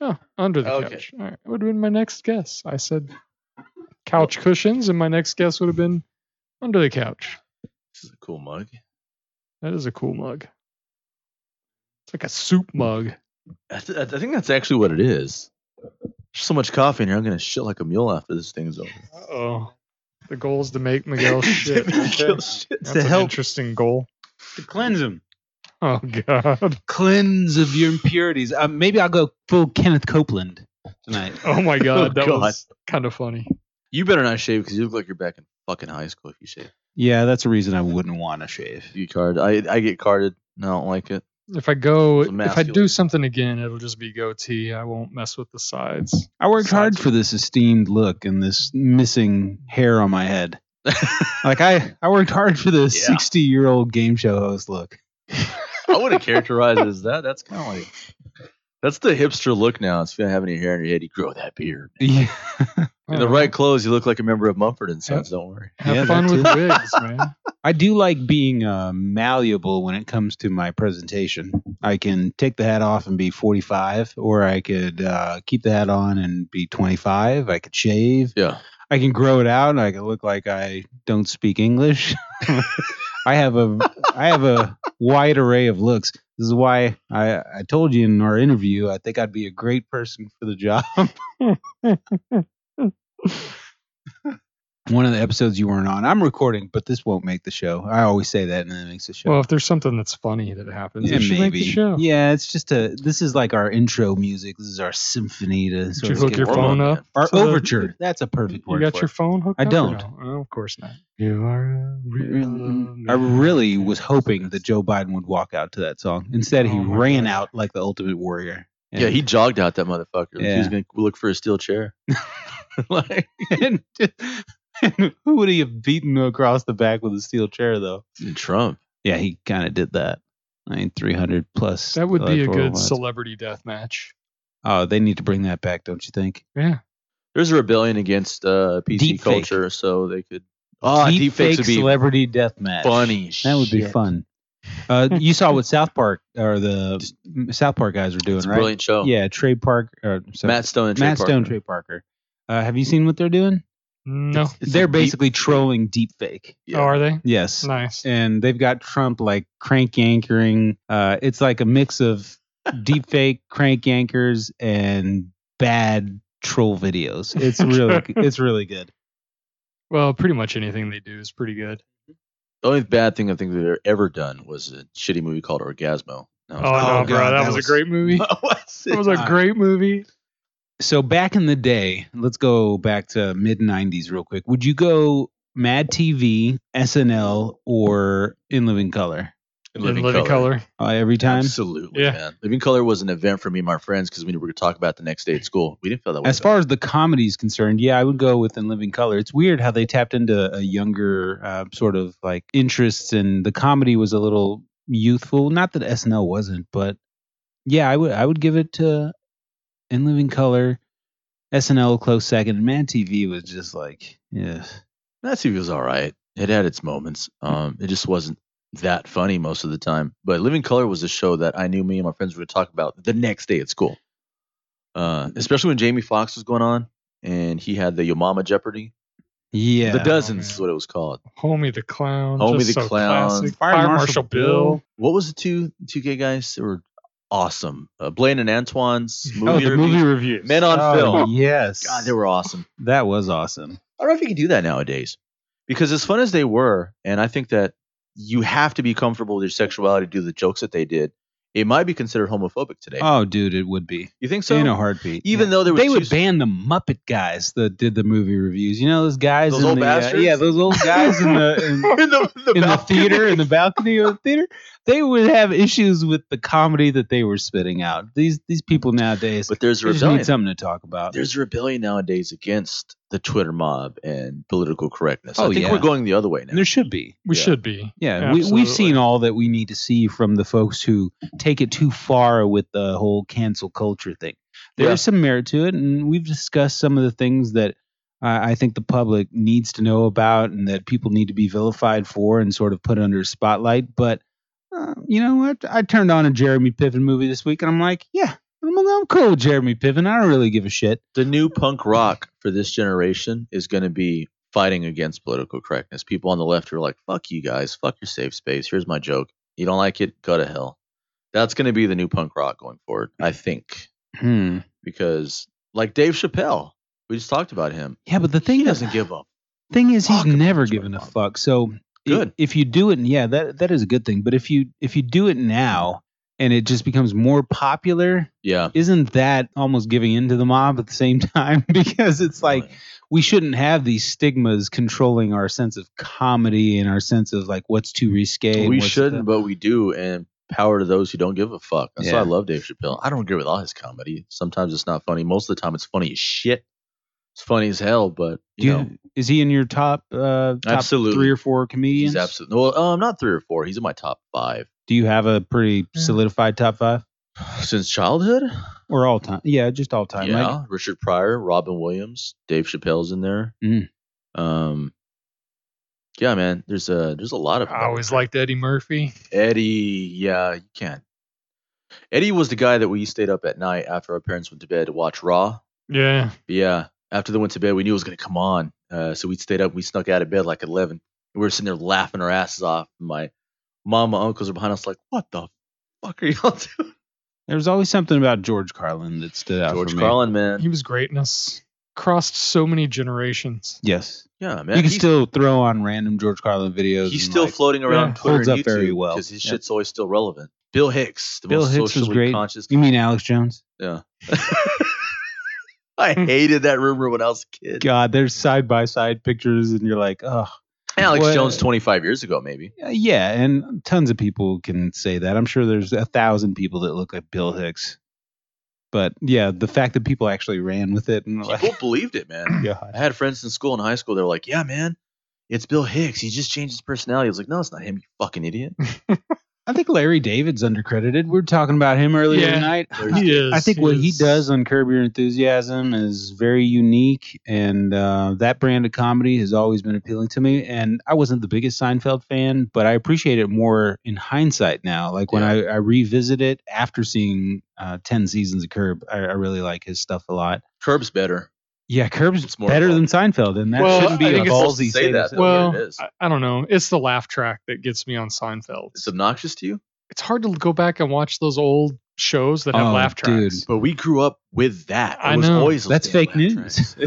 Oh, under the Okay. couch. All right. Would have been my next guess. I said couch cushions, and my next guess would have been under the couch. This is a cool mug. That is a cool mug. It's like a soup mug. I, th- I think that's actually what it is. There's so much coffee in here. I'm gonna shit like a mule after this thing's over. Oh, the goal is to make Miguel shit. Miguel Okay. shit. That's To an help- interesting goal. To cleanse him. Oh God. Cleanse of your impurities. Uh, maybe I'll go full Kenneth Copeland tonight. Oh my God. that God. was kind of funny. You better not shave because you look like you're back in fucking high school if you shave. Yeah, that's a reason I wouldn't want to shave. You card. I I get carded. and I don't like it. If I go, if I do something again, it'll just be goatee. I won't mess with the sides. I worked hard for this esteemed look and this missing hair on my head. Like I, I worked hard for this sixty-year-old game show host look. I wouldn't characterize it as that. That's kind of like that's the hipster look now. If you don't have any hair in your head, you grow that beard. Yeah, In the right clothes, you look like a member of Mumford and Sons. Don't worry. Have Yeah, fun with too. wigs, man. I do like being uh, malleable when it comes to my presentation. I can take the hat off and be forty-five, or I could uh, keep the hat on and be twenty-five. I could shave. Yeah. I can grow it out and I can look like I don't speak English. I have a I have a wide array of looks. This is why I, I told you in our interview I think I'd be a great person for the job. One of the episodes you weren't on. I'm recording, but this won't make the show. I always say that and then it makes the show. Well, if there's something that's funny that happens, Yeah, it should make the show. Yeah, it's just a this is like our intro music. This is our symphony to Did sort you of hook your phone up? Our to the- overture. That's a perfect word. You got for your it. phone hooked I up? or don't. no? Oh, of course not. You are a real I really was hoping that Joe Biden would walk out to that song. Instead, he Oh ran God. out like the ultimate warrior. Yeah, he jogged out that motherfucker. Like He was gonna look for a steel chair. like and, and who would he have beaten across the back with a steel chair, though? Trump. Yeah, he kind of did that. I mean, 300 plus. That would be a good votes. celebrity death match. Oh, they need to bring that back, don't you think? Yeah. There's a rebellion against uh, PC Deep fake. culture, so they could. Oh, deep, fakes fake would be celebrity death match. funny. That would be fun. Uh, you saw what South Park or the South Park guys were doing, It's a right? brilliant show. Yeah, Trey Park or sorry, Matt Stone and Trey Matt Stone, Parker. Trey Parker. Uh, have you seen what they're doing? No. It's they're a deep basically fake. trolling deep fake. Yeah. Oh, are they? Yes. Nice. And they've got Trump like crank anchoring. Uh, it's like a mix of deep fake crank anchors and bad troll videos. It's really it's really good. Well, pretty much anything they do is pretty good. The only bad thing I think they've ever done was a shitty movie called Orgazmo. No, Oh, no, bro. That, that was, was- a great movie. That it? was a great movie. So back in the day, let's go back to mid '90s real quick. Would you go Mad TV, SNL, or In Living Color In In Living Color. uh, every time? Absolutely, Yeah. man. Living Color was an event for me and my friends because we were going to talk about the next day at school. We didn't feel that way. As far as the comedy is concerned, yeah, I would go with In Living Color. It's weird how they tapped into a younger uh, sort of like interests, and the comedy was a little youthful. Not that SNL wasn't, but yeah, I would I would give it to In Living Color. SNL a close second. Mad TV was just like, yeah, that TV was all right. It had its moments. Um, it just wasn't that funny most of the time. But Living Color was a show that I knew me and my friends were going to talk about the next day at school. Uh, especially when Jamie Foxx was going on and he had the Yo Mama Jeopardy. yeah. the Dozens man. is what it was called. Homie the Clown. Homie just the so Clown. classic. Fire Fire, Marshal Marshal, Bill. Bill. What was the two two gay guys? They were awesome. Uh, Blaine and Antoine's movie oh, the review. movie reviews. Men on Oh, Film. Yes, God, they were awesome. that was awesome. I don't know if you can do that nowadays because as fun as they were, and I think that you have to be comfortable with your sexuality to do the jokes that they did. It might be considered homophobic today. Oh, dude, it would be you think so? in a heartbeat. Even though there was they would ban the Muppet guys that did the movie reviews. You know those guys, Those in old the, uh, bastards? yeah, those old guys in the in, in the, the in the theater in the balcony of the theater. They would have issues with the comedy that they were spitting out. These these people nowadays, But there's a rebellion. need something to talk about. There's a rebellion nowadays against the Twitter mob and political correctness. Oh, I think yeah. we're going the other way now. There should be. We Yeah. should be. Yeah, we, we've seen all that we need to see from the folks who take it too far with the whole cancel culture thing. There's Yeah. some merit to it, and we've discussed some of the things that uh, I think the public needs to know about and that people need to be vilified for and sort of put under a spotlight. But uh, you know what? I turned on a Jeremy Piven movie this week, and I'm like, yeah, I'm, I'm cool with Jeremy Piven. I don't really give a shit. The new punk rock for this generation is going to be fighting against political correctness. People on the left are like, "Fuck you guys, fuck your safe space." Here's my joke. You don't like it? Go to hell. That's going to be the new punk rock going forward, I think, Hmm. because like Dave Chappelle, we just talked about him. Yeah, but the thing He doesn't give up. thing is, he's never given a fuck. So Good. if you do it, yeah, that that is a good thing. But if you if you do it now and it just becomes more popular, Yeah. isn't that almost giving in to the mob at the same time? because it's like we shouldn't have these stigmas controlling our sense of comedy and our sense of like what's too risque. we shouldn't, the- but we do. And power to those who don't give a fuck. That's why I love Dave Chappelle. I don't agree with all his comedy. Sometimes it's not funny. Most of the time, it's funny as shit. It's funny as hell, but you you- know, is he in your top uh top Absolutely. three or four comedians? he's absolutely. Well, um, not three or four. He's in my top five Do you have a pretty Yeah. solidified top five since childhood. or all time? Yeah, just all time. yeah, Like, Richard Pryor, Robin Williams, Dave Chappelle's in there. Mm. Um, yeah, man. There's a there's a lot of. I always liked Eddie Murphy. Eddie. Yeah, you can't. Eddie was the guy that we stayed up at night after our parents went to bed to watch Raw. Yeah. Yeah, after they went to bed, we knew it was gonna come on. Uh, so we stayed up. We snuck out of bed like eleven. We were sitting there laughing our asses off. My mom, my uncles are behind us, like, "What the fuck are y'all doing?" there was always something about George Carlin that stood out George for me. Carlin, man. He was greatness. Crossed so many generations. Yes, yeah, man. you can still throw on random George Carlin videos. He's still like, floating around yeah, Twitter holds and up very well. because his Yep. shit's always still relevant. Bill Hicks, the Bill most Hicks was great. conscious. You mean Alex Jones? Yeah. I hated that rumor when I was a kid. God, there's side by side pictures, and you're like, oh, Alex What- Jones, uh, 25 years ago, maybe. yeah. And tons of people can say that. I'm sure there's a thousand people that look like Bill Hicks. But yeah, the fact that people actually ran with it and like, People believed it, man. God. I had friends in school and high school. They were like, "Yeah, man, it's Bill Hicks. He just changed his personality." I was like, "No, it's not him. You fucking idiot." I think Larry David's undercredited. We were talking about him earlier Yeah. tonight. He is. I think what he does on Curb Your Enthusiasm is very unique, and uh, that brand of comedy has always been appealing to me. And I wasn't the biggest Seinfeld fan, but I appreciate it more in hindsight now. Like when Yeah. I, I revisit it after seeing uh, ten seasons of Curb, I, I really like his stuff a lot. Curb's better. Yeah, Curb's It's more better fun. than Seinfeld, and that Well, shouldn't be I a think it's to ballsy say say that, that. though. Well, it is. I, I don't know. It's the laugh track that gets me on Seinfeld. It's obnoxious to you, It's hard to go back and watch those old shows that have Oh, laugh dude. tracks. but we grew up with that. It I was know. always That's fake news.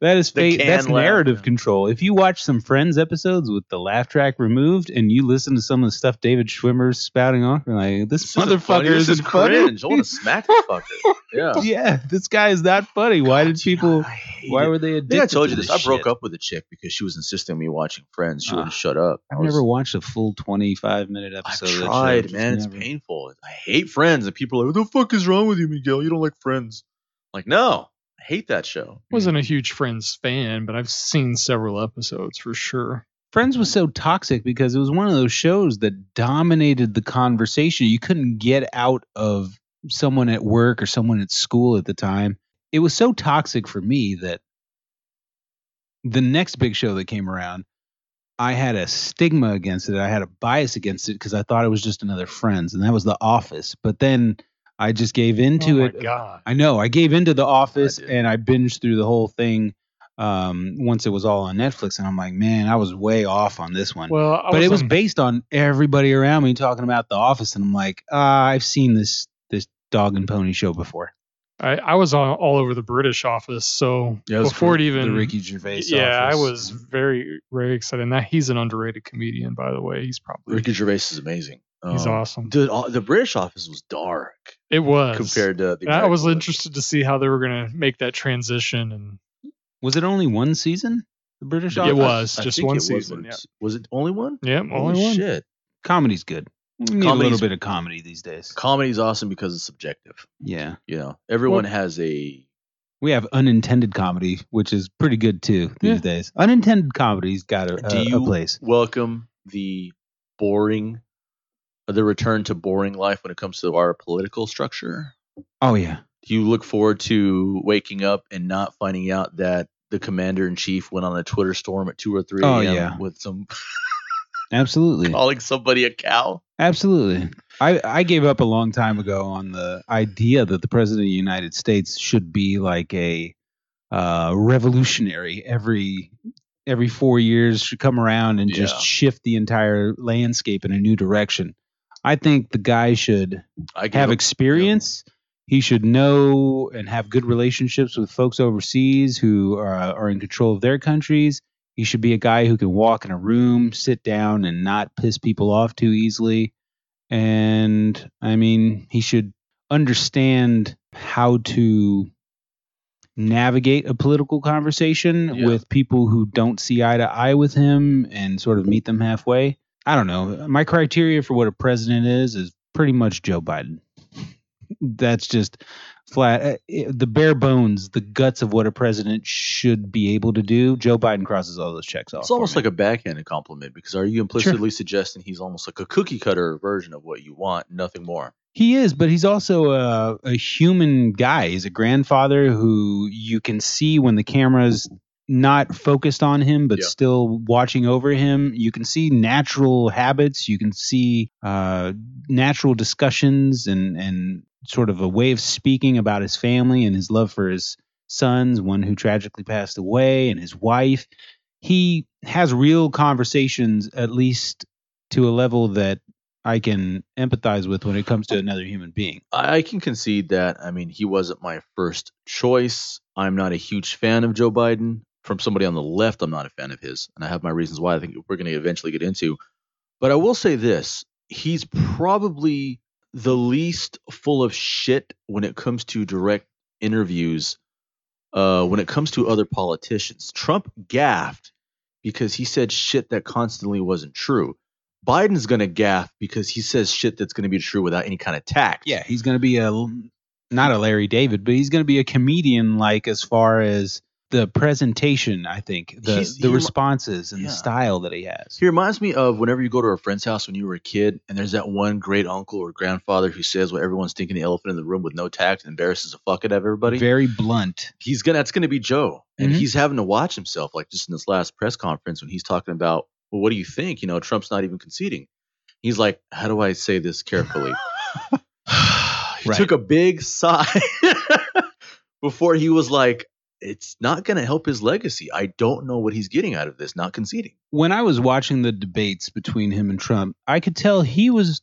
That is fake. That's laugh, narrative yeah. control. If you watch some Friends episodes with the laugh track removed, and you listen to some of the stuff David Schwimmer's spouting off, you're like, this, This isn't funny. motherfucker This is is cringe. I want to smack the fucker. Yeah. Yeah, this guy is not funny. Why did people? I Why were they addicted? think I told to you this. I broke shit? up with a chick because she was insisting on me watching Friends. She Ah. wouldn't shut up. I've I was- never watched a full 25 minute episode. of that show. tried, Just man. It's never. painful. I hate Friends, and people are like, "What the fuck is wrong with you, Miguel? You don't like Friends?" Like, no, I hate that show. Wasn't a huge Friends fan, but I've seen several episodes for sure. Friends was so toxic because it was one of those shows that dominated the conversation. You couldn't get out of someone at work or someone at school at the time. It was so toxic for me that the next big show that came around, I had a stigma against it. I had a bias against it because I thought it was just another Friends, and that was The Office. But then I just gave into oh my it. god. I know. I gave into The Office did. and I binged through the whole thing um, once it was all on Netflix. And I'm like, man, I was way off on this one. Well, I but it was on- based on everybody around me talking about The Office. And I'm like, ah, I've seen this this dog and pony show before. I, I was all, all over the British office, so Yeah, it was before it even the Ricky Gervais. yeah, I was very very excited. And that he's an underrated comedian, by the way. He's probably Ricky Gervais is amazing. He's Um, awesome. The uh, the British Office was dark It was compared to the. I was American one. interested to see how they were going to make that transition, and Was it only one season? The British office. It Office. was. I just think one it was season, yeah. Was it only one? yeah, Holy only one. Shit. Comedy's good. We need a little bit of comedy these days. Comedy's awesome because it's subjective. Yeah. You know, everyone Well- has a. We have unintended comedy, which is pretty good too these Yeah. days. Unintended comedy's got a, Do a, you a place. welcome the boring, the return to boring life when it comes to our political structure? Oh yeah. Do you look forward to waking up and not finding out that the commander in chief went on a Twitter storm at two or three Oh, a.m. yeah. with some Absolutely. Calling somebody a cow. Absolutely. I, I gave up a long time ago on the idea that the president of the United States should be like a uh, revolutionary every every four years should come around and just shift the entire landscape in a new direction. I think the guy should have experience. He should know and have good relationships with folks overseas who are, are in control of their countries. He should be a guy who can walk in a room, sit down, and not piss people off too easily. And I mean, he should understand how to navigate a political conversation Yeah. with people who don't see eye to eye with him and sort of meet them halfway. I don't know. My criteria for what a president is is pretty much Joe Biden. That's just flat. uh, i- The bare bones, the guts of what a president should be able to do. Joe Biden crosses all those checks off. It's almost like a backhanded compliment because are you implicitly suggesting he's almost like a cookie cutter version of what you want, nothing more? He is, but he's also a, a human guy. He's a grandfather who you can see when the camera's not focused on him, but Yeah. still watching over him. You can see natural habits. You can see uh, natural discussions and and sort of a way of speaking about his family and his love for his sons, one who tragically passed away, and his wife. He has real conversations, at least to a level that I can empathize with when it comes to another human being. I I can concede that. I mean, he wasn't my first choice. I'm not a huge fan of Joe Biden. From somebody on the left, I'm not a fan of his, and I have my reasons why. I think we're going to eventually get into. But I will say this: he's probably the least full of shit when it comes to direct interviews. Uh, when it comes to other politicians, Trump gaffed because he said shit that constantly wasn't true. Biden's gonna gaff because he says shit that's gonna be true without any kind of tact. Yeah, he's going to be a not a Larry David, but he's going to be a comedian like as far as the presentation, I think, the He's- the he remi- responses and Yeah. the style that he has. He reminds me of whenever you go to a friend's house when you were a kid, and there's that one great uncle or grandfather who says what everyone's thinking the elephant in the room with no tact and embarrasses the fuck out of everybody. Very blunt. he's gonna that's gonna be Joe, and Mhm. he's having to watch himself. Like just in this last press conference when he's talking about, well, what do you think? You know, Trump's not even conceding. He's like, how do I say this carefully? he Right. took a big sigh before he was like, it's not gonna help his legacy. I don't know what he's getting out of this, not conceding. When I was watching the debates between him and Trump, I could tell he was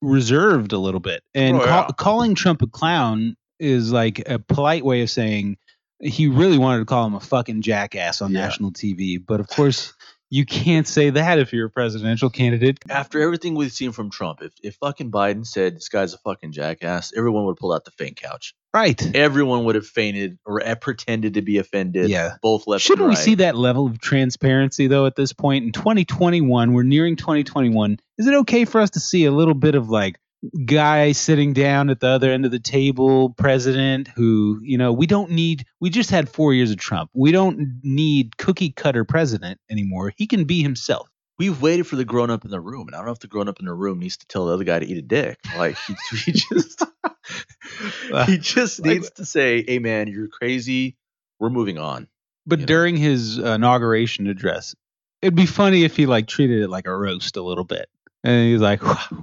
reserved a little bit. And Oh, ca- calling Trump a clown is like a polite way of saying he really wanted to call him a fucking jackass on Yeah. national TV. But of course, you can't say that if you're a presidential candidate. After everything we've seen from Trump, if, if fucking Biden said this guy's a fucking jackass, everyone would pull out the faint couch. Right. Everyone would have fainted or uh, pretended to be offended. Yeah. Both left Shouldn't and we see that level of transparency though at this point in 2021? We're nearing 2021. Is it okay for us to see a little bit of like guy sitting down at the other end of the table, president who, you know, we don't need we just had 4 years of Trump. We don't need cookie cutter president anymore. He can be himself. We've waited for the grown up in the room, and I don't know if the grown up in the room needs to tell the other guy to eat a dick. Like he, he just he just Like- needs to say, "Hey man, you're crazy. We're moving on." But You know. during his uh, inauguration address, it'd be funny if he like treated it like a roast a little bit. And he's like,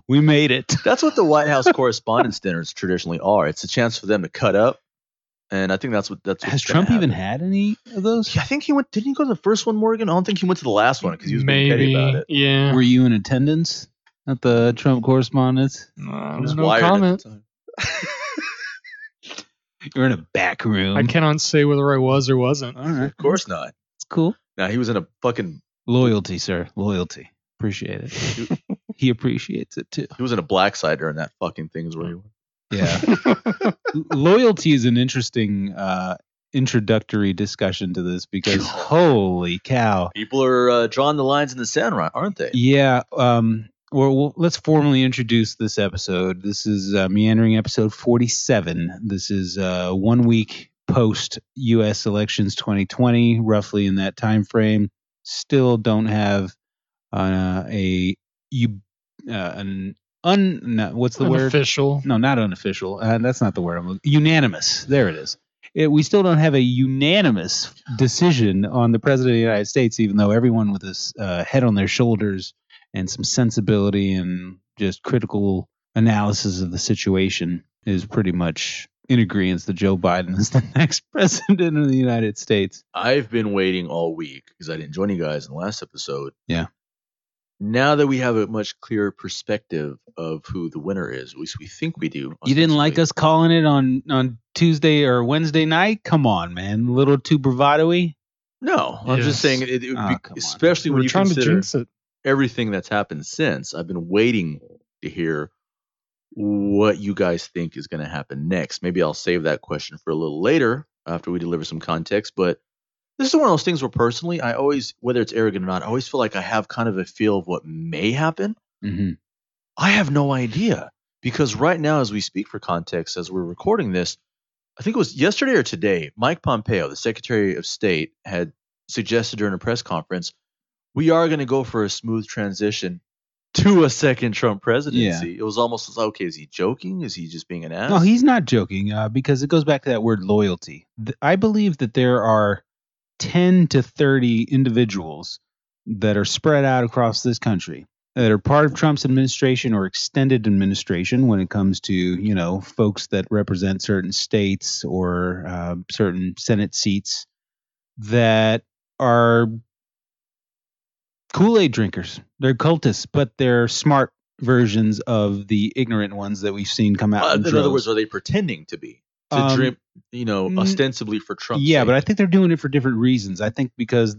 "We made it." That's what the White House Correspondents' Dinners traditionally are. It's a chance for them to cut up, and I think that's what that's. Has what's gonna Trump even had any of those? Yeah, I think he went. Didn't he go to the first one, Morgan? I don't think he went to the last one because he was being petty about it. Yeah. Were you in attendance at the Trump correspondence? Uh, He was no wired at the comment. time. You're in a back room. I cannot say whether I was or wasn't. All right, Of course not. it's cool. Now he was in a fucking. Loyalty, sir. Loyalty. Appreciate it. He appreciates it too. He was in a black side during that fucking thing. Is where he was. Yeah. Loyalty is an interesting uh, introductory discussion to this because holy cow. People are uh, drawing the lines in the sand. Aren't they? Yeah. Um, well, well, let's formally introduce this episode. This is uh, meandering episode 47. This is uh, one week post U.S. elections 2020, roughly in that time frame. Still don't have uh, a you uh, an un no, what's the word? Unofficial. No, not unofficial. Uh, that's not the word. I'm. Unanimous. There it is. It, we still don't have a unanimous decision on the president of the United States, even though everyone with his uh, head on their shoulders and some sensibility and just critical analysis of the situation is pretty much in agreement that Joe Biden is the next president of the United States. I've been waiting all week because I didn't join you guys in the last episode. Yeah. Now that we have a much clearer perspective of who the winner is, at least we think we do. You didn't like us calling it on on Tuesday or Wednesday night? Come on, man. A little too bravado-y. No, I'm just saying it, it would Oh, be, especially when We're you trying to consider jinx it. everything that's happened since. I've been waiting to hear what you guys think is going to happen next. Maybe I'll save that question for a little later after we deliver some context. But this is one of those things where personally, I always, whether it's arrogant or not, I always feel like I have kind of a feel of what may happen. Mm-hmm. I have no idea because right now, as we speak for context, as we're recording this, I think it was yesterday or today, Mike Pompeo, the Secretary of State, had suggested during a press conference, we are going to go for a smooth transition to a second Trump presidency. It was almost like, okay, is he joking? Is he just being an ass? No, he's not joking uh, because it goes back to that word loyalty. Th- I believe that there are 10 to 30 individuals that are spread out across this country that are part of Trump's administration or extended administration when it comes to, you know, folks that represent certain states or uh, certain Senate seats that are Kool Aid drinkers. They're cultists, but they're smart versions of the ignorant ones that we've seen come out. Uh, in in other words, are they pretending to be? To Um, drip, you know, ostensibly for Trump. yeah, but I think they're doing it for different reasons. I think because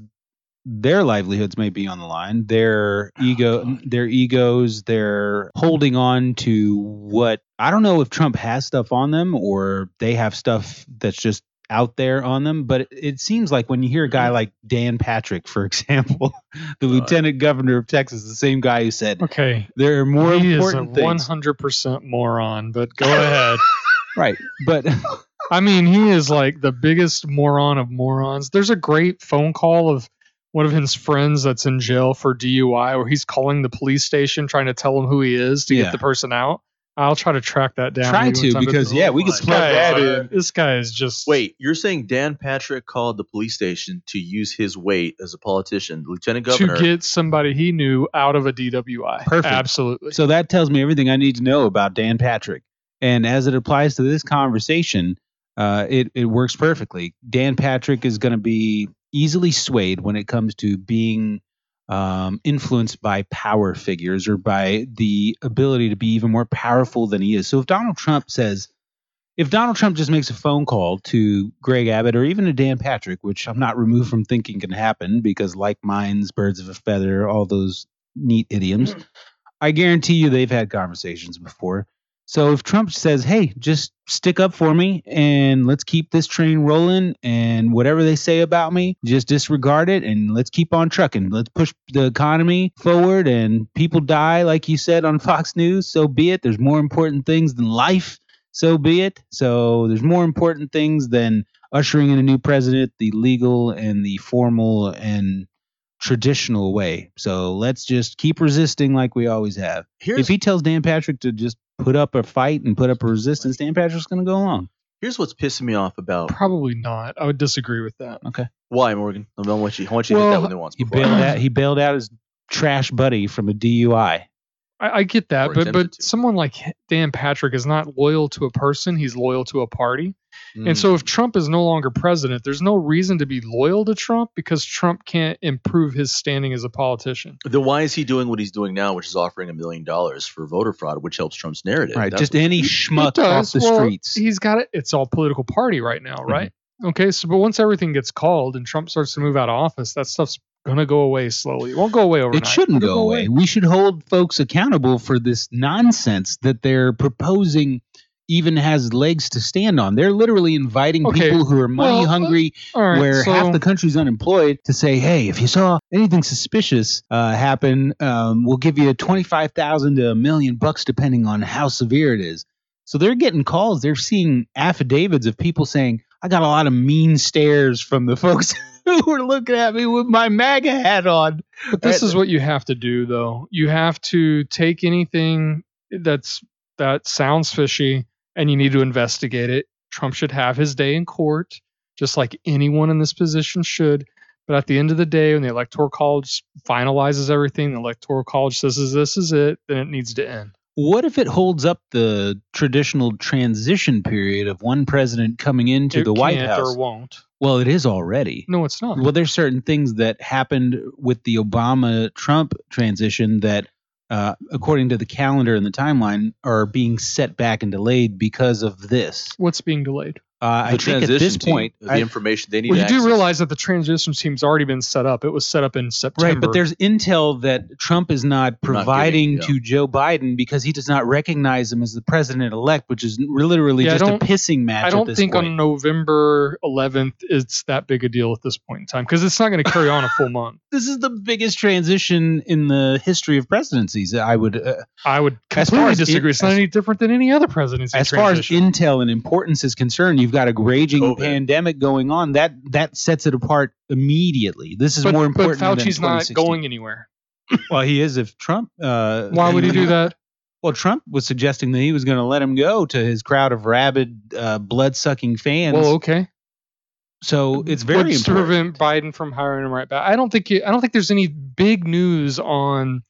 their livelihoods may be on the line, their Oh, ego, God. their egos, they're holding on to what I don't know if Trump has stuff on them or they have stuff that's just out there on them. But it, it seems like when you hear a guy Mhm. like Dan Patrick, for example, the God. lieutenant governor of Texas, the same guy who said Okay. there are more he is a 100% moron, but go ahead. Right, but I mean, he is like the biggest moron of morons. There's a great phone call of one of his friends that's in jail for DUI where he's calling the police station trying to tell him who he is to Yeah. get the person out. I'll try to track that down. try to one time, because yeah, we can my plug that God. in. this guy is just Wait, you're saying Dan Patrick called the police station to use his weight as a politician, lieutenant governor? to get somebody he knew out of a DWI. Perfect. Absolutely. So that tells me everything I need to know about Dan Patrick. And as it applies to this conversation, uh, it, it works perfectly. Dan Patrick is going to be easily swayed when it comes to being um, influenced by power figures or by the ability to be even more powerful than he is. So if Donald Trump says, if Donald Trump just makes a phone call to Greg Abbott or even to Dan Patrick, which I'm not removed from thinking can happen because like minds, birds of a feather, all those neat idioms, I guarantee you they've had conversations before. So if Trump says, "Hey, just stick up for me and let's keep this train rolling and whatever they say about me, just disregard it and let's keep on trucking. Let's push the economy forward and people die like you said on Fox News, so be it. There's more important things than life, so be it. So there's more important things than ushering in a new president the legal and the formal and traditional way. So let's just keep resisting like we always have. here's, If he tells Dan Patrick to just put up a fight and put up a resistance, Dan Patrick's going to go along. here's what's pissing me off about Probably not. I would disagree with that. Okay. Why Morgan. I don't want you. I want you to hit that with nuance. He before bailed out. He bailed out his trash buddy from a DUI. I, I get that, but but to. someone like Dan Patrick is not loyal to a person; he's loyal to a party. And Mm. so, if Trump is no longer president, there's no reason to be loyal to Trump because Trump can't improve his standing as a politician. then why is he doing what he's doing now, which is offering a million dollars for voter fraud, which helps Trump's narrative? Right. That's Just any schmuck off the Well, streets. He's got it. It's all political party right now, right? Okay. So, but once everything gets called and Trump starts to move out of office, that stuff's gonna go away slowly. It won't go away overnight. It shouldn't It'll go away. We should hold folks accountable for this nonsense that they're proposing even has legs to stand on. They're literally inviting Okay, people who are money well, hungry All right. where so, half the country's unemployed to say, "Hey, if you saw anything suspicious uh, happen, um, we'll give you twenty-five thousand to a million bucks, depending on how severe it is." So they're getting calls. They're seeing affidavits of people saying, "I got a lot of mean stares from the folks who were looking at me with my MAGA hat on." But this Right. is what you have to do, though. You have to take anything that's that sounds fishy, and you need to investigate it. Trump should have his day in court, just like anyone in this position should. But at the end of the day, when the electoral college finalizes everything, the electoral college says "Is this is it, then it needs to end. What if it holds up the traditional transition period of one president coming into It the White can't House? or won't. Well, it is already. No, it's not. Well, there's certain things that happened with the Obama Trump transition that, uh, according to the calendar and the timeline, are being set back and delayed because of this. What's being delayed? Uh, I the think at this team, point, the I- information they need. Well, you do access. realize that the transition team's already been set up. It was set up in September. Right, but there's intel that Trump is not providing getting, to Joe Biden because he does not recognize him as the president elect, which is literally Yeah, just a pissing match. I don't this think point. on November 11th it's that big a deal at this point in time because it's not going to carry on a full month. this is the biggest transition in the history of presidencies. I would, uh, I would As far completely as disagree. in- it's not as- any different than any other presidency. as far as intel and importance is concerned, you've got a raging COVID. pandemic going on. That that sets it apart immediately. This is but, more but important. than Fauci's not going anywhere. Well, he is if Trump. Uh, Why would he do that? Well, Trump was suggesting that he was going to let him go to his crowd of rabid, uh, blood-sucking fans. Well, okay. so it's very What's to important. prevent Biden from hiring him right back. I don't think you, I don't think there's any big news on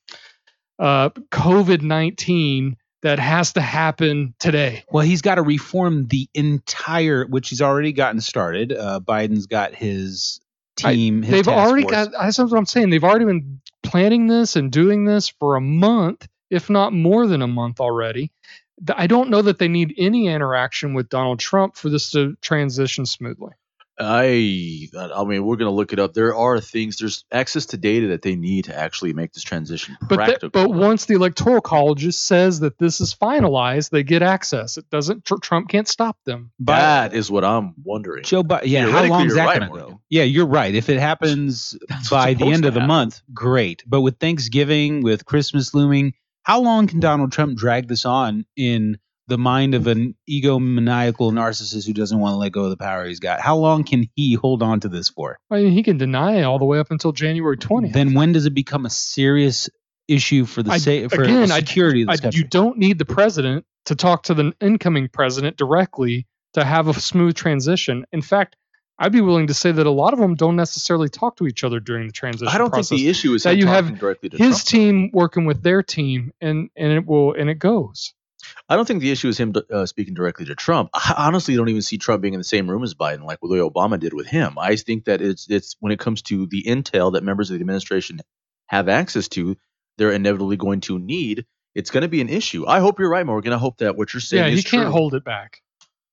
uh, COVID nineteen that has to happen today. Well, he's got to reform the entire, which he's already gotten started. Uh, Biden's got his I- team. his They've already force. got. That's what I'm saying. They've already been planning this and doing this for a month, if not more than a month already. I don't know that they need any interaction with Donald Trump for this to transition smoothly. I I mean, we're gonna look it up. There are things. There's access to data that they need to actually make this transition But th- practical. but once the electoral college just says that this is finalized, they get access. It doesn't. Tr- Trump can't stop them. But that is what I'm wondering. Joe Biden. Yeah, how long is that right, going to Morgan. go? Yeah, you're right. If it happens That's by the end of the happen. month, great. But with Thanksgiving, with Christmas looming, how long can Donald Trump drag this on in the mind of an egomaniacal narcissist who doesn't want to let go of the power he's got? How long can he hold on to this for? I mean, he can deny it all the way up until January 20th. Then when does it become a serious issue for the I- sa- for again, the I- security of I, country? you don't need the president to talk to the incoming president directly to have a smooth transition. In fact, I'd be willing to say that a lot of them don't necessarily talk to each other during the transition I don't process. think the issue is that you have directly to His Trump. team working with their team, and and it will and it goes. I don't think the issue is him uh, speaking directly to Trump. I honestly don't even see Trump being in the same room as Biden, like what Obama did with him. I think that it's it's when it comes to the intel that members of the administration have access to, they're inevitably going to need. It's going to be an issue. I hope you're right, Morgan. I hope that what you're saying is. yeah, he can't true. hold it back.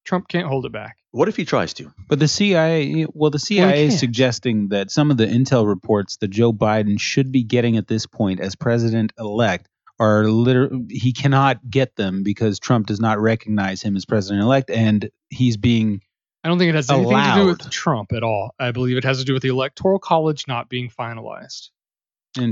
Trump can't hold it back. What if he tries to? But the CIA, well, the CIA is suggesting that some of the intel reports that Joe Biden should be getting at this point as president elect are literally he cannot get them because Trump does not recognize him as president elect, and he's being I don't think it has anything to do with Trump at all. I believe it has to do with the electoral college not being finalized.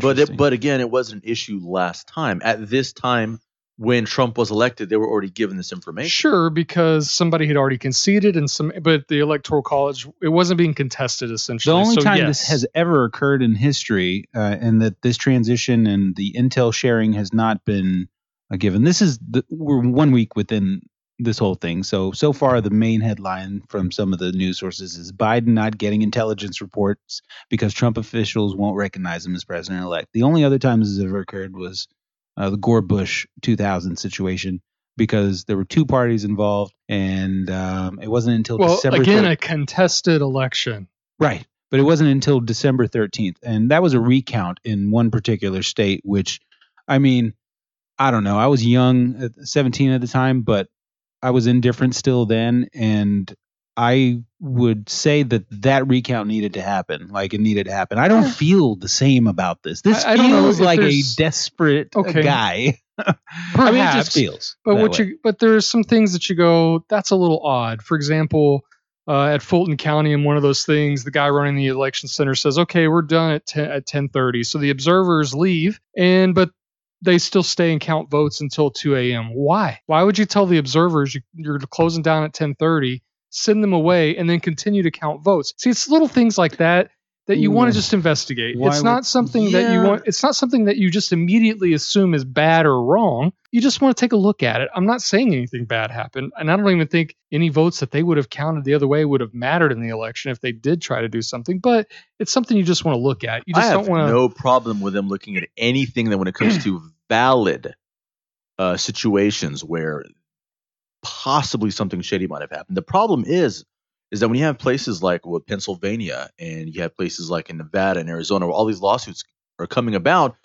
But it, but again, it wasn't an issue last time. At this time, when Trump was elected, they were already given this information. Sure, because somebody had already conceded, and some, but the electoral college it wasn't being contested essentially. the only So, time yes. this has ever occurred in history, uh, and that this transition and the intel sharing has not been uh, given. This is the, we're one week within this whole thing. So so far, the main headline from some of the news sources is Biden not getting intelligence reports because Trump officials won't recognize him as president elect. The only other time this has ever occurred was uh, the Gore Bush 2000 situation. Because there were two parties involved, and um, it wasn't until well December. again 3rd a contested election. Right. But it wasn't until December 13th. And that was a recount in one particular state, which, I mean, I don't know. I was young, 17 at the time, but I was indifferent still then. And I would say that that recount needed to happen. Like it needed to happen. I don't feel the same about this. This I- I don't know feels like a desperate uh, Okay. guy. I Perhaps, mean, it just feels. but that what way. you but there's some things that you go that's a little odd. For example, uh, at Fulton County, in one of those things, the guy running the election center says, "Okay, we're done at 10, at 10:30." So the observers leave, and but they still stay and count votes until 2 a.m. Why? Why would you tell the observers you, you're closing down at 10:30, send them away, and then continue to count votes? See, it's little things like that that you want to just investigate. Why it's would- not something that you want it's not something that you just immediately assume is bad or wrong. You just want to take a look at it. I'm not saying anything bad happened, and I don't even think any votes that they would have counted the other way would have mattered in the election if they did try to do something, but it's something you just want to look at. You I just have don't want to no problem with them looking at anything that when it comes to valid uh, situations where possibly something shady might have happened. The problem is, is that when you have places like well, Pennsylvania and you have places like in Nevada and Arizona where all these lawsuits are coming about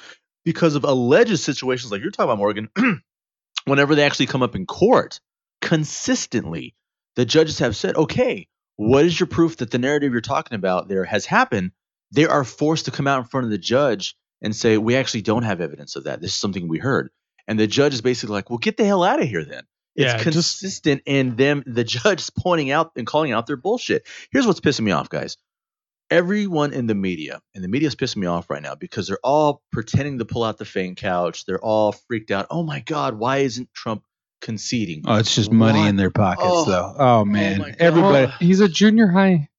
because of alleged situations like you're talking about, Morgan, whenever they actually come up in court, consistently, the judges have said, okay, what is your proof that the narrative you're talking about there has happened? They are forced to come out in front of the judge and say, we actually don't have evidence of that. This is something we heard. And the judge is basically like, well, get the hell out of here then. It's Yeah, just- consistent in them, the judge is pointing out and calling out their bullshit. Here's what's pissing me off, guys. Everyone in the media, and the media is pissing me off right now because they're all pretending to pull out the faint couch. They're all freaked out. Oh my God, why isn't Trump conceding? Oh, it's just money Why- in their pockets, Oh. though. Oh, oh man, my God. everybody. Oh, he's a junior high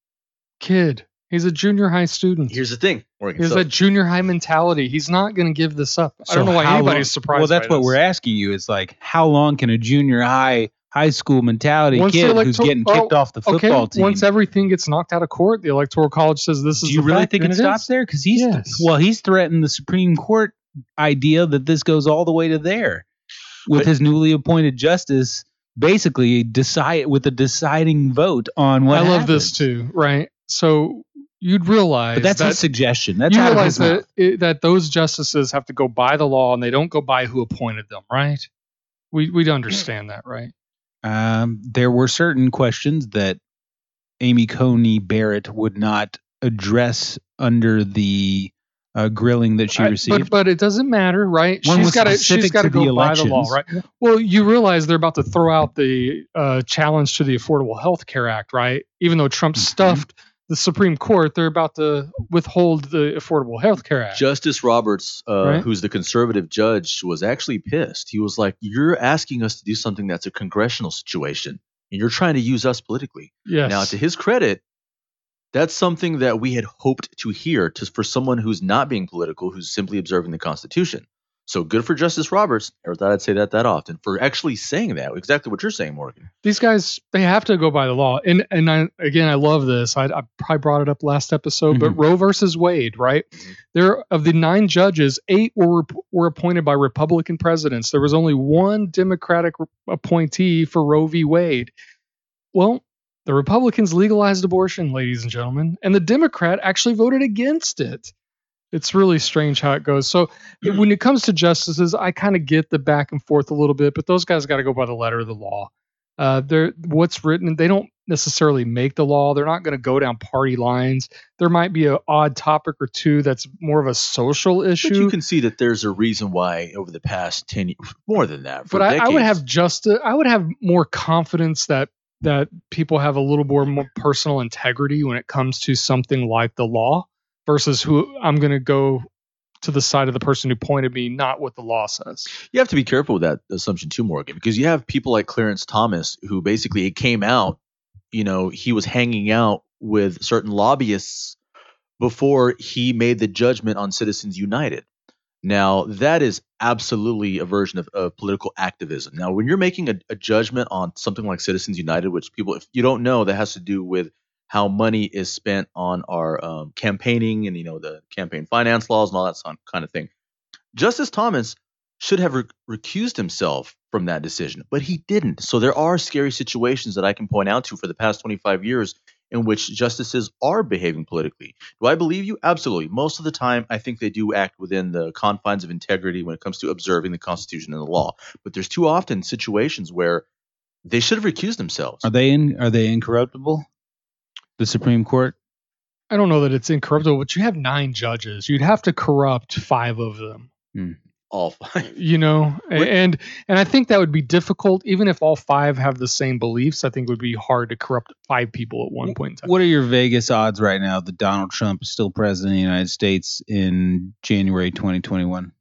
kid. He's a junior high student. Here's the thing, Morgan. he has so- that junior high mentality. He's not going to give this up. I don't know why anybody's long- surprised. Well, that's by what this. we're asking you. Is like, how long can a junior high, high school mentality Once the kid who's electoral- getting oh, kicked off the football okay, team? once everything gets knocked out of court, the electoral college says this is. do you the really fact, think and it stops is. there? Because he's Yes. well, he's threatened the Supreme Court idea that this goes all the way to there with But- his newly appointed justice. Basically, decide with a deciding vote on what. I love this too. Right. So you'd realize But that's that his suggestion. That's you realize that it, that those justices have to go by the law and they don't go by who appointed them. Right. We we'd understand that, right? Um, there were certain questions that Amy Coney Barrett would not address under the uh, grilling that she I- received. but but it doesn't matter, right? One she's got to she's got to go by the law, right? Well, you realize they're about to throw out the uh, challenge to the Affordable Health Care Act, right? Even though Trump Mhm. stuffed the Supreme Court, they're about to withhold the Affordable Health Care Act. Justice Roberts, uh, Right. who's the conservative judge, was actually pissed. He was like, "You're asking us to do something that's a congressional situation, and you're trying to use us politically." yes. Now, to his credit, that's something that we had hoped to hear to, for someone who's not being political, who's simply observing the Constitution. So good for Justice Roberts. Never thought I'd say that that often for actually saying that. Exactly what you're saying, Morgan. these guys they have to go by the law and and I, again i love this I, I probably brought it up last episode but roe versus wade right Mhm. there of the nine judges eight were were appointed by republican presidents there was only one democratic appointee for roe v wade well the republicans legalized abortion ladies and gentlemen and the democrat actually voted against it it's really strange how it goes so when it comes to justices i kind of get the back and forth a little bit but those guys got to go by the letter of the law uh, they're what's written. They don't necessarily make the law. They're not going to go down party lines. There might be an odd topic or two that's more of a social issue. But you can see that there's a reason why over the past ten years, more than that, for But I, I would have just. I would have more confidence that that people have a little more, more personal integrity when it comes to something like the law versus who I'm going to go to the side of the person who pointed me, not what the law says. you have to be careful with that assumption too, Morgan, because you have people like Clarence Thomas who basically it came out, you know, he was hanging out with certain lobbyists before he made the judgment on Citizens United. Now, that is absolutely a version of, of political activism. Now, when you're making a, a judgment on something like Citizens United, which people, if you don't know, that has to do with how money is spent on our um, campaigning and you know the campaign finance laws and all that kind of thing. Justice Thomas should have re- recused himself from that decision, but he didn't. So there are scary situations that I can point out to for the past 25 years in which justices are behaving politically. Do I believe you? Absolutely. Most of the time, I think they do act within the confines of integrity when it comes to observing the Constitution and the law. But there's too often situations where they should have recused themselves. Are they in? Are they incorruptible? The Supreme Court. I don't know that it's incorruptible, but you have nine judges. You'd have to corrupt five of them. Hmm. All five. you know A- and and i think that would be difficult even if all five have the same beliefs i think it would be hard to corrupt five people at one point in time What are your Vegas odds right now that Donald Trump is still president of the United States in January 2021?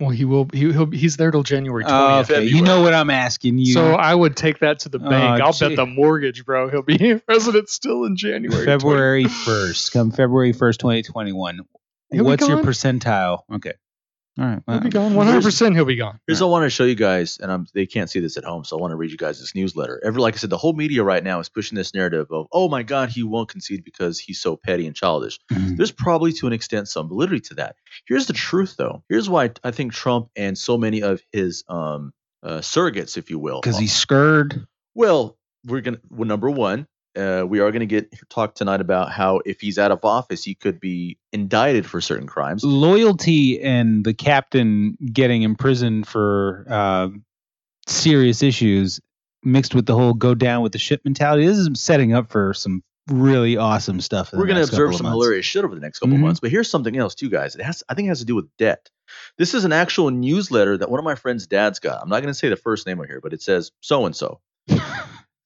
Well, he will. He, he'll. He's there till January Oh, twentieth. okay. You know what I'm asking you. So I would take that to the oh, bank. Oh, I'll gee. bet the mortgage, bro. He'll be president still in January. February 1st, come February 1st, 2021. He'll What's your percentile? Okay. All right. He'll well, be gone. One hundred percent. He'll be gone. Here's what I want to show you guys, and I'm, they can't see this at home, so I want to read you guys this newsletter. Every, like I said, the whole media right now is pushing this narrative of, oh my God, he won't concede because he's so petty and childish. Mhm. There's probably to an extent some validity to that. Here's the truth, though. Here's why I think Trump and so many of his um, uh, surrogates, if you will, Because he's scared. well, we're gonna. Well, number one, uh, we are gonna get talk tonight about how if he's out of office, he could be indicted for certain crimes. Loyalty and the captain getting imprisoned for uh, serious issues mixed with the whole go down with the ship mentality. This is setting up for some really awesome stuff. We're going to observe some months. hilarious shit over the next couple Mhm. months. But here's something else, too, guys. It has, I think, it has to do with debt. This is an actual newsletter that one of my friends' dads got. I'm not going to say the first name right here, but it says so and so.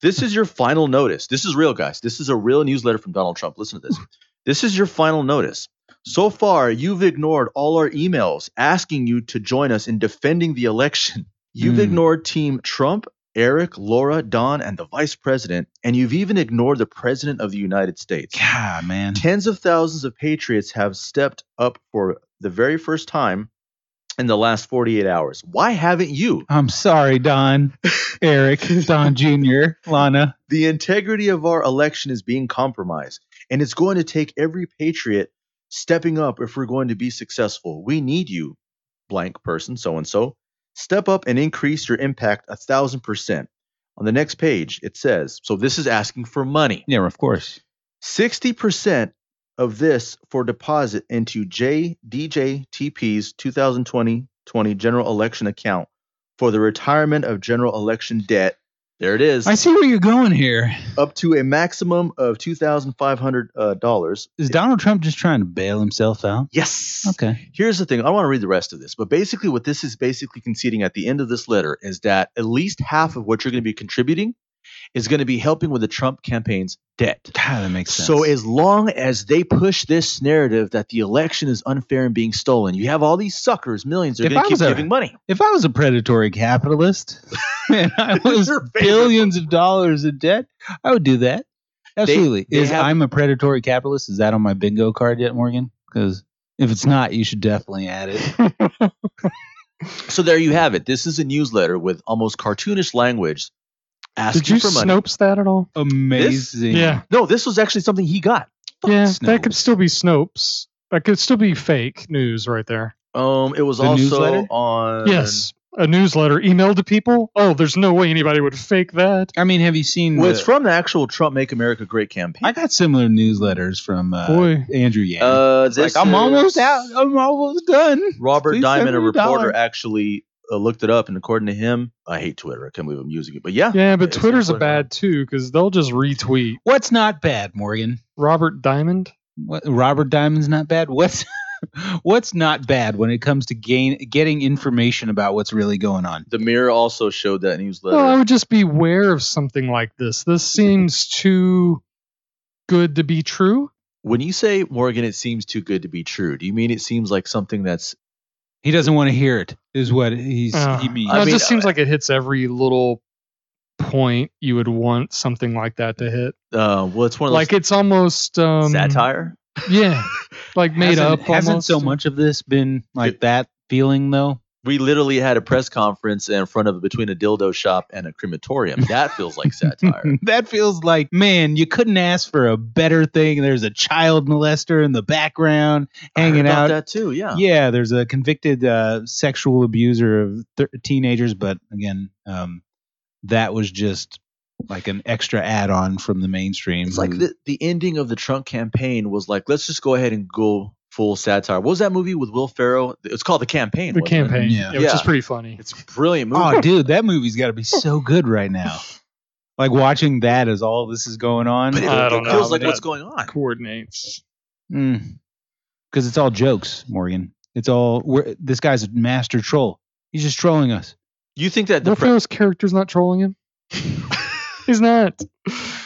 This is your final notice. This is real, guys. This is a real newsletter from Donald Trump. Listen to this. This is your final notice. So far, you've ignored all our emails asking you to join us in defending the election. You've Hmm. ignored Team Trump, Eric, Laura, Don, and the vice president, and you've even ignored the president of the United States. God, man. Tens of thousands of patriots have stepped up for the very first time in the last 48 hours. Why haven't you? I'm sorry, Don, Eric, Don Jr., Lana. The integrity of our election is being compromised, and it's going to take every patriot stepping up if we're going to be successful. We need you, blank person, so and so. Step up and increase your impact a thousand percent. On the next page, it says so this is asking for money. Yeah, of course. 60% of this for deposit into JDJTP's 2020 20 general election account for the retirement of general election debt. There it is. I see where you're going here. Up to a maximum of 2,500. Uh, dollars. Is Donald Trump just trying to bail himself out? yes. Okay. Here's the thing. I want to read the rest of this, but basically, what this is basically conceding at the end of this letter is that at least half of what you're going to be contributing is going to be helping with the Trump campaign's debt. God, that makes sense. So as long as they push this narrative that the election is unfair and being stolen, you have all these suckers, millions, they're If going to keep a- giving money. if I was a predatory capitalist and I was billions of dollars in debt, I would do that. Absolutely. they is have- I'm a predatory capitalist? Is that on my bingo card yet, Morgan? Because if it's not, you should definitely add it. So there you have it. This is a newsletter with almost cartoonish language asking Did you for money. Snopes that at all? Amazing. Yeah, No, this was actually something he got. yeah. Snopes. That could still be Snopes. That could still be fake news right there. Um, it was The also newsletter? on. yes, a newsletter emailed to people. Oh, there's no way anybody would fake that. I mean, have you seen? Well, the- it's from the actual Trump Make America Great campaign. I got similar newsletters from uh, Boy. Andrew Yang. uh, like I'm almost out. I'm almost done. Robert Please Diamond, a send me a reporter, dollar. actually uh, looked it up, and according to him, I hate Twitter. I can't believe I'm using it, but yeah, Yeah, but Twitter's a bad too because they'll just retweet What's not bad, Morgan? Robert Diamond. What, Robert Diamond's not bad. What's what's not bad when it comes to gain getting information about what's really going on? The Mirror also showed that newsletter. Well, I would just be aware of something like this. This seems too good to be true. when you say Morgan, it seems too good to be true. Do you mean it seems like something that's He doesn't want to hear it. Is what he's Uh, he means. no, I it mean, just seems uh, like it hits every little point you would want something like that to hit. uh, well, it's one of Like those it's almost um, satire. Yeah, like made hasn't, up. Hasn't almost. so much of this been like It- that feeling though? We literally had a press conference in front of between a dildo shop and a crematorium. That feels like satire. that feels like man, you couldn't ask for a better thing. There's a child molester in the background hanging about out. that too. Yeah. Yeah, there's a convicted uh, sexual abuser of th- teenagers, but again, um, that was just like an extra add-on from the mainstream. It's like the, the ending of the Trump campaign was like, let's just go ahead and go full satire. What was that movie with Will Ferrell? It's called The Campaign. the wasn't it? campaign, Yeah. yeah, which is pretty funny. It's a brilliant oh, movie. oh, dude, that movie's got to be so good right now. Like watching that as all this is going on. but it, I don't know. feels like what's going on. Coordinates. Mm. Because it's all jokes, Morgan. It's all we're, this guy's a master troll. He's just trolling us. You think that the Will pre- Ferrell's character's not trolling him. He's not.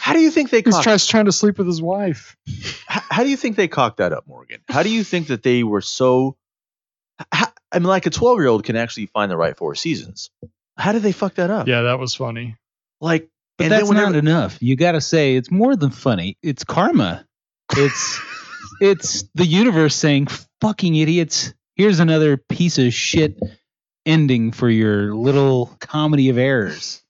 How do you think they He's cocked, tries trying to sleep with his wife. how, how do you think they cocked that up, Morgan? How do you think that they were so how, I mean, like a 12 year old can actually find the right four seasons. How did they fuck that up? Yeah, that was funny. Like, But and that's when not enough. You got to say it's more than funny. It's karma. It's it's the universe saying, "Fucking idiots! Here's another piece of shit ending for your little comedy of errors."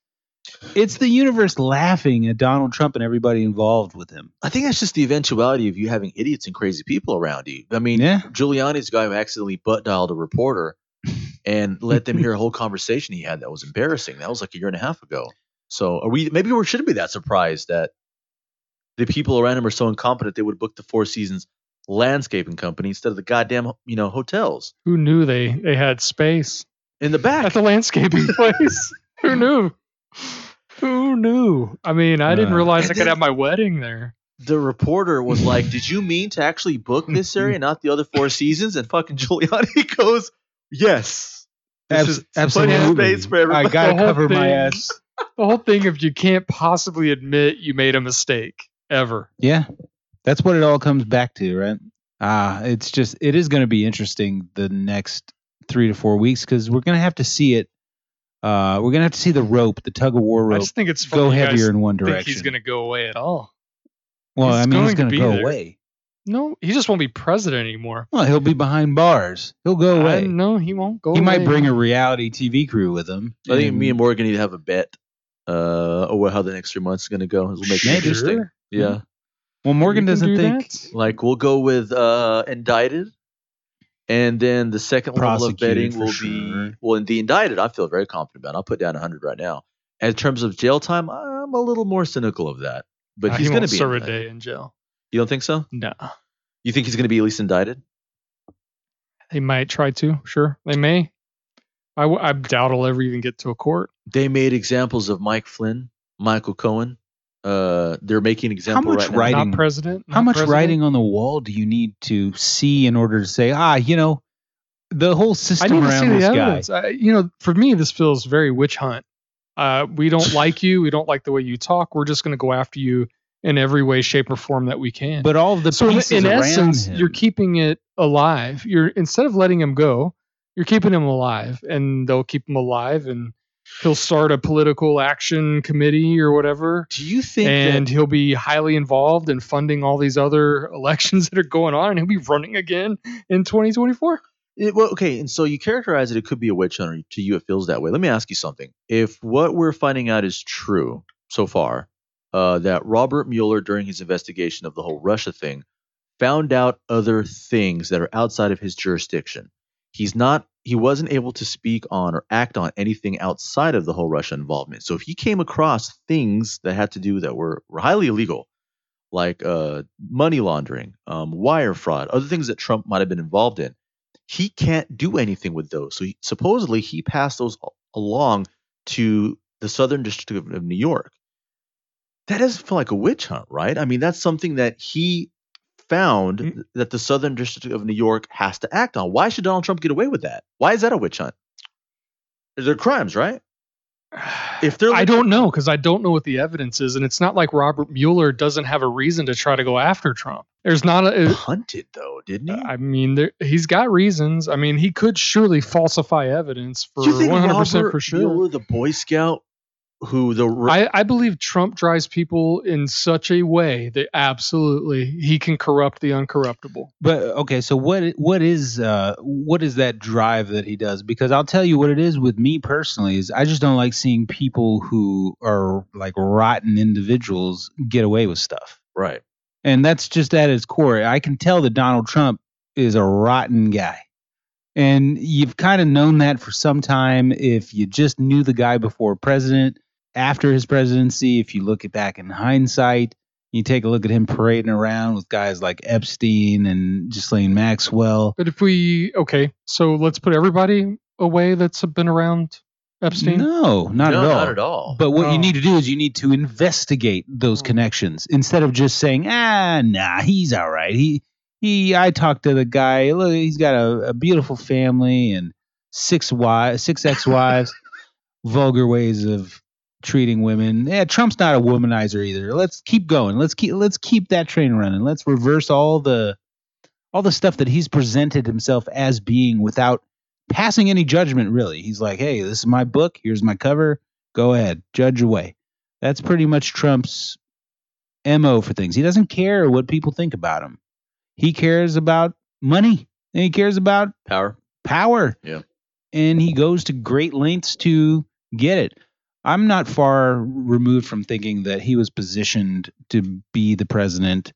It's the universe laughing at Donald Trump and everybody involved with him. I think that's just the eventuality of you having idiots and crazy people around you. I mean, Yeah. Giuliani's the guy who accidentally butt dialed a reporter and let them hear a whole conversation he had that was embarrassing. That was like a year and a half ago. So are we maybe we shouldn't be that surprised that the people around him are so incompetent they would book the Four Seasons landscaping company instead of the goddamn you know hotels Who knew they they had space in the back. at the landscaping place? Who knew? Who knew? I mean, I didn't Uh, realize I could then- have my wedding there. the reporter was like, "Did you mean to actually book this area, not the other Four Seasons?" And fucking Giuliani goes, "Yes, This Abs- is plenty of space for everybody." I gotta The whole cover my ass. The whole thing of you can't possibly admit you made a mistake ever. Yeah, that's what it all comes back to, right? Ah, it's just it is going to be interesting the next three to four weeks because we're going to have to see it. Uh, we're going to have to see the rope, the tug of war rope. I just think it's funny go heavier in one think direction. he's going to go away at all. well, he's I mean, he's going going to to go there. away. No, he just won't be president anymore. Well, he'll be behind bars. He'll go I, away. no, he won't go he might bring a reality TV crew with him. I think me and Morgan need to have a bet uh, over how the next three months is going to go. We'll make it interesting. Yeah, well, Morgan doesn't do think. that. like we'll go with uh, indicted, and then the second level of betting will sure. be well. In the indicted, I feel very confident about. I'll put down 100 right now. And in terms of jail time, I'm a little more cynical of that. But Nah, he's he going to be. serve a day in jail. You don't think so? No, You think he's going to be at least indicted? they might try to. Sure, they may. I, w- I doubt he'll ever even get to a court. They made examples of Mike Flynn, Michael Cohen. Uh, they're making example much right Writing- Not president. How much president. writing on the wall do you need to see in order to say, ah, you know, the whole I system need to around see the this guy? evidence. I, you know, for me, this feels very witch hunt. Uh, we don't like you. We don't like the way you talk. We're just going to go after you in every way, shape, or form that we can. But all of the so in, pieces in around essence, him, you're keeping it alive. You're instead of letting him go, you're keeping him alive, and they'll keep him alive, and he'll start a political action committee or whatever, Do you think and that, he'll be highly involved in funding all these other elections that are going on, and he'll be running again in 2024. It, well, okay, and so you characterize it. It could be a witch hunt. Or to you, it feels that way. Let me ask you something. If what we're finding out is true so far, uh, that Robert Mueller, during his investigation of the whole Russia thing, found out other things that are outside of his jurisdiction. He's not. He wasn't able to speak on or act on anything outside of the whole Russia involvement. So if he came across things that had to do that were, were highly illegal, like uh, money laundering, um, wire fraud, other things that Trump might have been involved in he can't do anything with those. So he, supposedly he passed those along to the Southern District of, New York. That doesn't feel like a witch hunt, right? I mean, that's something that he found Mm. that the Southern District of New York has to act on. Why should Donald Trump get away with that? Why is that a witch hunt? They're crimes, right? If they're I don't know because I don't know what the evidence is, and it's not like Robert Mueller doesn't have a reason to try to go after Trump. There's not a. Hunted though, didn't he? I mean, there, he's got reasons. I mean, he could surely falsify evidence for Do you think 100 percent for sure. Mueller, the Boy Scout, who the I, I believe Trump drives people in such a way that absolutely he can corrupt the uncorruptible. But okay, so what what is uh what is that drive that he does? Because I'll tell you what it is with me personally is I just don't like seeing people who are like rotten individuals get away with stuff. right. And that's just at its core. I can tell that Donald Trump is a rotten guy. And you've kind of known that for some time if you just knew the guy before president, after his presidency, if you look at back in hindsight, you take a look at him parading around with guys like Epstein and Ghislaine Maxwell. But if we okay, so let's put everybody away that's been around Epstein. No, not no, at all. Not at all. But what Oh. you need to do is you need to investigate those Oh. connections instead of just saying, ah, nah, he's all right. He he. I talked to the guy. Look, he's got a, a beautiful family and six wives, six ex-wives. vulgar ways of treating women. Yeah, Trump's not a womanizer either. Let's keep going. Let's keep let's keep that train running. Let's reverse all the all the stuff that he's presented himself as being without passing any judgment really. He's like, "Hey, this is my book. Here's my cover. Go ahead, judge away." That's pretty much Trump's mo for things. He doesn't care what people think about him. He cares about money and he cares about Power. power. Yeah. And he goes to great lengths to get it. I'm not far removed from thinking that he was positioned to be the president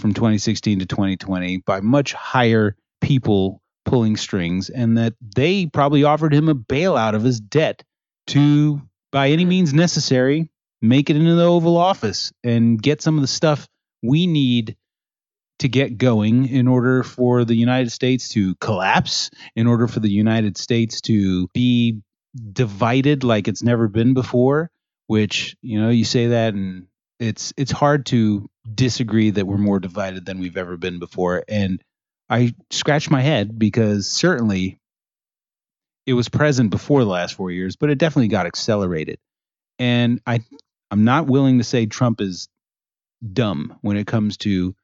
from 2016 to 2020 by much higher people pulling strings and that they probably offered him a bailout of his debt to by any means necessary make it into the oval office and get some of the stuff we need to get going in order for the United States to collapse, in order for the United States to be divided like it's never been before, which, you know, you say that and it's it's hard to disagree that we're more divided than we've ever been before and I scratch my head because certainly it was present before the last 4 years, but it definitely got accelerated. And I I'm not willing to say Trump is dumb when it comes to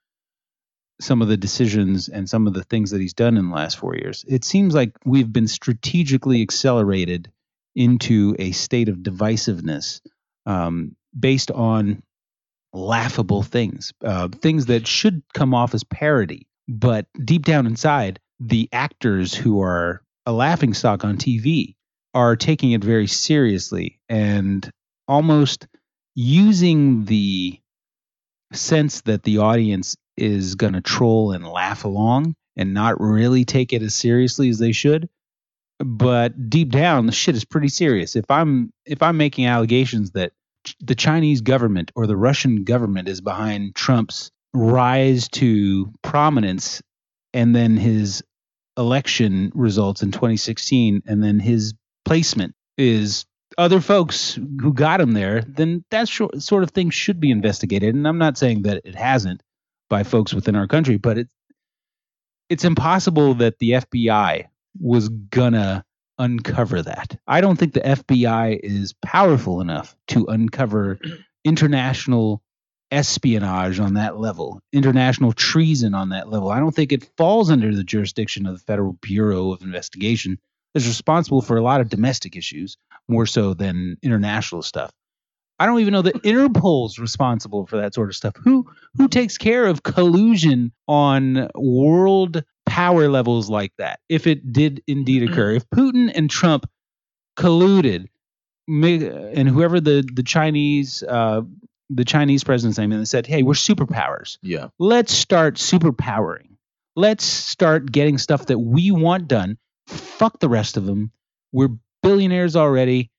some of the decisions and some of the things that he's done in the last four years. It seems like we've been strategically accelerated into a state of divisiveness um, based on laughable things, uh, things that should come off as parody. But deep down inside, the actors who are a laughing stock on TV are taking it very seriously and almost using the sense that the audience is going to troll and laugh along and not really take it as seriously as they should but deep down the shit is pretty serious if i'm if i'm making allegations that ch- the chinese government or the russian government is behind trump's rise to prominence and then his election results in 2016 and then his placement is other folks who got him there, then that sho- sort of thing should be investigated. And I'm not saying that it hasn't by folks within our country, but it's it's impossible that the FBI was gonna uncover that. I don't think the FBI is powerful enough to uncover international espionage on that level, international treason on that level. I don't think it falls under the jurisdiction of the Federal Bureau of Investigation that's responsible for a lot of domestic issues more so than international stuff. I don't even know that Interpol's responsible for that sort of stuff. Who who takes care of collusion on world power levels like that? If it did indeed occur, if Putin and Trump colluded, and whoever the the Chinese uh, the Chinese president's name, and they said, "Hey, we're superpowers. Yeah. Let's start superpowering. Let's start getting stuff that we want done. Fuck the rest of them. We're billionaires already.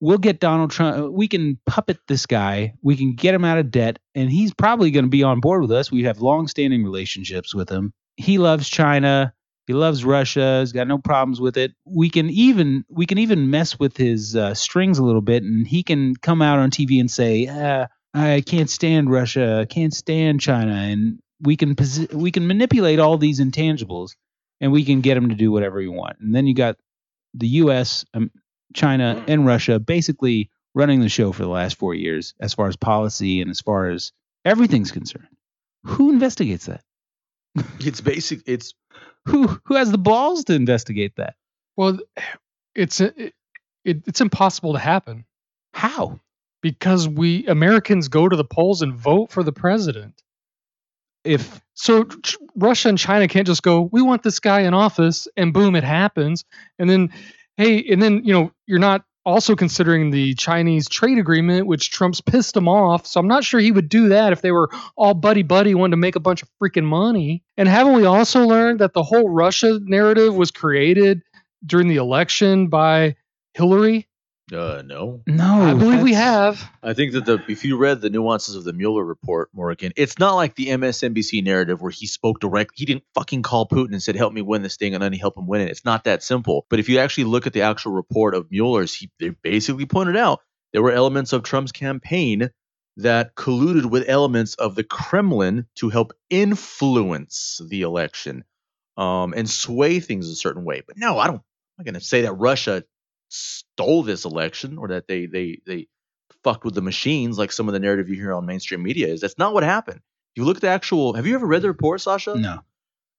We'll get Donald Trump. We can puppet this guy. We can get him out of debt, and he's probably going to be on board with us. We have long-standing relationships with him. He loves China. He loves Russia. He's got no problems with it. We can even we can even mess with his uh, strings a little bit, and he can come out on TV and say, uh, "I can't stand Russia. I can't stand China," and we can posi- we can manipulate all these intangibles, and we can get him to do whatever we want. And then you got the U.S., um, China, and Russia basically running the show for the last four years as far as policy and as far as everything's concerned. Who investigates that? It's basic. It's Who who has the balls to investigate that? Well, it's it, it, it's impossible to happen How? because we Americans go to the polls and vote for the president. If So Ch- Russia and China can't just go, "We want this guy in office," and boom, it happens. And then, hey, and then you know you're not also considering the Chinese trade agreement, which Trump's pissed him off. So I'm not sure he would do that if they were all buddy buddy, wanting to make a bunch of freaking money. And haven't we also learned that the whole Russia narrative was created during the election by Hillary? Uh no. no, I believe we have. I think that the if you read the nuances of the Mueller report, Morgan, it's not like the MSNBC narrative where he spoke directly. He didn't fucking call Putin and said, "Help me win this thing," and then he helped him win it. It's not that simple. But if you actually look at the actual report of Mueller's, he they basically pointed out there were elements of Trump's campaign that colluded with elements of the Kremlin to help influence the election um, and sway things a certain way. But no, I don't. I'm not going to say that Russia stole this election or that they they they fucked with the machines like some of the narrative you hear on mainstream media is. That's not what happened. You look at the actual, have you ever read the report, Sasha? No.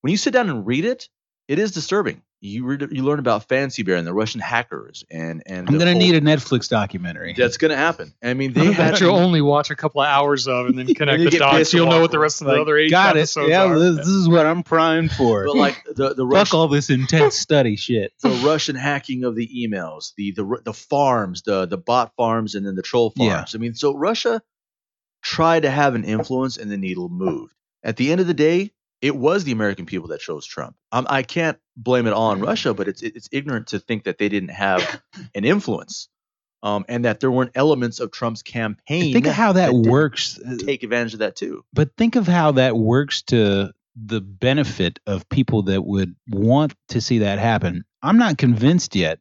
When you sit down and read it, it is disturbing. You read, you learn about Fancy Bear and the Russian hackers, and and I'm gonna whole- need a Netflix documentary. That's gonna happen. I mean, they that you'll only watch a couple of hours of and then connect you the dots. You'll know what the rest of the Like, other eight got it. Yeah, are. this, this is what I'm primed for. but like the the Fuck all this intense study shit. the Russian hacking of the emails, the the the farms, the the bot farms, and then the troll Yeah. farms. I mean, so Russia tried to have an influence, and the needle moved. At the end of the day, it was the American people that chose Trump. Um, I can't blame it all on Russia, but it's it's ignorant to think that they didn't have an influence, um, and that there weren't elements of Trump's campaign. Think of how that didn't works. uh, Take advantage of that too. But think of how that works to the benefit of people that would want to see that happen. I'm not convinced yet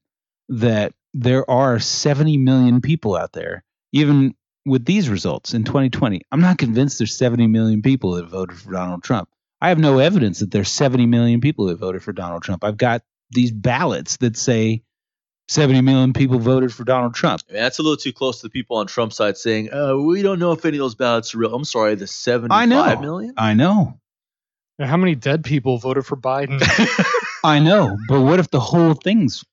that there are 70 million people out there, even with these results in 2020. I'm not convinced there's 70 million people that voted for Donald Trump. I have no evidence that there's 70 million people that voted for Donald Trump. I've got these ballots that say 70 million people voted for Donald Trump. I mean, that's a little too close to the people on Trump's side saying, uh, "We don't know if any of those ballots are real." I'm sorry, the I know. seventy-five million. I know. And How many dead people voted for Biden? I know, but what if the whole thing's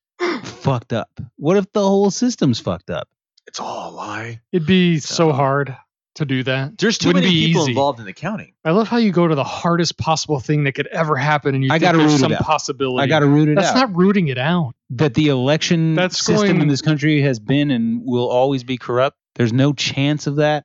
fucked up? What if the whole system's fucked up? It's all a lie. It'd be so So- hard to do that. There's too Wouldn't many be people easy. involved in the counting. I love how you go to the hardest possible thing that could ever happen, and you I think gotta there's root some possibility. I got to root it That's out. That's not rooting it out. that the election That's system going- in this country has been and will always be corrupt. There's no chance of that,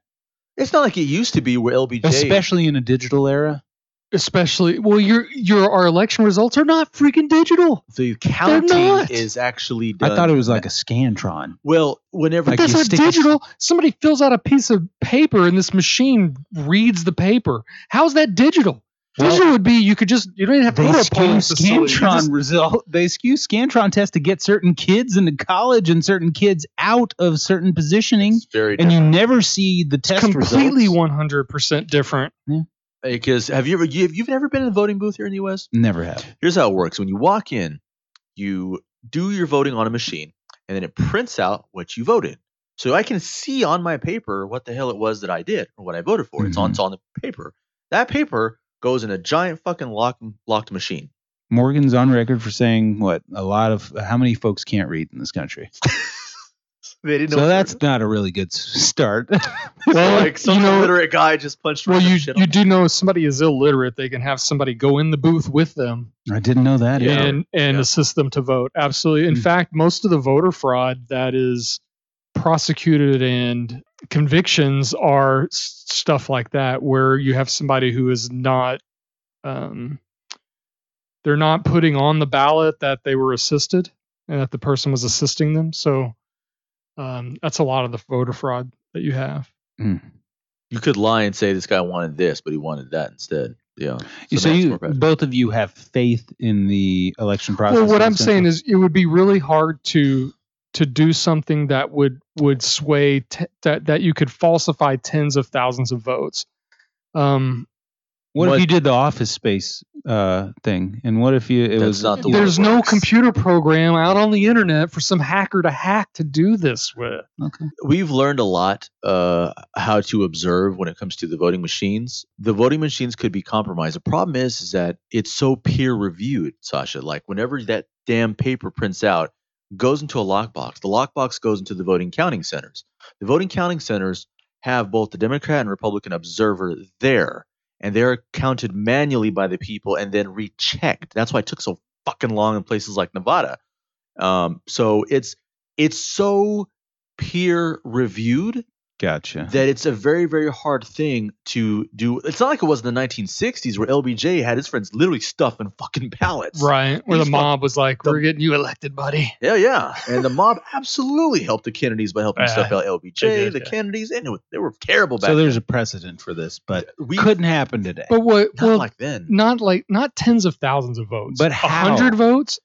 It's not like it used to be where LBJ. especially in a digital era. Especially, well, your your our election results are not freaking digital. the counting is actually done. I thought it was like a Scantron. well, whenever Like That's not stick a- digital. Somebody fills out a piece of paper, and this machine reads the paper. How's that digital? Well, digital would be you could just you don't even have to They go to a skew polling Scantron just- result. They skew Scantron tests to get certain kids into college and certain kids out of certain positioning, it's very and you never see the test completely results. one hundred percent different. Because have you ever you, you've never been in a voting booth here in the U.S. Never have. Here's how it works: when you walk in, you do your voting on a machine, and then it prints out what you voted. So I can see on my paper what the hell it was that I did or what I voted for. It's on it's mm-hmm. on the paper. That paper goes in a giant fucking locked locked machine. Morgan's on record for saying what a lot of how many folks can't read in this country. They didn't So that's not a really good start. Well, like some you know- illiterate guy just punched. Well, you shit you do know if somebody is illiterate, they can have somebody go in the booth with them I didn't know that. Yeah. and and Yeah. assist them to vote. Absolutely. In Mm. fact, most of the voter fraud that is prosecuted and convictions are stuff like that, where you have somebody who is not, um, they're not putting on the ballot that they were assisted and that the person was assisting them. So um, that's a lot of the voter fraud that you have. Mm. you could lie and say this guy wanted this, but he wanted that instead. Yeah. So, that's you both of you have faith in the election process. Well, what I'm this saying is, it would be really hard to to do something that would would sway t- that that you could falsify tens of thousands of votes. Um, what, what- if you did the Office Space uh, thing, and what if you it was not the there's no works. computer program out on the internet for some hacker to hack to do this with. okay? We've learned a lot uh, how to observe when it comes to the voting machines. The voting machines could be compromised. The problem is, is that it's so peer reviewed, Sasha. Like whenever that damn paper prints out, goes into a lockbox. The lockbox goes into the voting counting centers. The voting counting centers have both the Democrat and Republican observer there, and they're counted manually by the people and then rechecked. That's why it took so fucking long in places like Nevada. Um, so it's it's so peer reviewed Gotcha. that it's a very very hard thing to do. It's not like it was in the 1960s where LBJ had his friends literally stuffing fucking ballots. Right, where the These fuck- mob was like, the- "We're getting you elected, buddy." Yeah, yeah. And the mob absolutely helped the Kennedys by helping Uh, stuff out LBJ, did, the yeah. Kennedys, and it was, they were terrible back so there's then. a precedent for this, but we couldn't happen today. But what? not well, like then. not like not tens of thousands of votes, But a how? hundred votes,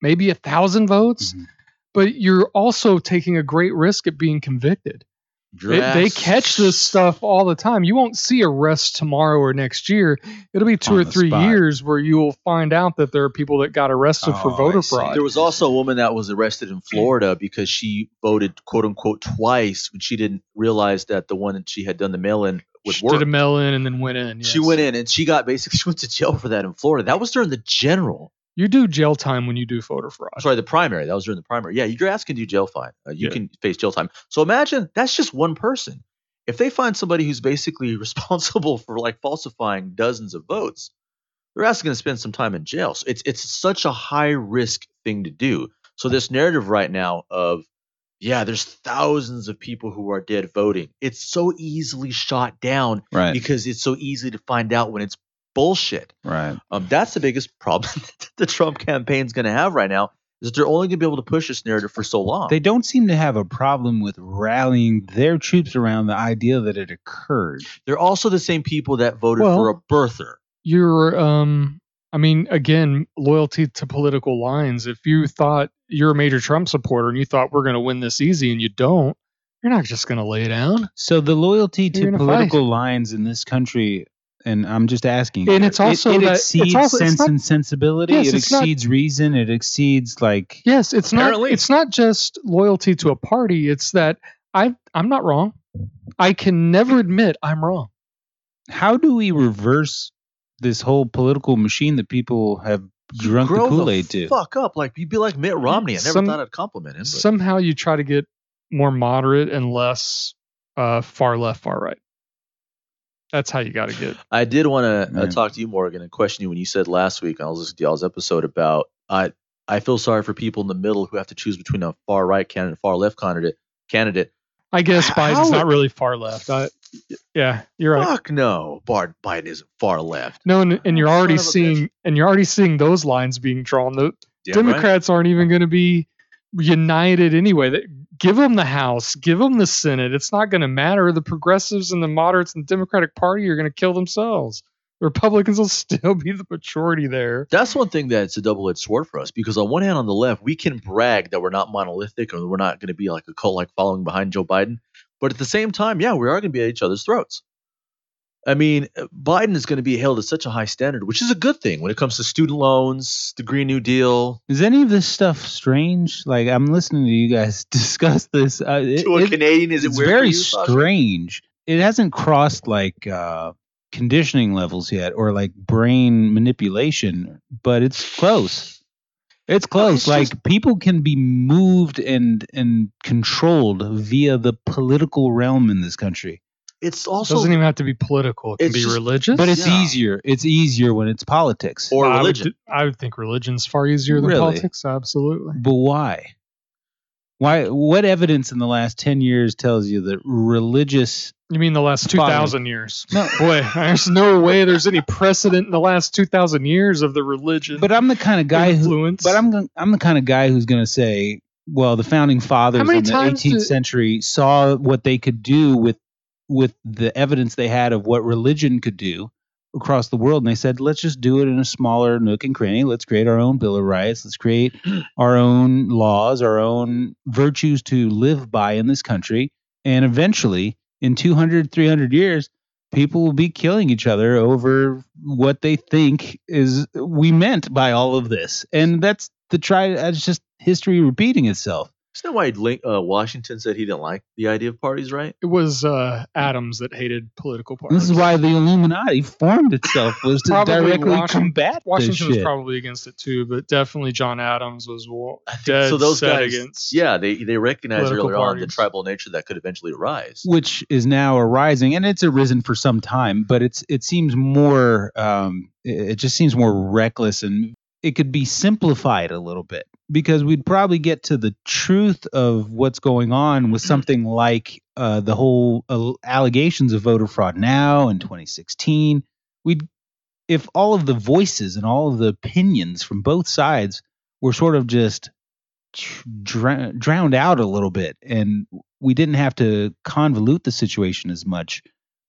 maybe a thousand votes. Mhm. But you're also taking a great risk at being convicted. They, they catch this stuff all the time. You won't see arrests tomorrow or next year. It'll be two or three spot. years where you will find out that there are people that got arrested for Oh, voter fraud. There was also a woman that was arrested in Florida because she voted quote unquote twice when she didn't realize that the one that she had done the mail in would she work. did a mail in and then went in. She went in and she got basically she went to jail for that in Florida. That was during the general. You do jail time when you do voter fraud. sorry, the primary. That was during the primary. Yeah, your ass can do jail fine. Uh, you Yeah. can face jail time. So imagine that's just one person. If they find somebody who's basically responsible for like falsifying dozens of votes, they're going to spend some time in jail. So it's it's such a high risk thing to do. So this narrative right now of yeah, there's thousands of people who are dead voting. It's so easily shot down Right. because it's so easy to find out when it's bullshit. Right. Um, that's the biggest problem that the Trump campaign's going to have right now is that they're only going to be able to push this narrative for so long. They don't seem to have a problem with rallying their troops around the idea that it occurred. They're also the same people that voted Well- for a birther. You're, um, I mean, again, loyalty to political lines. If you thought you're a major Trump supporter and you thought we're going to win this easy and you don't, you're not just going to lay down. So the loyalty to gonna political lines in this country, and I'm just asking, And it's it- also it, that- it's exceeds also- it's sense not- and sensibility. Yes, it it's not- exceeds reason. It exceeds like Yes, it's Apparently. not. It's not just loyalty to a party. It's that I'm. I'm not wrong. I can never admit I'm wrong. how do we reverse this whole political machine that people have drunk the Kool Aid to? Fuck up. Like, you'd be like Mitt Romney. I never Some- thought I'd compliment him. But Somehow you try to get more moderate and less uh, far left, far right. That's how you got to get. I did want to uh, talk to you, Morgan, and question you when you said last week, and I was listening to y'all's episode about I I feel sorry for people in the middle who have to choose between a far right candidate, and far left candidate. Candidate. I guess How- Biden's not really far left. I, yeah, you're right. Fuck no, Bart Biden isn't far left. No, and, and you're already of bitch. seeing, and you're already seeing those lines being drawn. The Damn right. Democrats aren't even going to be united anyway. Give them the House, give them the Senate. It's not going to matter. The progressives and the moderates and the Democratic Party are going to kill themselves. The Republicans will still be the majority there. That's one thing that's a double edged sword for us because on one hand, on the left, we can brag that we're not monolithic or we're not going to be like a cult like following behind Joe Biden. But at the same time, yeah, we are going to be at each other's throats. I mean, Biden is going to be held at such a high standard, which is a good thing when it comes to student loans, the Green New Deal. Is any of this stuff strange? Like I'm listening to you guys discuss this. Uh, it- To a it- Canadian, is it it's weird? for very you, Sasha? strange. It hasn't crossed like uh, conditioning levels yet, or like brain manipulation, but it's close. It's close. it's like just- people can be moved and and controlled via the political realm in this country. It's It also doesn't even have to be political. It can be just- religious. But it's Yeah. easier. It's easier when it's politics. or I would, religion. I would think religion's far easier than Really? politics. Absolutely. But why? Why? What evidence in the last ten years tells you that religious? You mean the last 2,000 years? No, Boy, there's no way there's any precedent in the last 2,000 years of the religion. but I'm the kind of guy who. But I'm I'm the kind of guy who's going to say, well, the founding fathers in the 18th did- century saw what they could do with with the evidence they had of what religion could do across the world, and they said, let's just do it in a smaller nook and cranny. Let's create our own bill of rights. Let's create our own laws, our own virtues to live by in this country, and eventually, in 200, 300 years. People will be killing each other over what they think is we meant by all of this, and that's the try. That's just history repeating itself. Isn't that why Lin- uh, Washington said he didn't like the idea of parties, right? it was uh, Adams that hated political parties. This is why the Illuminati formed itself was to directly Washington- combat Washington this was shit. probably against it too, but definitely John Adams was wa- dead so those set guys, against. yeah, they they recognized political earlier on the tribal nature that could eventually arise. which is now arising, and it's arisen for some time, but it's it seems more um, it it just seems more reckless, and it could be simplified a little bit because we'd probably get to the truth of what's going on with something like uh, the whole uh, allegations of voter fraud now in 2016. We'd if all of the voices and all of the opinions from both sides were sort of just dr- drowned out a little bit and we didn't have to convolute the situation as much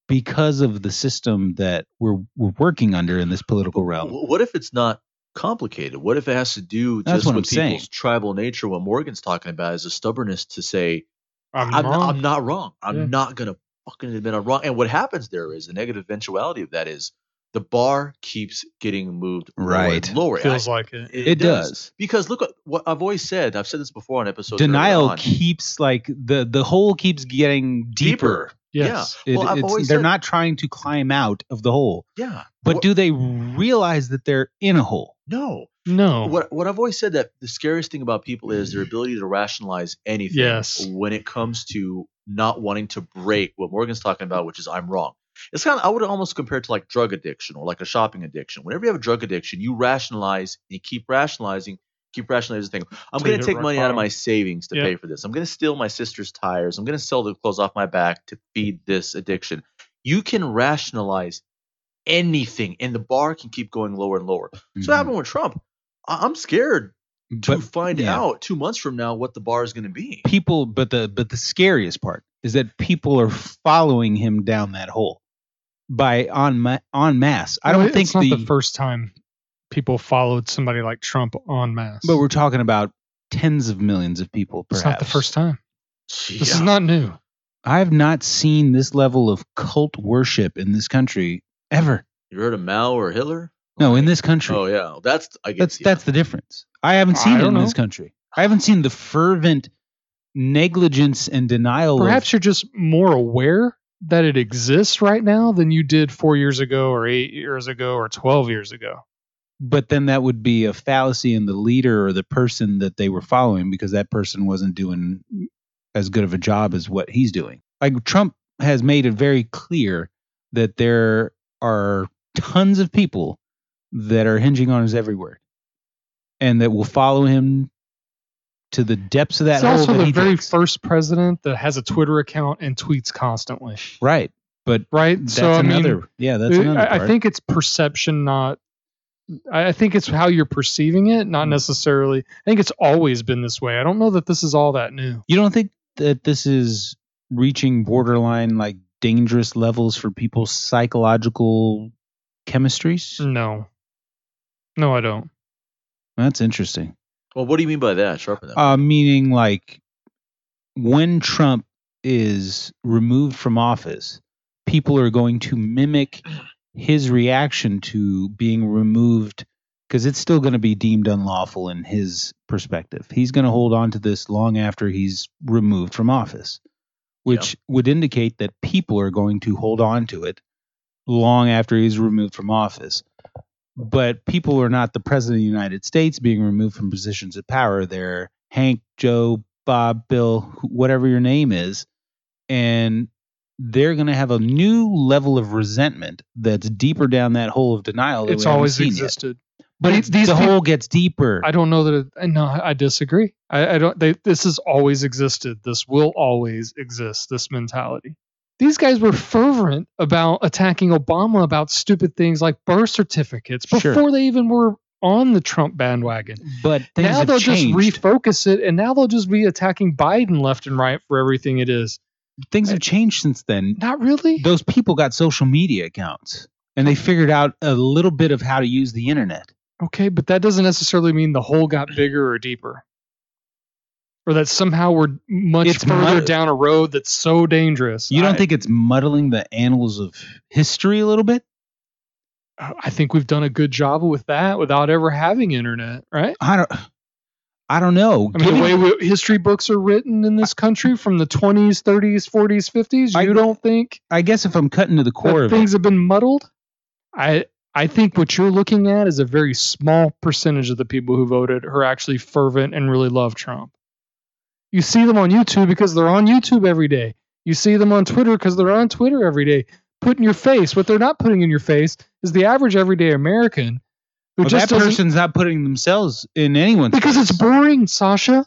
because of the system that we're we're working under in this political realm. What if it's not complicated? What if it has to do That's just what with I'm saying. people's tribal nature? What Morgan's talking about is a stubbornness to say, I'm, I'm, wrong. not, I'm not wrong. I'm Yeah. not going to fucking admit I'm wrong. And what happens there is the negative eventuality of that is the bar keeps getting moved lower Right. and lower. Feels I- like it. It does. Because look what I've always said. I've said this before on episodes. earlier Denial on. keeps like the the hole keeps getting deeper. Yes. It- Well, I've always they're said- not trying to climb out of the hole, Yeah. but Well, do they realize that they're in a hole? No. No. What what I've always said that the scariest thing about people is their ability to rationalize anything Yes. when it comes to not wanting to break what Morgan's talking about, which is I'm wrong. It's kind of I would almost compare it to like drug addiction or like a shopping addiction. Whenever you have a drug addiction, you rationalize and you keep rationalizing, keep rationalizing the thing. I'm going to take money out of my savings to Yeah. pay for this. I'm going to steal my sister's tires. I'm going to sell the clothes off my back to feed this addiction. You can rationalize anything, and the bar can keep going lower and lower. Mm-hmm. So what happened with Trump? I- I'm scared to But- find yeah. out two months from now what the bar is going to be. people but the but the scariest part is that people are following him down that hole by on ma- on mass i don't Well, think it's not the, the first time people followed somebody like Trump en masse. but we're talking about tens of millions of people it's perhaps not the first time. This is not new. i have not seen this level of cult worship in this country ever You heard of Mao or Hitler? no in this country Oh yeah, that's I guess that's yeah. that's the difference i haven't I seen it don't in this country i haven't seen the fervent negligence and denial of Perhaps you're just more aware that it exists right now than you did four years ago, or eight years ago, or twelve years ago. but then that would be a fallacy in the leader or the person that they were following because that person wasn't doing as good of a job as what he's doing. Like Trump has made it very clear that there are tons of people that are hinging on his every word and that will follow him to the depths of that hole also that the he very digs. first president that has a Twitter account and tweets constantly. right but Right. that's so I mean, another yeah that's I- another I, part. think it's perception, not. I I think it's how you're perceiving it, not mm-hmm. necessarily. I think it's always been this way. I don't know that this is all that new. You don't think that this is reaching borderline like dangerous levels for people's psychological chemistries? No. No, I don't. That's interesting. Well, what do you mean by that? Sharpen that. Uh, meaning like when Trump is removed from office, people are going to mimic his reaction to being removed because it's still going to be deemed unlawful in his perspective. He's going to hold on to this long after he's removed from office, which would indicate that people are going to hold on to it long after he's removed from office. But people are not the president of the United States being removed from positions of power. They're Hank, Joe, Bob, Bill, whatever your name is. And they're going to have a new level of resentment that's deeper down that hole of denial. That It's always existed. But it's, these the peop- hole gets deeper. I don't know that. It, no, I disagree. I, I don't. They, this has always existed. This will always exist. This mentality. These guys were fervent about attacking Obama about stupid things like birth certificates Sure. before they even were on the Trump bandwagon. but now they'll changed. just refocus it, and now they'll just be attacking Biden left and right for everything it is. things have changed since then. Not really. Those people got social media accounts and they figured out a little bit of how to use the internet. Okay, but that doesn't necessarily mean the hole got mm. bigger or deeper. Or that somehow we're much It's further mud- down a road that's so dangerous. You don't I, think it's muddling the annals of history a little bit? Uh, I think we've done a good job with that without ever having internet, right? I don't. I don't know. I mean, the way we, history books are written in this country from the 20s, 30s, 40s, 50s, I- you don't think I guess if I'm cutting to the core that of it, things have been muddled? I I think what you're looking at is a very small percentage of the people who voted who are actually fervent and really love Trump. You see them on YouTube because they're on YouTube every day. You see them on Twitter because they're on Twitter every day. Put in your face. What they're not putting in your face is the average everyday American who well, just that person's not putting themselves in anyone's because it's boring, Sasha.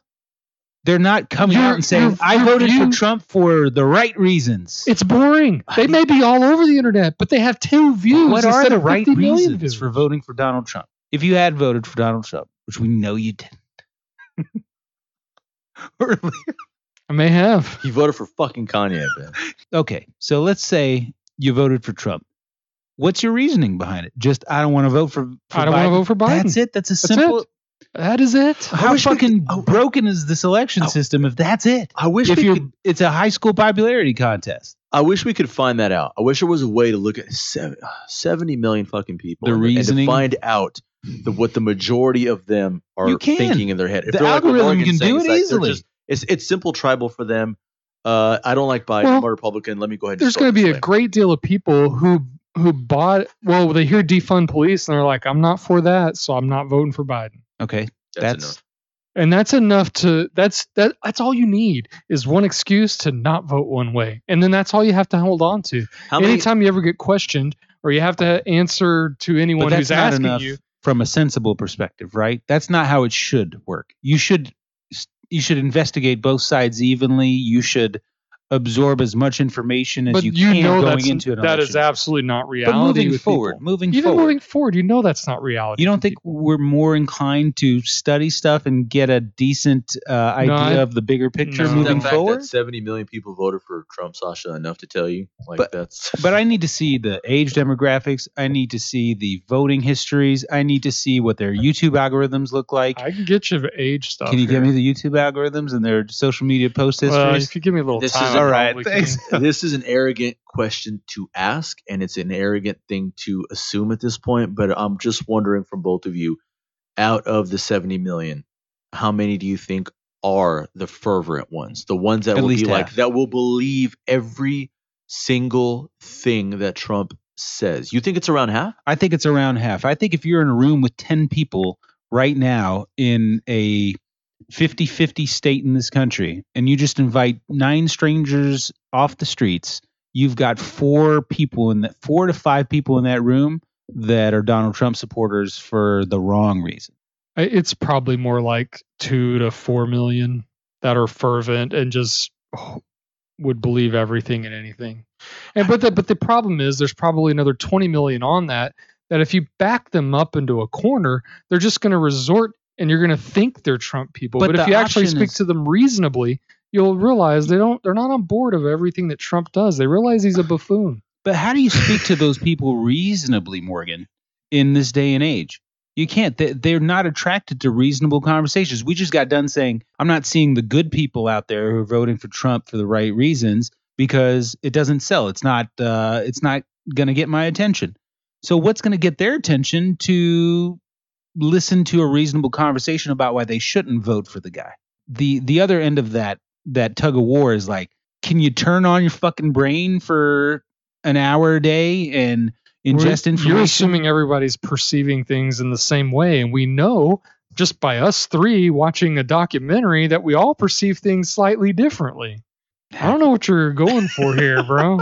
They're not coming Your- out and saying, your- "I voted view- for Trump for the right reasons." It's boring. They may be all over the internet, but they have two views. what are instead the of right reasons views. for voting for Donald Trump? If you had voted for Donald Trump, which we know you didn't. Or- I may have. You voted for fucking Kanye, man. okay, so let's say you voted for Trump. What's your reasoning behind it? Just I don't want to vote for. for I don't want to vote for Biden. That's it. That's a That's simple. it. That is it. How fucking could- I- broken is this election system if that's it? I wish If we you're, could, it's a high school popularity contest. I wish we could find that out. I wish there was a way to look at seven, 70 million fucking people The and, and to find out the, what the majority of them are thinking in their head. If The they're like algorithm can do it like easily. just- it's it's simple tribal for them. Uh, I don't like Biden. Well, I'm a Republican. Let me go ahead. There's going to be a great deal of people who who bought well they hear defund police and they're like i'm not for that so i'm not voting for biden Okay, That's, that's, enough. and that's enough to that's that that's all you need is one excuse to not vote one way and then that's all you have to hold on to How many? anytime you ever get questioned or you have to answer to anyone but who's not asking enough you from a sensible perspective, right? That's not how it should work. You should you should investigate both sides evenly. You should absorb as much information as but you, you, can know going into an that is election. absolutely not But reality moving with forward, people. moving even forward, moving forward you know that's not reality you don't think people. we're more inclined to study stuff and get a decent uh, idea I- of the bigger picture No. Moving the fact forward? that 70 million people voted for Trump, Sasha, enough to tell you? Like But- that's. But I need to see the age demographics. I need to see the voting histories. I need to see what their YouTube algorithms look like. i can get you the age stuff Can you here. give me the YouTube algorithms and their social media post histories? well, if you give me a little This time is I all right, thanks. this is an arrogant question to ask, and it's an arrogant thing to assume at this point. But I'm just wondering from both of you, out of the 70 million, how many do you think are the fervent ones? The ones that At will least be like that will believe every single thing that Trump says. You think it's around half? I think it's around half. I think if you're in a room with 10 people right now in a 50 50 state in this country and you just invite nine strangers off the streets, you've got four people in that, four to five people in that room that are Donald Trump supporters for the wrong reason. It's probably more like two to four million that are fervent and just oh, would believe everything and anything. And but the but the problem is there's probably another 20 million on that that if you back them up into a corner, they're just going to resort and you're going to think they're Trump people. But But, if you actually speak is- to them reasonably, you'll realize they don't they're not on board of everything that Trump does. They realize he's a buffoon. But how do you speak to those people reasonably, Morgan, in this day and age? You can't. They- They're not attracted to reasonable conversations. We just got done saying, I'm not seeing the good people out there who are voting for Trump for the right reasons because it doesn't sell. It's not. Uh, it's not going to get my attention. So what's going to get their attention to listen to a reasonable conversation about why they shouldn't vote for the guy? The the other end of that that tug of war is like, can you turn on your fucking brain for an hour a day and ingest We're- information? You're assuming everybody's perceiving things in the same way, and we know just by us three watching a documentary that we all perceive things slightly differently. I don't know what you're going for here, bro.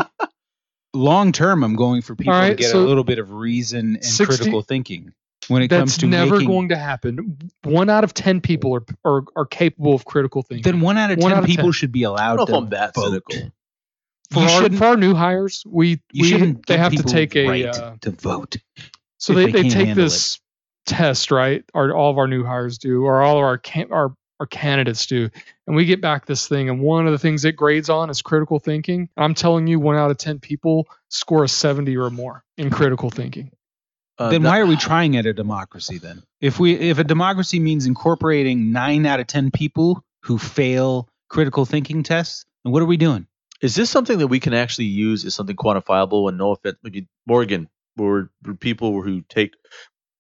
long term, I'm going for people All to right, get a little bit of reason and 60 critical thinking when it comes That's to never making. going to happen. One out of ten people are are, are capable of critical thinking. then one out of One ten out of people 10. should be I allowed don't to if I'm that vote. cynical. for, You our, for our new hires, we we they have to take a right uh, to vote. so they, they they take handle this test right our all of our new hires do or all of our can, our our candidates do and we get back this thing and one of the things it grades on is critical thinking i'm telling you one out of 10 people score a 70 or more in critical thinking Uh, then that- why are we trying at a democracy then? If we if a democracy means incorporating nine out of ten people who fail critical thinking tests, then what are we doing? Is this something that we can actually use as something quantifiable and no offense? Maybe Morgan, or or people who take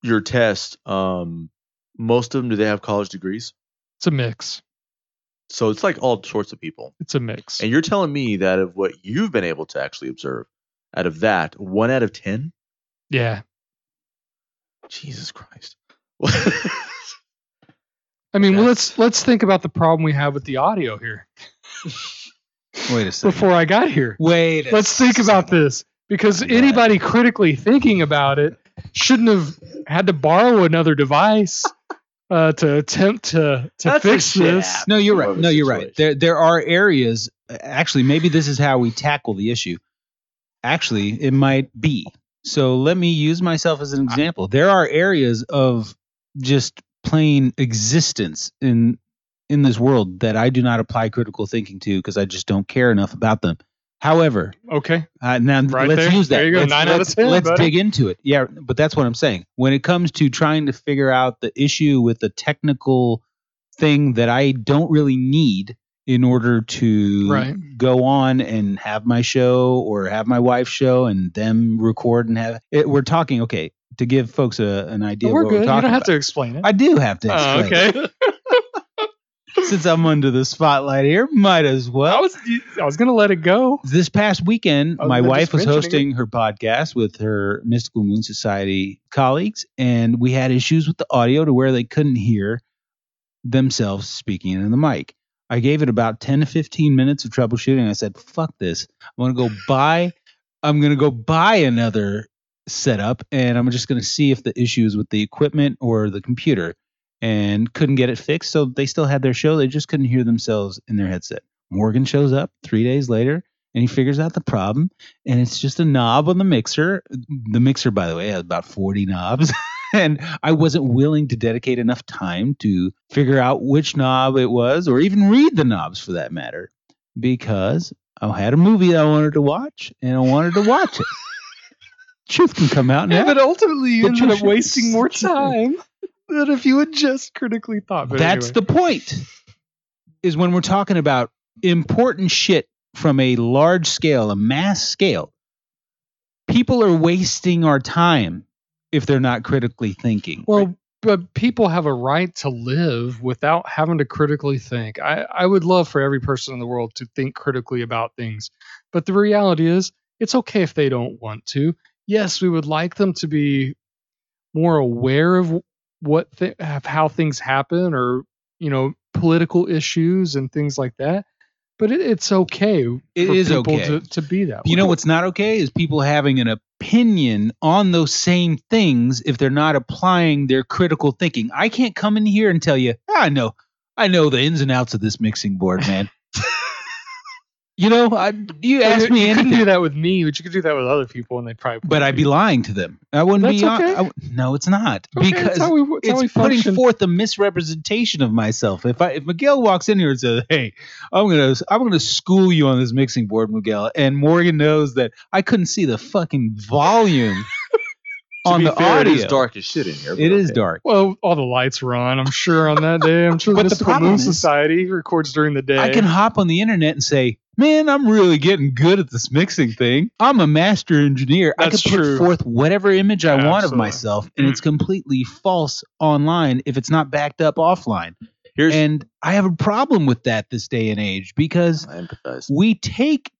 your test, um, most of them do they have college degrees? it's a mix So it's like all sorts of people. it's a mix And you're telling me that of what you've been able to actually observe, out of that, one out of ten? yeah Jesus Christ. i mean well, let's let's think about the problem we have with the audio here Wait a second. before i got here Wait. a let's think about this because I'm glad. anybody critically thinking about it shouldn't have had to borrow another device uh, to attempt to to That's fix this. No, you're right. No, you're right. There there are areas actually maybe this is how we tackle the issue. Actually, it might be. So let me use myself as an example. There are areas of just plain existence in in this world that I do not apply critical thinking to because I just don't care enough about them. However, Okay, uh, now Right let's there. use that. There you go. Let's, Nine out of let's- 10, let's buddy. dig into it. Yeah, but that's what I'm saying. When it comes to trying to figure out the issue with the technical thing that I don't really need in order to Right. go on and have my show or have my wife's show and them record and have it, we're talking okay to give folks a, an idea we're of what good. we're You don't have about. to explain it. I do have to Oh, explain. okay. Since I'm under the spotlight here, might as I well. was I was gonna let it go. This past weekend, my wife was hosting her podcast with her Mystical Moon Society colleagues, and we had issues with the audio to where they couldn't hear themselves speaking in the mic. I gave it about 10 to 15 minutes of troubleshooting. I said, fuck this. I'm going to go buy I'm going to go buy another setup and I'm just going to see if the issue is with the equipment or the computer and couldn't get it fixed. So they still had their show. They just couldn't hear themselves in their headset. Morgan shows up 3 days later and he figures out the problem and it's just a knob on the mixer. The mixer by the way has about 40 knobs. and I wasn't willing to dedicate enough time to figure out which knob it was or even read the knobs for that matter because I had a movie that I wanted to watch and I wanted to watch it. Truth can come out Yeah, but ultimately you But ended up wasting more time than if you had just critically thought. But That's anyway. the point. Is when we're talking about important shit from a large scale, a mass scale. People are wasting our time if they're not critically thinking. Well, but people have a right to live without having to critically think. I, I would love for every person in the world to think critically about things. But the reality is, it's okay if they don't want to. Yes, we would like them to be more aware of what th- of how things happen or, you know, political issues and things like that. But it, it's okay It for is people okay. to, to be that You way. know what's not okay is people having an opinion on those same things if they're not applying their critical thinking. I can't come in here and tell you, "Ah, I know, I know the ins and outs of this mixing board, man. you know, I, you Well, ask you, me you couldn't anything, do that with me, but you could do that with other people, and they'd probably. but I'd be lying to them. I wouldn't be. That's hon- okay. I w- no, it's not Okay, because how we, we it's putting forth a misrepresentation of myself. If I if Miguel walks in here and says, "Hey, I'm gonna I'm gonna school you on this mixing board, Miguel," and Morgan knows that I couldn't see the fucking volume on be the fair, audio. it is dark as shit in here. It is okay. dark. Well, all the lights were on. I'm sure on that day. I'm sure the But the Mystical Moon Society records during the day. I can hop on the internet and say, "Man, I'm really getting good at this mixing thing. I'm a master engineer. That's I can put true. forth whatever image I want of myself, and it's completely false online if it's not backed up offline." Here's And I have a problem with that this day and age because we take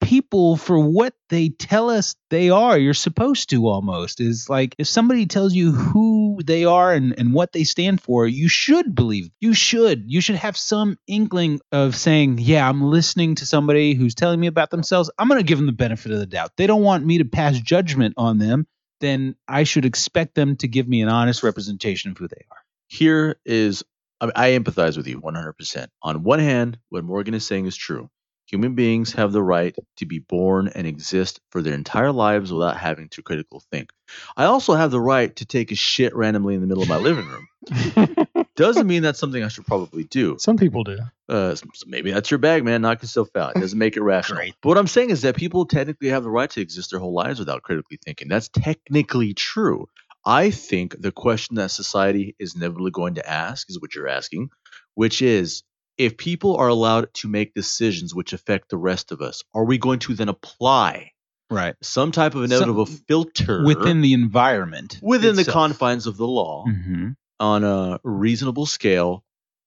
people for what they tell us they are. You're supposed to almost. Is like if somebody tells you who they are and, and what they stand for, you should believe. You should. You should have some inkling of saying, Yeah, I'm listening to somebody who's telling me about themselves. I'm gonna give them the benefit of the doubt. They don't want me to pass judgment on them, then I should expect them to give me an honest representation of who they are. Here is I, mean, I empathize with you 100%. On one hand, what Morgan is saying is true. Human beings have the right to be born and exist for their entire lives without having to critical think. I also have the right to take a shit randomly in the middle of my living room. Doesn't mean that's something I should probably do. Some people do. Uh, so maybe that's your bag, man. Knock yourself out. It doesn't make it rational. Great. But what I'm saying is that people technically have the right to exist their whole lives without critically thinking. That's technically true. I think the question that society is inevitably going to ask is what you're asking, which is if people are allowed to make decisions which affect the rest of us, are we going to then apply Right. some type of inevitable filter Within the environment. within the confines of the law Mhm. on a reasonable scale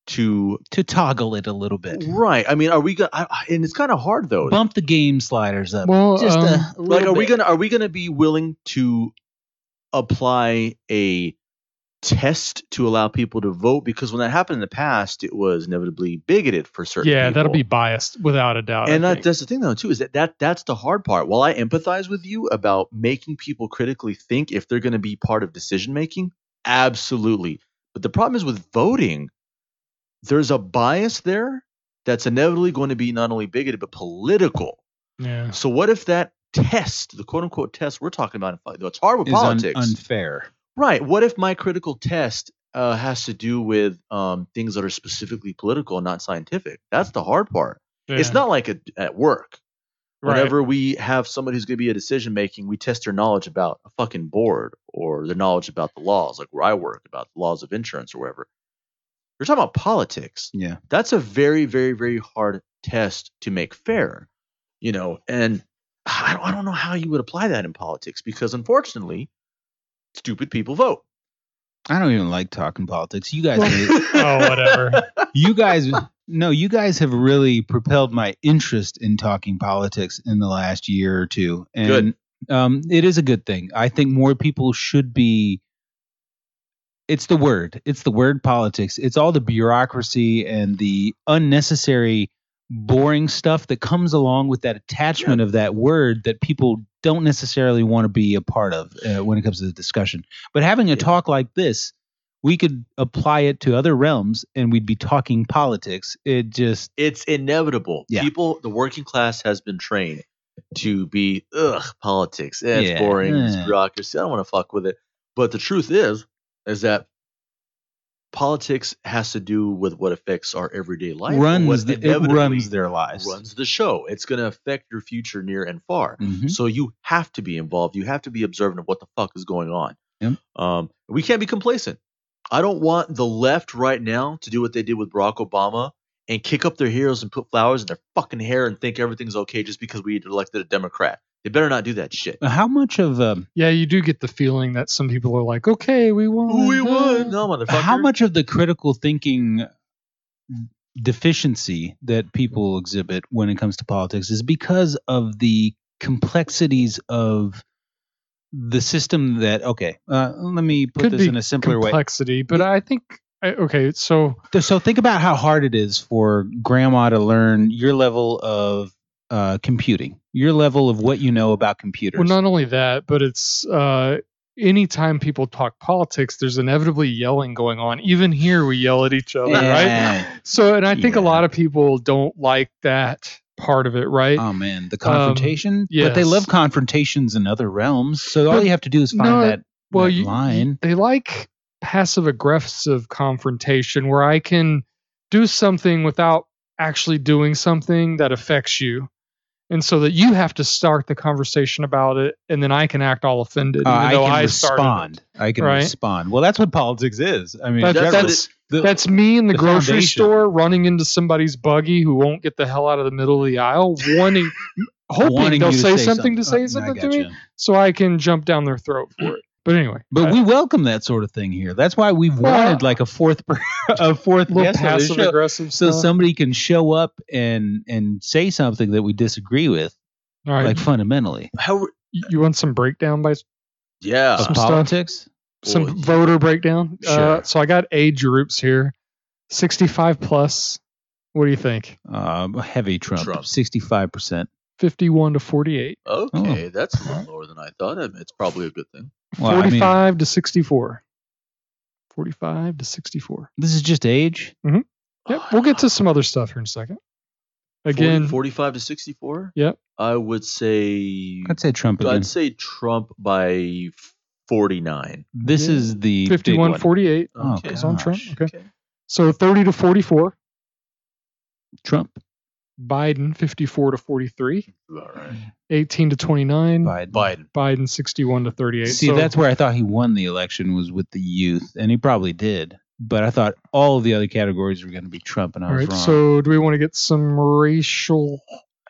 to To toggle it a little bit. right? I mean, are we going? to And it's kind of hard though. bump the game sliders up. Well, just um, a like little are we gonna are we gonna be willing to apply a test to allow people to vote because when that happened in the past it was inevitably bigoted for certain yeah, that'll be biased without a doubt. And that, think. that's the thing though too is that, that that's the hard part while i empathize with you about making people critically think if they're going to be part of decision making absolutely but the problem is with voting there's a bias there that's inevitably going to be not only bigoted but political yeah. so what if that test, the quote unquote test we're talking about, though it's hard with is un- politics, unfair. Right? What if my critical test uh, has to do with um, things that are specifically political and not scientific? That's the hard part. It's not like a, at work. Right. Whenever we have somebody who's going to be a decision making, we test their knowledge about a fucking board or their knowledge about the laws, like where I work, about the laws of insurance or wherever. You're talking about politics Yeah. that's a very very very hard test to make fair you know and I don't, I don't know how you would apply that in politics because unfortunately stupid people vote I don't even like talking politics. You guys, oh, whatever. you guys, no, you guys have really propelled my interest in talking politics in the last year or two, and Good. Um, it is a good thing. I think more people should be. It's the word. It's the word politics. It's all the bureaucracy and the unnecessary, boring stuff that comes along with that attachment of that word that people don't necessarily want to be a part of uh, when it comes to the discussion. But having a Yeah. talk like this, we could apply it to other realms and we'd be talking politics. It just it's inevitable. Yeah. People, the working class has been trained to be ugh politics. Eh, It's Yeah. boring. It's Eh. bureaucracy. I don't want to fuck with it. But the truth is, is that politics has to do with what affects our everyday life. runs the, it runs their lives. runs the show. It's going to affect your future near and far. Mhm. So you have to be involved. You have to be observant of what the fuck is going on. Yep. Um, we can't be complacent. I don't want the left right now to do what they did with Barack Obama and kick up their heels and put flowers in their fucking hair and think everything's okay just because we elected a Democrat. They better not do that shit. How much of um, Yeah, you do get the feeling that some people are like, okay, we won. we uh, would. No, motherfucker. how much of the critical thinking deficiency that people exhibit when it comes to politics is because of the complexities of the system that okay uh, let me put Could this in a simpler way complexity, but I think I, okay. So so think about how hard it is for grandma to learn your level of uh, computing your level of what you know about computers well, not only that, but it's uh, anytime people talk politics, there's inevitably yelling going on. Even here, we yell at each other, right? So, and I think a lot of people don't like that part of it, right? Oh man, the confrontation. But they love confrontations in other realms. So all you have to do is find no, that, well, that you, line. they like passive aggressive confrontation where I can do something without actually doing something that affects you. And so that you have to start the conversation about it, and then I can act all offended, Uh, I can I started. it. respond. I can Right? respond. Well, that's what politics is. I mean, That's that's the- that's me in the, the grocery foundation. store running into somebody's buggy who won't get the hell out of the middle of the aisle, wanting, hoping wanting they'll you say, something to Oh, say I something to me, gotcha. so I can jump down their throat for it. But anyway, But I- we welcome that sort of thing here. That's why we've Well, wanted like a fourth per- a fourth little guest on passive show, aggressive so stuff. somebody can show up and and say something that we disagree with, all right, like fundamentally. How? you you want some breakdown by Yeah. Of Some stuff. politics. some Well, voter breakdown. Uh, Sure. so I got age groups here, 65 plus. What do you think? Um, heavy Trump, Trump. sixty-five percent. 51 to 48. Okay, that's a little lower than I thought. I mean, It's probably a good thing. Well, I mean, 45 to 64. 45 to 64. this is just age. Mm-hmm. Yep, we'll get to some other stuff here in a second. Again, 40, 45 to 64? Yep. I would say I'd say Trump again. I'd say Trump by 49. this Yeah. is the big 51 one. 48 Oh, Okay. is on Trump. gosh. Okay. So 30 to 44. Trump. Biden 54 to 43. All right. 18 to 29. Biden. Biden. Biden 61 to 38. See, So- that's where I thought he won the election was with the youth, and he probably did. But I thought all of the other categories were going to be Trump, and I All was right. wrong. So do we want to get some racial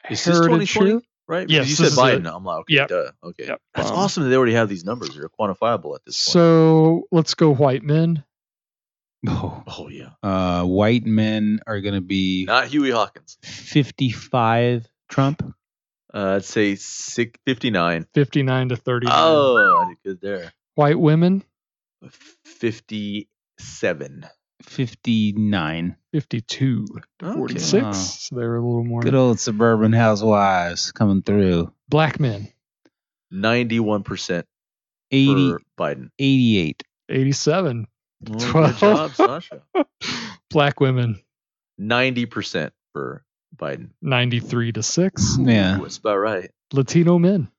Is this heritage 2020? here? Right? Yes, you said Biden. it. I'm like, okay, Yep. duh. Okay. Yep. That's Um, awesome that they already have these numbers. They're quantifiable at this point. So let's go white men. Oh, Oh, yeah. uh, white men are going to be Not Howie Hawkins. 55 Trump. Uh, I'd say six, 59. 59 to 30. Oh, I did good there. White women, 57. 59. 52 Okay. 46. Wow. So they're a little more. Good old suburban housewives coming through. Black men, 91% 80, for Biden. 88. 87. Oh, Twelve. good job, Sasha. Black women, 90% for Biden. 93 to 6. Mm, yeah. Ooh, That's about right. Latino men,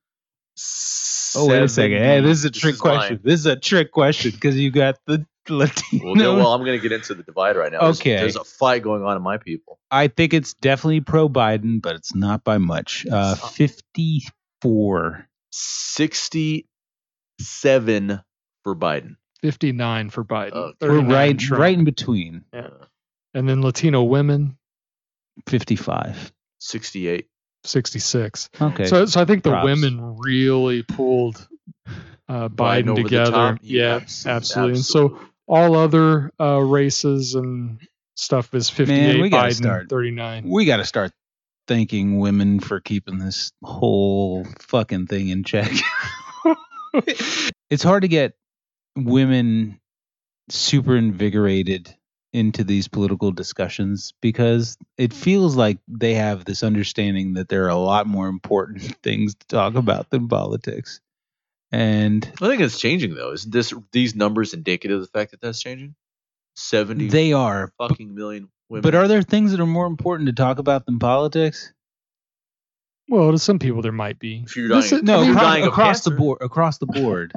Oh, wait a second. Hey, this is a trick is question. mine. This is a trick question because you got the Latino. Well, no, well, I'm going to get into the divide right now. There's- Okay. There's a fight going on in my people. I think it's definitely pro Biden, but it's not by much. Uh, uh 54. 67 for Biden. 59 for Biden. Okay. We're right, Trump. right in between. Yeah. And then Latino women, 55. 68. 66. Okay. So, so I think the Props. women really pulled uh, Biden Biden together. Yeah, Abs- absolutely. And so all other uh, races and stuff is 58 we gotta Biden, start. 39. We got to start thanking women for keeping this whole fucking thing in check. it's hard to get women super invigorated into these political discussions because it feels like they have this understanding that there are a lot more important things to talk about than politics. And I think it's changing though. Isn't this these numbers indicative of the fact that that's changing? Seventy they are. fucking million women. But are there things that are more important to talk about than politics? Well, to some people there might be. If you're This dying- is- No, I you're across, of across the board. Across the board.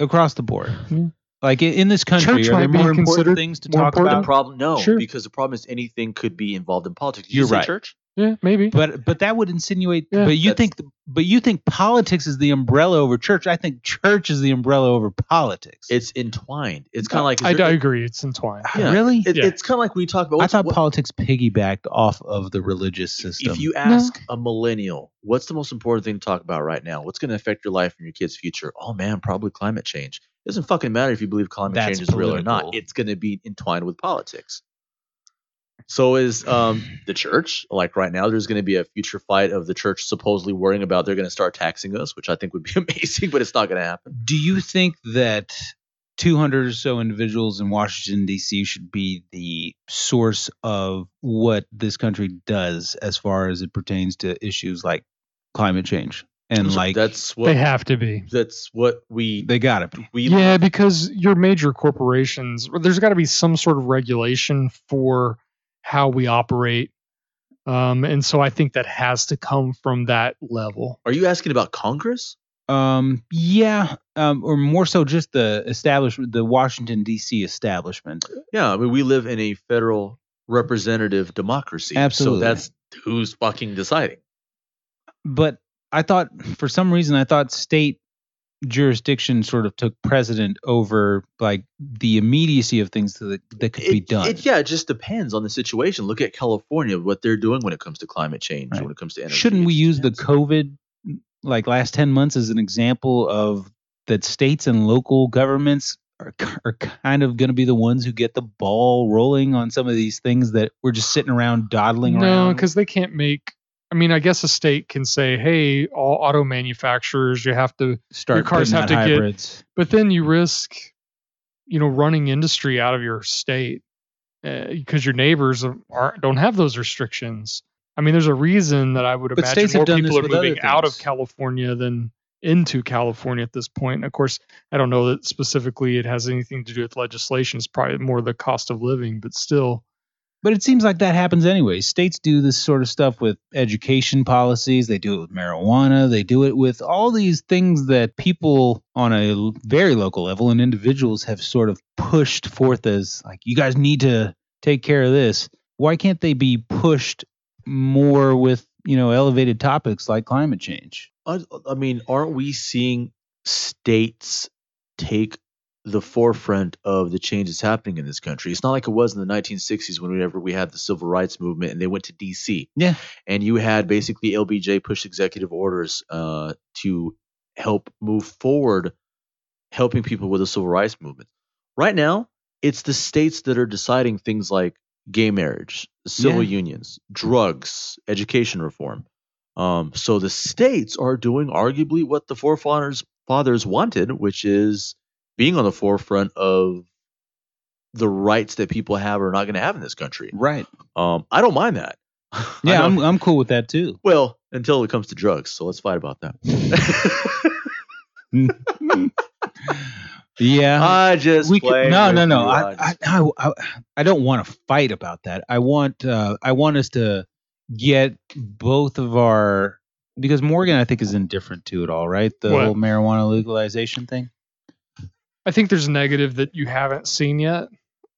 Across the board. Yeah. Like in, in this country, Church are there more important things to talk important. the about? problem, no, Sure. because the problem is anything could be involved in politics. Did you You're say right. Church. Yeah, maybe. But but that would insinuate. Yeah. but you think but you think politics is the umbrella over church. I think church is the umbrella over politics. It's entwined. It's kind of like I, is there- I agree. It's entwined. yeah. really. It, Yeah. It's kind of like we talk about. I thought what- politics piggybacked off of the religious system. if you ask a millennial, what's the most important thing to talk about right now? What's going to affect your life and your kids' future? Oh man, probably climate change. It doesn't fucking matter if you believe climate That's change is real or not. It's going to be entwined with politics. So is um, the church. Like right now, there's going to be a future fight of the church supposedly worrying about they're going to start taxing us, which I think would be amazing, but it's not going to happen. do you think that 200 or so individuals in Washington D.C. should be the source of what this country does as far as it pertains to issues like climate change and So like that's what They have to be. that's what we they gotta be. we Yeah, because your major corporations, there's got to be some sort of regulation for how we operate. Um, and so I think that has to come from that level. Are you asking about Congress? Um, yeah, um, or more so just the establishment, the Washington D.C. establishment. Yeah, I mean, we live in a federal representative democracy. Absolutely. So that's who's fucking deciding. But I thought, for some reason, I thought state jurisdiction sort of took precedent over like the immediacy of things that that could be done. It, yeah, it just depends on the situation. Look at California, what they're doing when it comes to climate change, Right. when it comes to energy. Shouldn't we use the. COVID like last 10 months as an example of that states and local governments are, are kind of going to be the ones who get the ball rolling on some of these things that we're just sitting around dawdling No, around? because they can't make. I mean, I guess a state can say, "Hey, all auto manufacturers, you have to," start your cars have to get- hybrids. but then you risk, you know, running industry out of your state eh, because your neighbors are, aren't don't have those restrictions. I mean, there's a reason that I would But imagine more people are moving out of. California than into California at this point. And of course, I don't know that specifically it has anything to do with legislation. It's probably more the cost of living, but still. But it seems like that happens anyway. States do this sort of stuff with education policies. They do it with marijuana. They do it with all these things that people on a very local level and individuals have sort of pushed forth as like, you guys need to take care of this. Why can't they be pushed more with, you know, elevated topics like climate change? I, I mean, aren't we seeing states take the forefront of the changes happening in this country? It's not like it was in the 1960s when whenever we had the civil rights movement and they went to DC. Yeah. And you had basically LBJ push executive orders uh, to help move forward, helping people with the civil rights movement. Right now, it's the states that are deciding things like gay marriage, civil Yeah. unions, drugs, education reform. Um, so the states are doing arguably what the forefathers fathers wanted, which is being on the forefront of the rights that people have or not going to have in this country. Right. Um, I don't mind that. Yeah, I'm, I'm cool with that too. well until it comes to drugs. So let's fight about that. yeah. I just we play could, no, with no, no. I, I, I, I, I don't want to fight about that. I want, uh, I want us to get both of our because Morgan, I think, is indifferent to it all, right? The What? whole marijuana legalization thing. I think there's a negative that you haven't seen yet.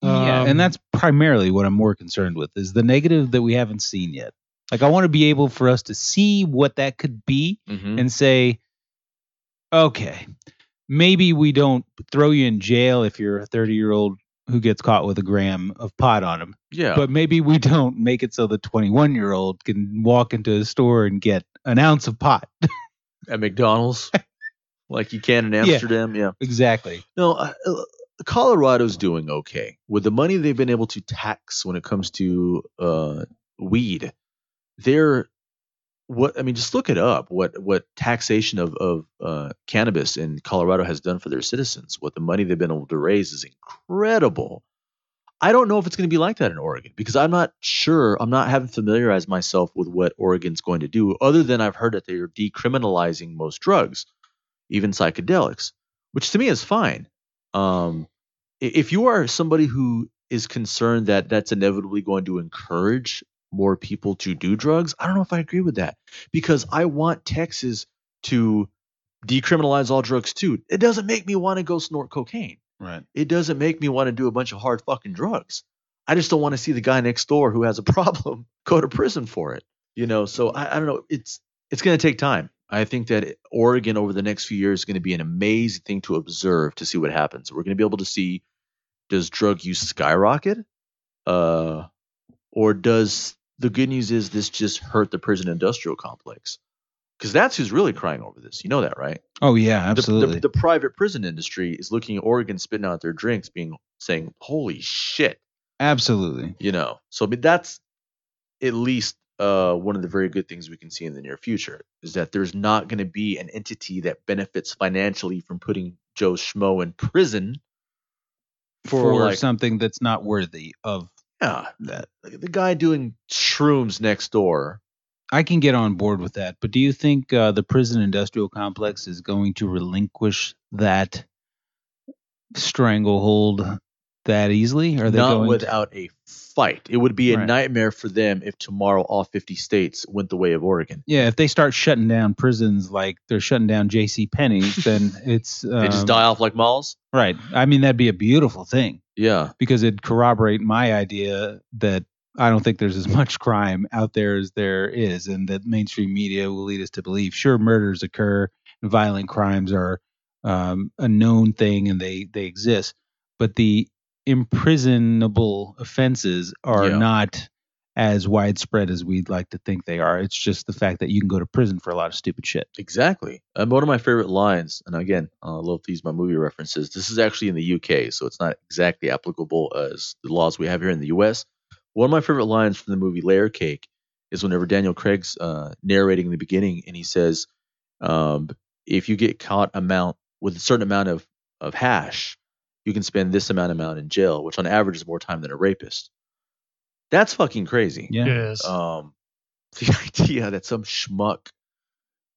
yeah, Um, and that's primarily what I'm more concerned with is the negative that we haven't seen yet. Like, I want to be able for us to see what that could be Mhm. and say, okay, maybe we don't throw you in jail if you're a 30 year old who gets caught with a gram of pot on him. yeah, But maybe we don't make it so the 21 year old can walk into a store and get an ounce of pot. at McDonald's. like you can in Amsterdam. Yeah. Exactly. No, uh, uh, Colorado's doing okay with the money they've been able to tax when it comes to uh, weed. They're what I mean. Just look it up. What what taxation of of uh, cannabis in Colorado has done for their citizens. What the money they've been able to raise is incredible. I don't know if it's going to be like that in Oregon because I'm not sure. I'm not having familiarized myself with what Oregon's going to do, other than I've heard that they are decriminalizing most drugs, even psychedelics, which to me is fine. Um, if you are somebody who is concerned that that's inevitably going to encourage more people to do drugs, I don't know if I agree with that because I want Texas to decriminalize all drugs too. It doesn't make me want to go snort cocaine Right. it doesn't make me want to do a bunch of hard fucking drugs. I just don't want to see the guy next door who has a problem go to prison for it. You know, so I, I don't know. It's it's going to take time. I think that Oregon over the next few years is going to be an amazing thing to observe to see what happens. We're going to be able to see does drug use skyrocket, uh, or does the good news is this just hurt the prison industrial complex? Because that's who's really crying over this. You know that, right? Oh yeah, the- absolutely. The, the, private prison industry is looking at Oregon spitting out their drinks, being saying, "Holy shit!" absolutely. You know. So, but that's at least uh, one of the very good things we can see in the near future is that there's not going to be an entity that benefits financially from putting Joe Schmo in prison for, For, like, something that's not worthy of yeah, that. the guy doing shrooms next door. I can get on board with that, but do you think uh, the prison industrial complex is going to relinquish that stranglehold that easily? Are they not going to- without a fight. It would be a Right. nightmare for them if tomorrow all 50 states went the way of Oregon. yeah, if they start shutting down prisons like they're shutting down J.C. Penney's, then it's They just um, die off like malls. Right. I mean, that'd be a beautiful thing Yeah. because it'd corroborate my idea that I don't think there's as much crime out there as there is, and that mainstream media will lead us to believe. Sure, murders occur, and violent crimes are um, a known thing, and they they exist, but the imprisonable offenses are Yeah. not as widespread as we'd like to think they are. It's just the fact that you can go to prison for a lot of stupid shit. Exactly. And one of my favorite lines, and again, I love to use my movie references. This is actually in the UK, so it's not exactly applicable as the laws we have here in the US. One of my favorite lines from the movie Layer Cake is whenever Daniel Craig's uh, narrating in the beginning, and he says, um, "If you get caught amount with a certain amount of of hash, you can spend this amount of amount in jail, which on average is more time than a rapist." That's fucking crazy. Yeah. Yes. Um, the idea that some schmuck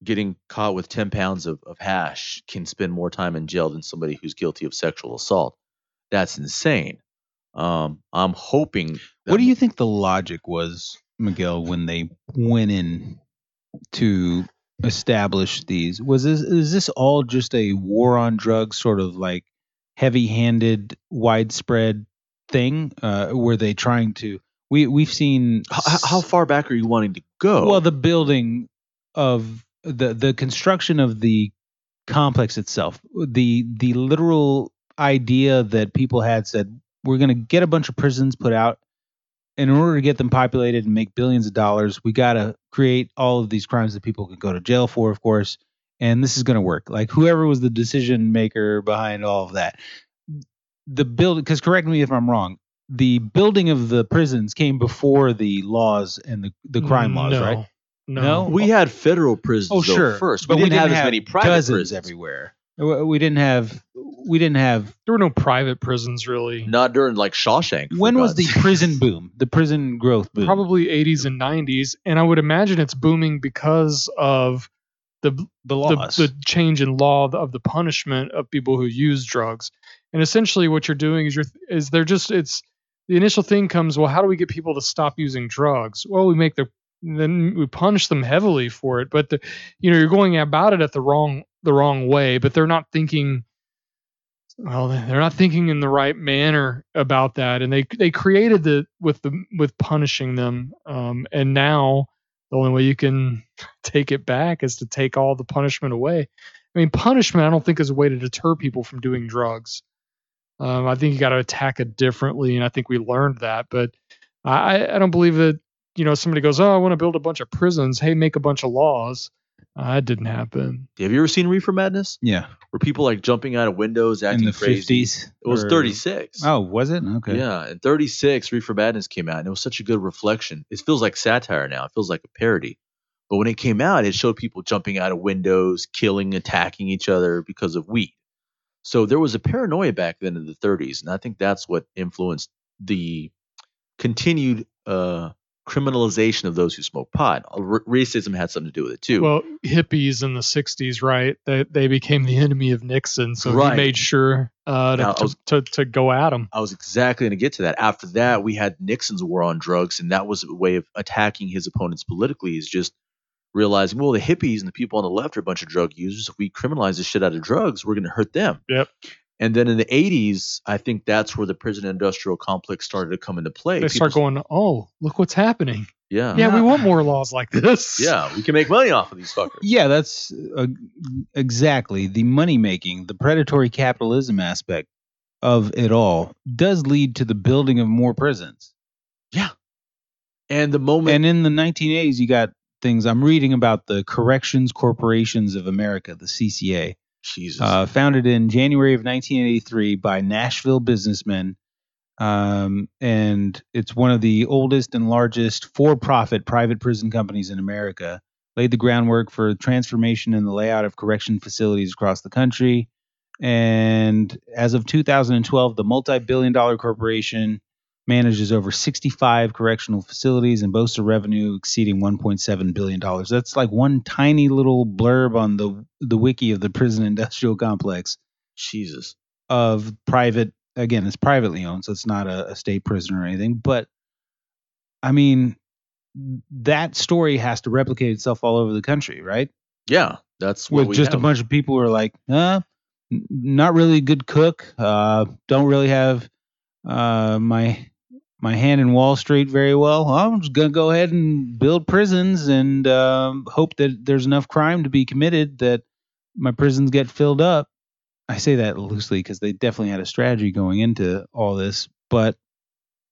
getting caught with 10 pounds of, of hash can spend more time in jail than somebody who's guilty of sexual assault. That's insane. Um, I'm hoping. that What do you think the logic was, Miguel, when they went in to establish these? Was this is this all just a war on drugs, sort of like heavy-handed, widespread thing? Uh, were they trying to? We we've seen How, how far back are you wanting to go? well the building of the the construction of the complex itself the the literal idea that people had said we're going to get a bunch of prisons put out in order to get them populated and make billions of dollars we got to create all of these crimes that people can go to jail for of course and this is going to work like whoever was the decision maker behind all of that the build because correct me if i'm wrong the building of the prisons came before the laws and the, the crime laws no, right No. No? we oh. had federal prisons Oh, though, sure. first. But we we didn't have didn't as have many private dozens prisons everywhere. We we didn't have. We didn't have. There were no private prisons really. Not during like Shawshank. for When was the prison boom? The prison growth boom. Probably 80s and 90s, and I would imagine it's booming because of the the the, laws. the change in law of the punishment of people who use drugs. And essentially, what you're doing is you're is they're just it's the initial thing comes well how do we get people to stop using drugs? Well, we make the then we punish them heavily for it, but the, you know you're going about it at the wrong the wrong way. But they're not thinking well they're not thinking in the right manner about that and they they created the with the with punishing them um, and now the only way you can take it back is to take all the punishment away. I mean punishment i don't think is a way to deter people from doing drugs. Um, i think you got to attack it differently and i think we learned that but i i don't believe that you know somebody goes oh i want to build a bunch of prisons. Hey make a bunch of laws Uh, that didn't happen. Have you ever seen Reefer Madness? Yeah. Where people like jumping out of windows, acting In the crazy. 50s. It was or- 36. Oh, was it? Okay. Yeah, in 36, Reefer Madness came out, and it was such a good reflection. It feels like satire now. It feels like a parody. But when it came out, it showed people jumping out of windows, killing, attacking each other because of weed. So there was a paranoia back then in the 30s, and I think that's what influenced the continued uh, criminalization of those who smoke pot. R- racism had something to do with it too. Well, hippies in the '60s, right? They they became the enemy of Nixon, so Right. he made sure uh, to, Now, I to, to to go at him. I was exactly going to get to that. After that, we had Nixon's war on drugs, and that was a way of attacking his opponents politically. Is just realizing, well, the hippies and the people on the left are a bunch of drug users. If we criminalize the shit out of drugs, we're going to hurt them. Yep. And then in the 80s, I think that's where the prison industrial complex started to come into play. They start going, "Oh, look what's happening! yeah, Yeah, we want more laws like this." yeah, we can make money off of these fuckers. Yeah, that's uh, exactly the money making, the predatory capitalism aspect of it all does lead to the building of more prisons. Yeah. And the moment, And in the 1980s, you got things I'm reading about the Corrections Corporations of America, the CCA, Jesus, uh, founded in January of 1983 by Nashville businessmen. Um, and it's one of the oldest and largest for profit private prison companies in America. Laid the groundwork for transformation in the layout of correction facilities across the country. And as of 2012, the multi billion dollar corporation manages over 65 correctional facilities and boasts a revenue exceeding 1.7 billion dollars. That's like one tiny little blurb on the the wiki of the prison industrial complex Jesus. of private again it's privately owned so it's not a, a state prison or anything but i mean that story has to replicate itself all over the country right Yeah, that's what with just a bunch of people who are like uh not really a good cook uh don't really have uh my my hand in wall street very well i'm just gonna go ahead and build prisons and um, hope that there's enough crime to be committed that my prisons get filled up i say that loosely because they definitely had a strategy going into all this but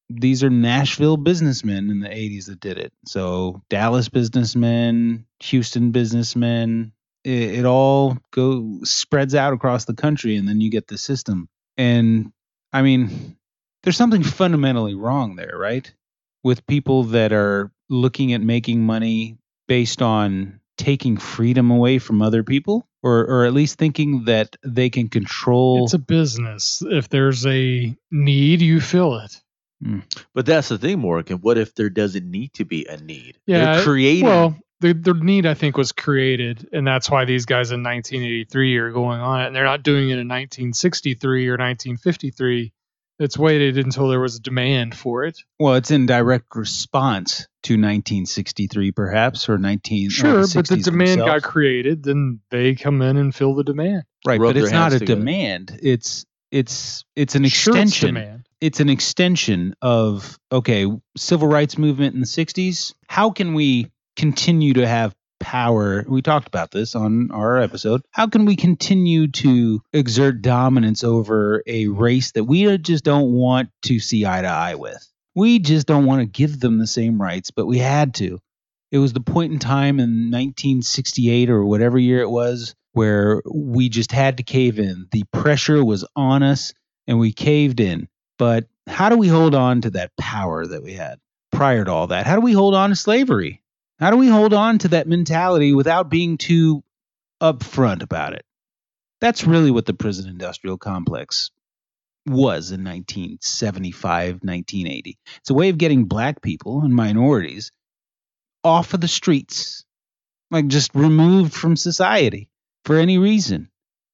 these are Nashville businessmen in the 80s that did it. So Dallas businessmen, Houston businessmen, it, it all go spreads out across the country and then you get the system. And I mean, there's something fundamentally wrong there, right? With people that are looking at making money based on taking freedom away from other people or or at least thinking that they can control It's a business. If there's a need, you fill it. Hmm. But that's the thing, Morgan. What if there doesn't need to be a need? Yeah, They're creating. Well, the the need I think was created, and that's why these guys in 1983 are going on it, and they're not doing it in 1963 or 1953. It's waited until there was a demand for it. Well, it's in direct response to 1963, perhaps, or 19. or Sure, but the 60s demand got created, then they come in and fill the demand. right, rub but it's not a together. demand. It's it's it's an Sure, it's extension. demand. it's an extension of okay, civil rights movement in the 60s. How can we continue to have power? We talked about this on our episode. How can we continue to exert dominance over a race that we just don't want to see eye to eye with? We just don't want to give them the same rights, but we had to. It was the point in time in 1968 or whatever year it was where we just had to cave in. The pressure was on us and we caved in. But how do we hold on to that power that we had prior to all that? How do we hold on to slavery? How do we hold on to that mentality without being too upfront about it? That's really what the prison industrial complex was in 1975, 1980. It's a way of getting black people and minorities off of the streets, like just removed from society for any reason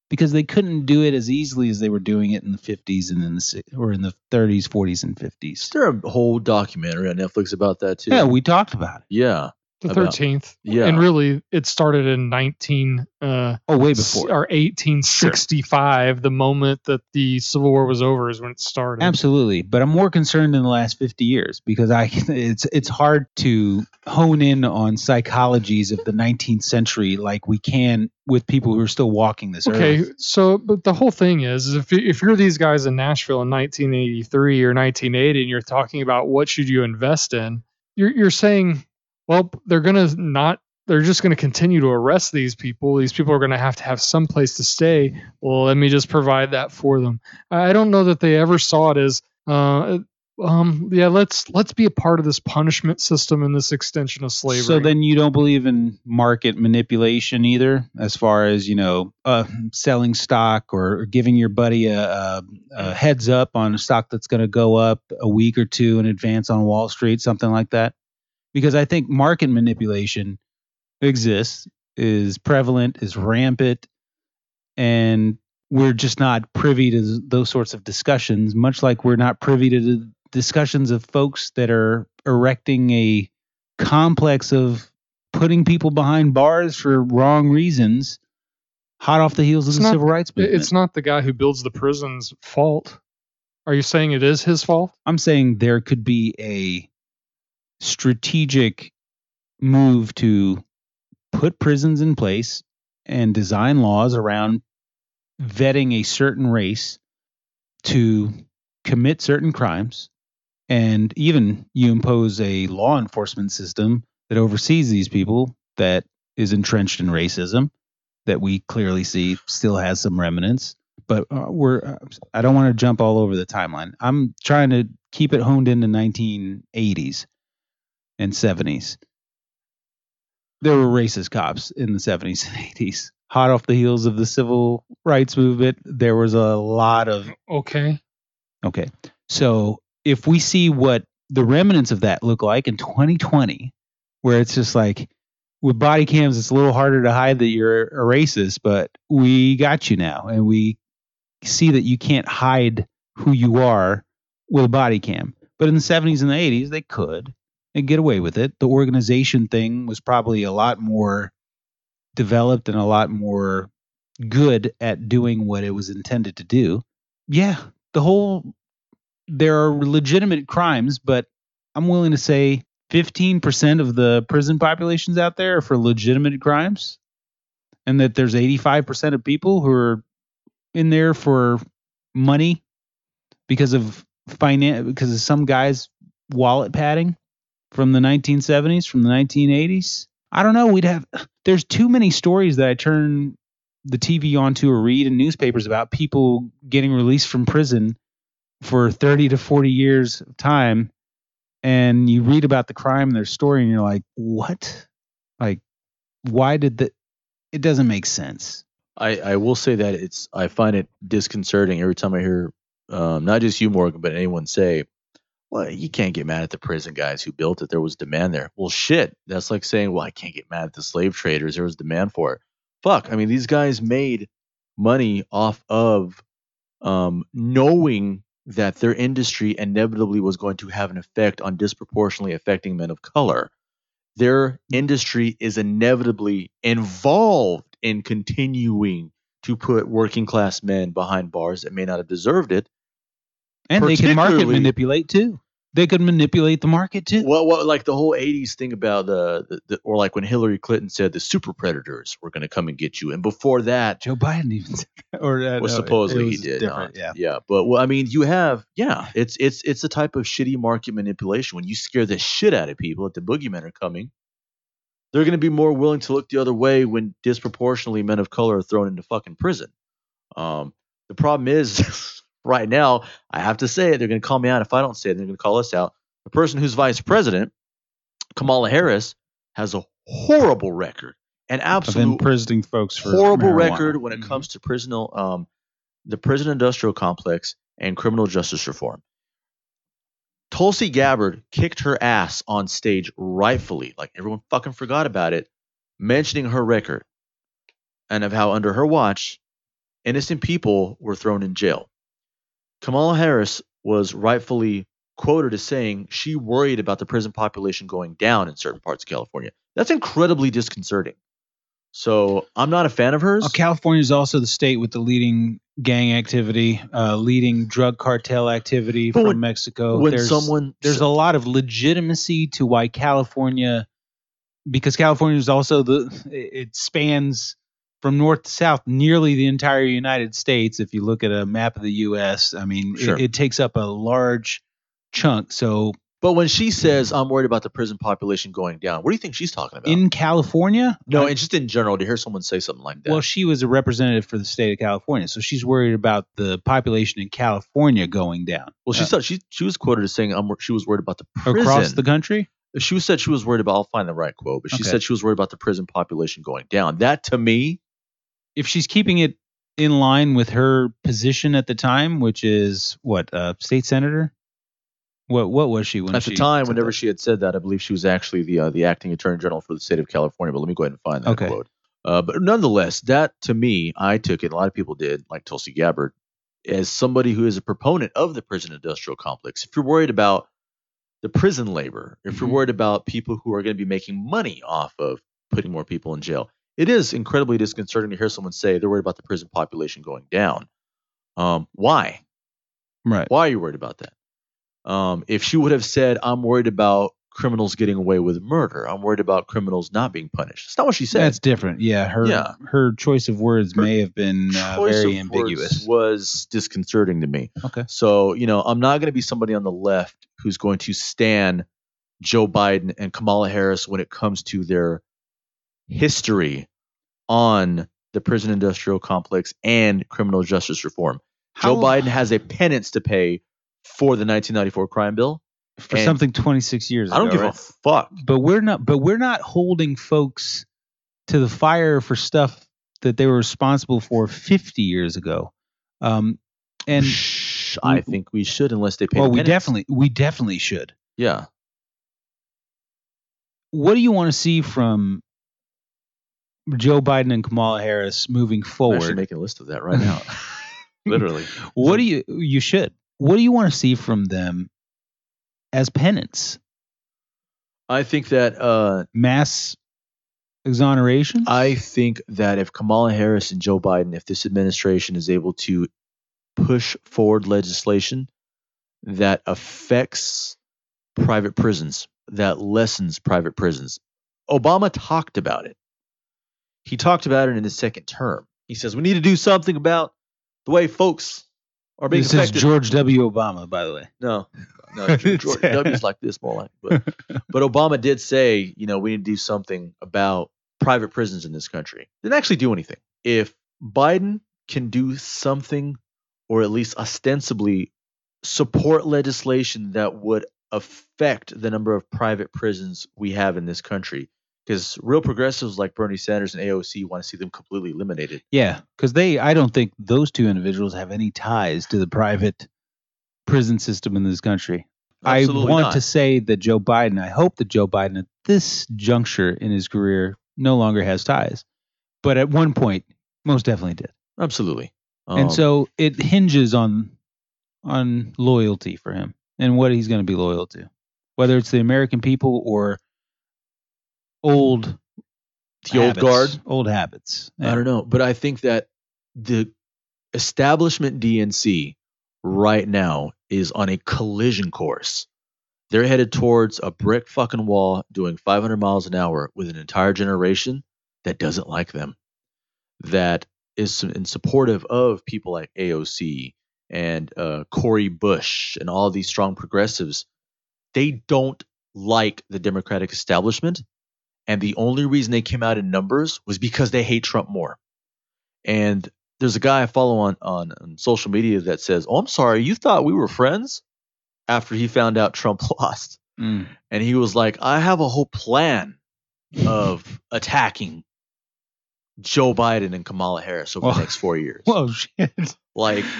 because they couldn't do it as easily as they were doing it in the 50s and in the or in the 30s, 40s, and 50s. Is there a whole documentary on Netflix about that too? Yeah, we talked about it. yeah. The 13th. yeah. And really, it started in 19 uh, Oh, way before. or 1865. The moment that the Civil War was over is when it started. Absolutely, but I'm more concerned in the last 50 years because I it's it's hard to hone in on psychologies of the 19th century like we can with people who are still walking this Okay, earth. so but the whole thing is, is if if you're these guys in Nashville in 1983 or 1980, and you're talking about what should you invest in, you're you're saying, well, they're gonna not they're just going to continue to arrest these people. These people are going to have to have some place to stay. Well, let me just provide that for them. I don't know that they ever saw it as, uh, um, yeah, let's let's be a part of this punishment system and this extension of slavery. So then you don't believe in market manipulation either, as far as you know, uh, selling stock or, or giving your buddy a, a, a heads up on a stock that's going to go up a week or two in advance on Wall Street, something like that. Because I think market manipulation exists, is prevalent, is rampant, and we're just not privy to those sorts of discussions. Much like we're not privy to the discussions of folks that are erecting a complex of putting people behind bars for wrong reasons hot off the heels of It's the not- civil rights movement. it's not the guy who builds the prison's fault. Are you saying it is his fault? I'm saying there could be a strategic move to put prisons in place and design laws around vetting a certain race to commit certain crimes and even you impose a law enforcement system that oversees these people that is entrenched in racism that we clearly see still has some remnants but uh, we're uh, I don't want to jump all over the timeline. I'm trying to keep it honed in the 1980s and 70s. There were racist cops in the 70s and 80s. Hot off the heels of the civil rights movement, there was a lot of Okay. Okay. So if we see what the remnants of that look like in 2020, where it's just like with body cams, it's a little harder to hide that you're a racist, but we got you now. And we see that you can't hide who you are with a body cam. But in the 70s and the 80s, they could and get away with it. The organization thing was probably a lot more developed and a lot more good at doing what it was intended to do. Yeah, the whole there are legitimate crimes, but I'm willing to say 15% of the prison populations out there are for legitimate crimes, and that there's 85% of people who are in there for money because of finance, because of some guy's wallet padding from the 1970s, from the 1980s. I don't know. We'd have there's too many stories that I turn the TV onto or read in newspapers about people getting released from prison for 30 to 40 years of time and you read about the crime and their story and you're like what like why did the it doesn't make sense I, I will say that it's I find it disconcerting every time I hear um, not just you Morgan but anyone say, well you can't get mad at the prison guys who built it there was demand there. Well shit that's like saying well I can't get mad at the slave traders there was demand for it. Fuck I mean these guys made money off of um, knowing that their industry inevitably was going to have an effect on disproportionately affecting men of color. Their industry is inevitably involved in continuing to put working class men behind bars that may not have deserved it. And they can market manipulate too they could manipulate the market too Well, what like the whole '80s thing about the, the, the or like when Hillary Clinton said the super predators were going to come and get you, and before that, joe biden even said that, or uh, well, no, supposedly it he was did. not. yeah yeah. But well, I mean, you have yeah. It's it's it's a type of shitty market manipulation. When you scare the shit out of people that the boogeymen are coming, they're going to be more willing to look the other way when disproportionately men of color are thrown into fucking prison. Um, the problem is, right now, I have to say it. They're going to call me out if I don't say it. They're going to call us out. The person who's vice president, Kamala Harris, has a horrible record, an of absolute imprisoning folks for horrible marijuana. record when it Mhm. comes to prisonal, um, the prison industrial complex and criminal justice reform. Tulsi Gabbard kicked her ass on stage rightfully, like everyone fucking forgot about it, mentioning her record and of how under her watch, innocent people were thrown in jail. Kamala Harris was rightfully quoted as saying she worried about the prison population going down in certain parts of California. That's incredibly disconcerting. So I'm not a fan of hers. Oh, California is also the state with the leading gang activity, uh, leading drug cartel activity But from when- Mexico. when there's, someone there's a lot of legitimacy to why California, because California is also the it spans from north to south nearly the entire United States. If you look at a map of the U.S., I mean, Sure. it, it takes up a large chunk. So But when she says, I'm worried about the prison population going down, what do you think she's talking about? In California? no, and just in general, to hear someone say something like that. well, she was a representative for the state of California, so she's worried about the population in California going down. well, she uh, said she she was quoted as saying, I'm, she was worried about the prison. across the country. she said she was worried about, I'll find the right quote, but she Okay. said she was worried about the prison population going down. That to me, If she's keeping it in line with her position at the time, which is what uh, state senator. What what was she when at she the time, whenever that? she had said that, I believe she was actually the uh, the acting attorney general for the state of California. But let me go ahead and find that Okay. quote. Uh, but nonetheless, that to me, I took it. A lot of people did, like Tulsi Gabbard, as somebody who is a proponent of the prison industrial complex. If you're worried about the prison labor, if you're Mhm. worried about people who are going to be making money off of putting more people in jail, it is incredibly disconcerting to hear someone say they're worried about the prison population going down. Um, why? right. Why are you worried about that? Um, if she would have said, I'm worried about criminals getting away with murder, I'm worried about criminals not being punished. That's not what she said. That's different. Yeah, her Yeah. her choice of words Her may have been uh, very ambiguous. was disconcerting to me. Okay. So, you know, I'm not going to be somebody on the left who's going to stand Joe Biden and Kamala Harris when it comes to their history on the prison industrial complex and criminal justice reform. Joe Biden has a penance to pay for the 1994 crime bill. for and- something 26 years ago. I don't give right? a fuck. but we're not but we're not holding folks to the fire for stuff that they were responsible for 50 years ago um and Shh, I think we should unless they pay. well we definitely we definitely should Yeah. what do you want to see from joe biden and kamala harris moving I'm actually forward making a list of that right now. Literally. what do you you should what do you want to see from them as penance I think that uh, mass exoneration I think that if Kamala Harris and Joe Biden, if this administration is able to push forward legislation that affects private prisons, that lessens private prisons, Obama talked about it. He talked about it in his second term. He says we need to do something about the way folks are being this is george w obama by the way No, no, George George W's like this more like. But, but Obama did say, you know, we need to do something about private prisons in this country. Didn't actually do anything. If Biden can do something, or at least ostensibly support legislation that would affect the number of private prisons we have in this country, because real progressives like Bernie Sanders and AOC want to see them completely eliminated. Yeah, because they, I don't think those two individuals have any ties to the private prison system in this country. Absolutely I want not. to say that Joe Biden, I hope that Joe Biden at this juncture in his career no longer has ties. But at one point, most definitely did. Absolutely. and Um, so it hinges on on loyalty for him and what he's going to be loyal to. Whether it's the American people or old the old guard. Old habits. I don't know, but I think that the establishment DNC right now is on a collision course. They're headed towards a brick fucking wall doing 500 miles an hour with an entire generation that doesn't like them, that is in supportive of people like AOC and uh, Cori Bush and all these strong progressives. They don't like the Democratic establishment. And the only reason they came out in numbers was because they hate Trump more. And there's a guy I follow on, on, on social media that says, Oh, I'm sorry, you thought we were friends? After he found out Trump lost. Mm. And he was like, I have a whole plan of attacking Joe Biden and Kamala Harris over the next four years. Whoa, shit. Like,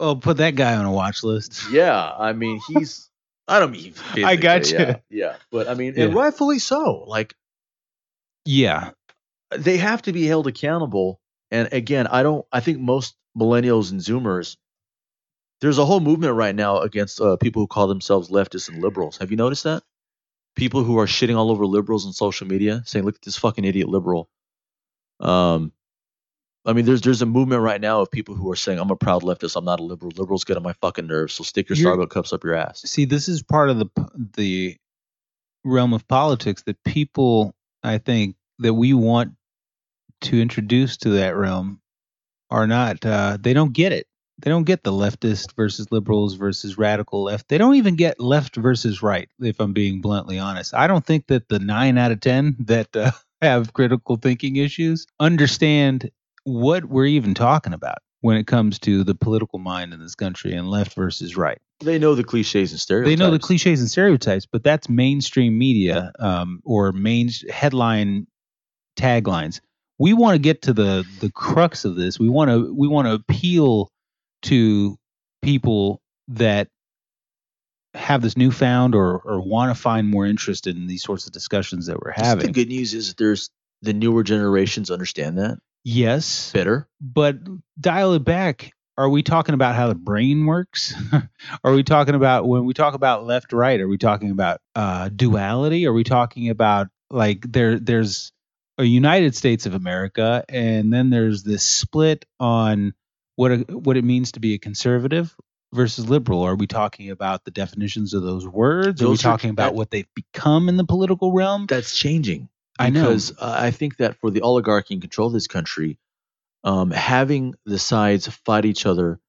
Oh, put that guy on a watch list. yeah, I mean, he's, I don't mean, I got physically, you. Yeah, yeah, but I mean, and rightfully so. Like, Yeah. they have to be held accountable. And again, I don't. I think most millennials and Zoomers, there's a whole movement right now against uh, people who call themselves leftists and liberals. Have you noticed that? People who are shitting all over liberals on social media, saying, "Look at this fucking idiot liberal." Um, I mean, there's there's a movement right now of people who are saying, "I'm a proud leftist. I'm not a liberal. Liberals get on my fucking nerves. So stick your You're- Starbucks cups up your ass." See, this is part of the the realm of politics that people, I think, that we want to introduce to that realm are not. Uh, they don't get it. They don't get the leftist versus liberals versus radical left. They don't even get left versus right. If I'm being bluntly honest, I don't think that the nine out of ten that uh, have critical thinking issues understand what we're even talking about when it comes to the political mind in this country and left versus right. They know the cliches and stereotypes. They know the cliches and stereotypes, but that's mainstream media um, or main headline taglines. We want to get to the the crux of this. We want to we want to appeal to people that have this newfound or or want to find more interest in these sorts of discussions that we're having. The good news is that there's the newer generations understand that Yes, better. but dial it back. Are we talking about how the brain works? are we talking about when we talk about left right? Are we talking about uh, duality? Are we talking about like there there's a United States of America and then there's this split on what a, what it means to be a conservative versus liberal? Are we talking about the definitions of those words? are we Those are- talking about that- what they've become in the political realm? That's changing. I know. because uh, I think that for the oligarchy in control of this country, um, having the sides fight each other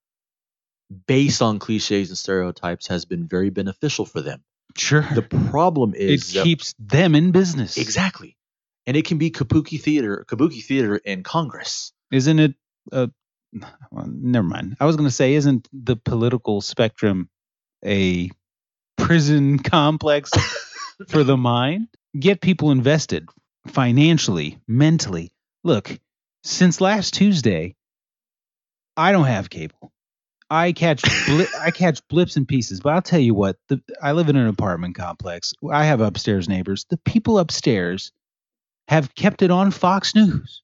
based on cliches and stereotypes has been very beneficial for them. Sure. The problem is it keeps them in business. exactly, and it can be kabuki theater, kabuki theater in Congress. isn't it uh well, never mind i was going to say isn't the political spectrum a prison complex for the mind get people invested financially mentally look since last tuesday i don't have cable i catch bli- i catch blips and pieces but i'll tell you what the, i live in an apartment complex i have upstairs neighbors the people upstairs have kept it on fox news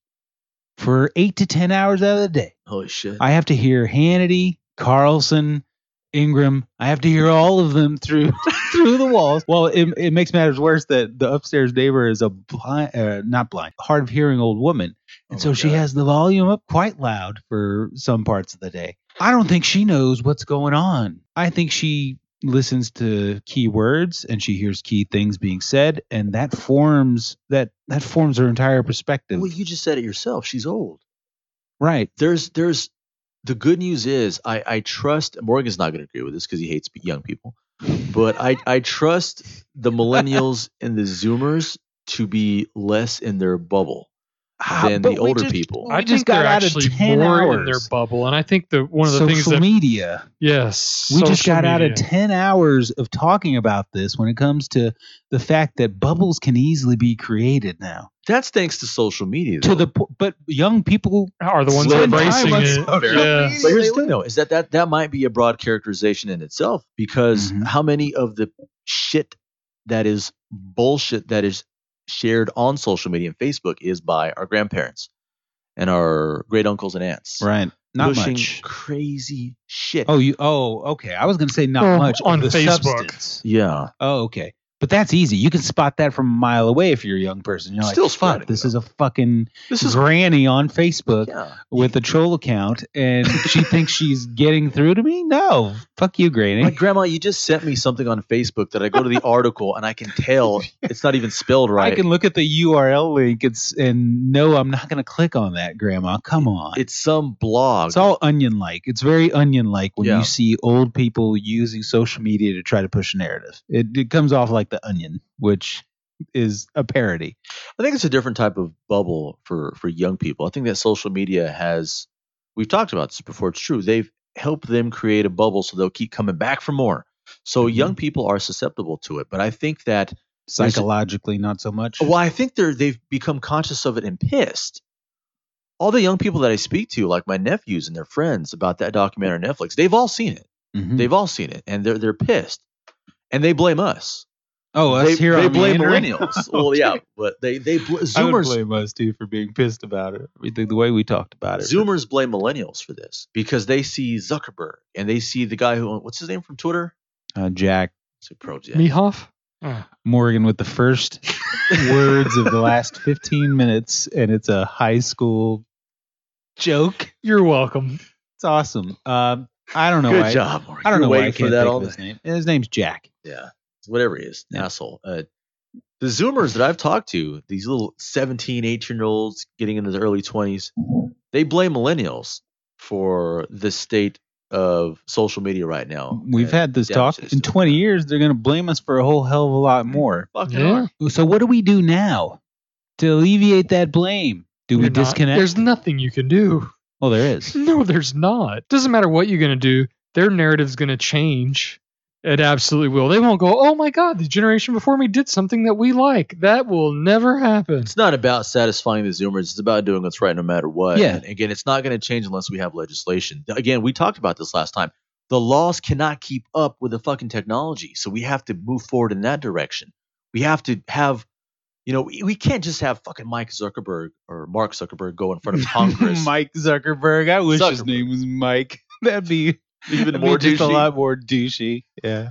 for eight to ten hours out of the day. Holy shit! I have to hear Hannity, Carlson, Ingraham. I have to hear all of them through through the walls. Well, it, it makes matters worse that the upstairs neighbor is a blind, uh, not blind, hard of hearing old woman, and Oh so she God. has the volume up quite loud for some parts of the day. I don't think she knows what's going on. I think she listens to key words and she hears key things being said and that forms that that forms her entire perspective Well, you just said it yourself. She's old. right There's there's the good news is I I trust Morgan's not going to agree with this because he hates young people, but I I trust the millennials and the Zoomers to be less in their bubble. Ah, than but the older just- people. I just think got they're out of actually 10 more hours. in their bubble, and I think the one of the social things that media. yes, We just social got out of 10 hours of talking about this when it comes to the fact that bubbles can easily be created now. That's thanks to social media. To though. the po- but young people are the ones Spend embracing time on it. Yeah. But here's the thing, though, is that, that that might be a broad characterization in itself because Mhm. how many of the shit that is bullshit that is shared on social media and Facebook is by our grandparents and our great uncles and aunts, right not pushing much. crazy shit. Oh, you oh, okay. I was going to say not Oh, much on the Facebook. substance. yeah, Oh, okay. But that's easy. You can spot that from a mile away if you're a young person. You're like, Still fuck, spotting, this though. is a fucking this is granny on Facebook yeah. with a troll account and she thinks she's getting through to me? No. Fuck you, granny. Like grandma, you just sent me something on Facebook that I go to the article and I can tell it's not even spelled right. I can look at the URL link and, s- and no, I'm not going to click on that, Grandma. Come on. it's some blog. It's all onion like. It's very onion like when Yeah. you see old people using social media to try to push a narrative. It, it comes off like the onion, which is a parody. I think it's a different type of bubble for for young people. I think that social media has we've talked about this before. It's true. They've helped them create a bubble so they'll keep coming back for more. So Mhm. young people are susceptible to it, but I think that Psychologically, not so much. well, I think they're they've become conscious of it and pissed. All the young people that I speak to, like my nephews and their friends about that documentary on Netflix, they've all seen it. Mhm. They've all seen it, and they're they're pissed, and they blame us. Oh, us they here they on blame Meandering? millennials. well, yeah, but they they bl- I would Zoomers blame us too for being pissed about it. I mean, the, the way we talked about it. Zoomers blame millennials for this because they see Zuckerberg and they see the guy who what's his name from Twitter? Uh, Jack So Project. Mehoff. Oh. Morgan with the first words of the last 15 minutes, and it's a high school joke. You're welcome. It's awesome. Um, I don't know. Good why, job. Morgan. I don't You're know why I can't for that think all of his name. His name's Jack. Yeah, whatever he is, Yeah. asshole. Uh, the Zoomers that I've talked to, these little 17, 18 year olds getting into their early 20s, they blame millennials for the state of social media right now. We've had this talk. that In 20 years, they're going to blame us for a whole hell of a lot more. Fucking Yeah. So what do we do now to alleviate that blame? Do we You're not- disconnect? there's nothing you can do. well, there is. No, there's not. Doesn't matter what you're gonna do. Their narrative's gonna change. It absolutely will. They won't go, "Oh my God, the generation before me did something that we like." That will never happen. It's not about satisfying the Zoomers. It's about doing what's right no matter what. Yeah. And again, it's not going to change unless we have legislation. Again, we talked about this last time. The laws cannot keep up with the fucking technology. So we have to move forward in that direction. We have to have, you know, we, we can't just have fucking Mike Zuckerberg or Mark Zuckerberg go in front of Congress. Mike Zuckerberg. I wish his name was Mike. That'd be Even more be just a lot more douchey. Yeah.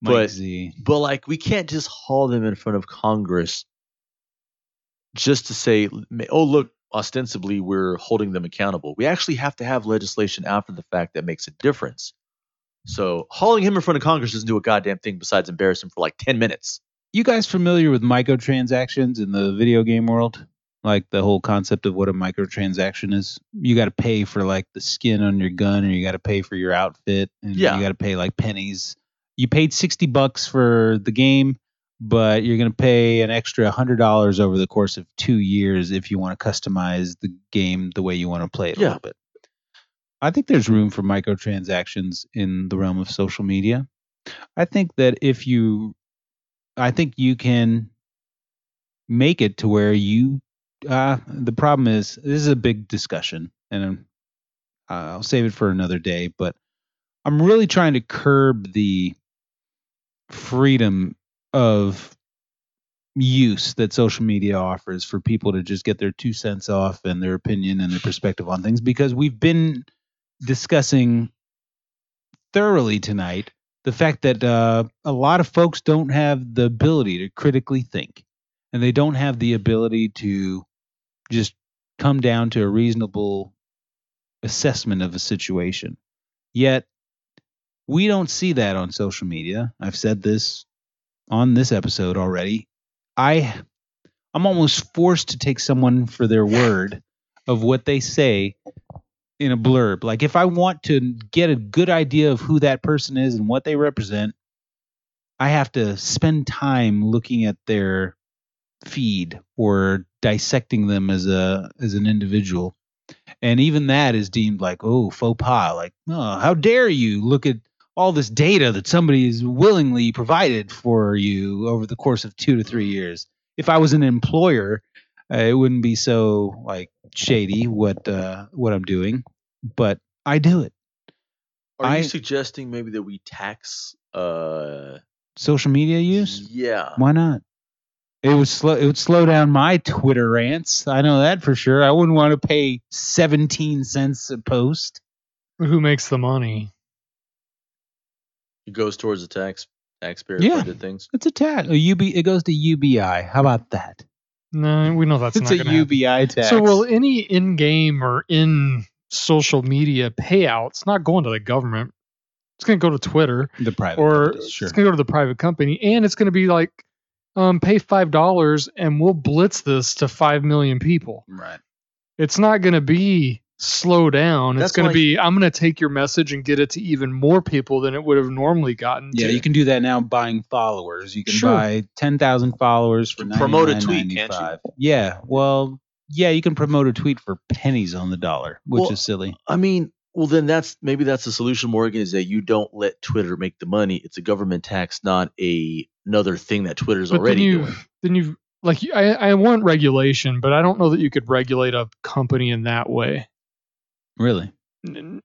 Mike But- Z. But like, we can't just haul them in front of Congress just to say, "Oh, look, ostensibly we're holding them accountable." We actually have to have legislation after the fact that makes a difference. So hauling him in front of Congress doesn't do a goddamn thing besides embarrass him for like ten minutes. You guys familiar with microtransactions in the video game world? Like the whole concept of what a microtransaction is. You got to pay for like the skin on your gun, or you got to pay for your outfit, and Yeah. you got to pay like pennies. You paid sixty bucks for the game, but you're gonna pay an extra hundred dollars over the course of two years if you want to customize the game the way you want to play it a Yeah. little bit. I think there's room for microtransactions in the realm of social media. I think that if you I think you can make it to where you. Uh, the problem is this is a big discussion, and um, I'll save it for another day. But I'm really trying to curb the freedom of use that social media offers for people to just get their two cents off and their opinion and their perspective on things because we've been discussing thoroughly tonight the fact that uh, a lot of folks don't have the ability to critically think and they don't have the ability to just come down to a reasonable assessment of a situation. Yet we don't see that on social media. I've said this on this episode already. I i'm almost forced to take someone for their word of what they say in a blurb. Like if I want to get a good idea of who that person is and what they represent, I have to spend time looking at their feed or dissecting them as a as an individual. And even that is deemed like, oh, faux pas. Like, oh, how dare you look at all this data that somebody has willingly provided for you over the course of two to three years. If I was an employer, uh, it wouldn't be so like shady what uh, what I'm doing, but I do it. Are I- you suggesting maybe that we tax? Uh, Social media use? Yeah. Why not? It would slow it would slow down my Twitter rants. I know that for sure. I wouldn't want to pay 17 cents a post. Who makes the money? It goes towards the tax taxpayer Yeah. funded things. It's a tax. A UB it goes to UBI. How about that? No, we know that's it's not a going to happen. UBI tax. So, will any in-game or in social media payouts not going to the government? It's going to go to Twitter, the private or sure. it's going to go to the private company, and it's going to be like, um, pay five dollars, and we'll blitz this to five million people. Right. It's not going to be slow down. That's it's going why- to be I'm going to take your message and get it to even more people than it would have normally gotten. Yeah, to. you can do that now buying followers. You can Sure. buy 10,000 followers for Promote a tweet, can't you? Yeah, well, yeah, you can promote a tweet for pennies on the dollar, which Well, is silly. I mean, well, then that's maybe that's the solution, Morgan, is that you don't let Twitter make the money. It's a government tax, not a another thing that Twitter's But already then you, doing. Then you like I, I want regulation, but I don't know that you could regulate a company in that way. Really?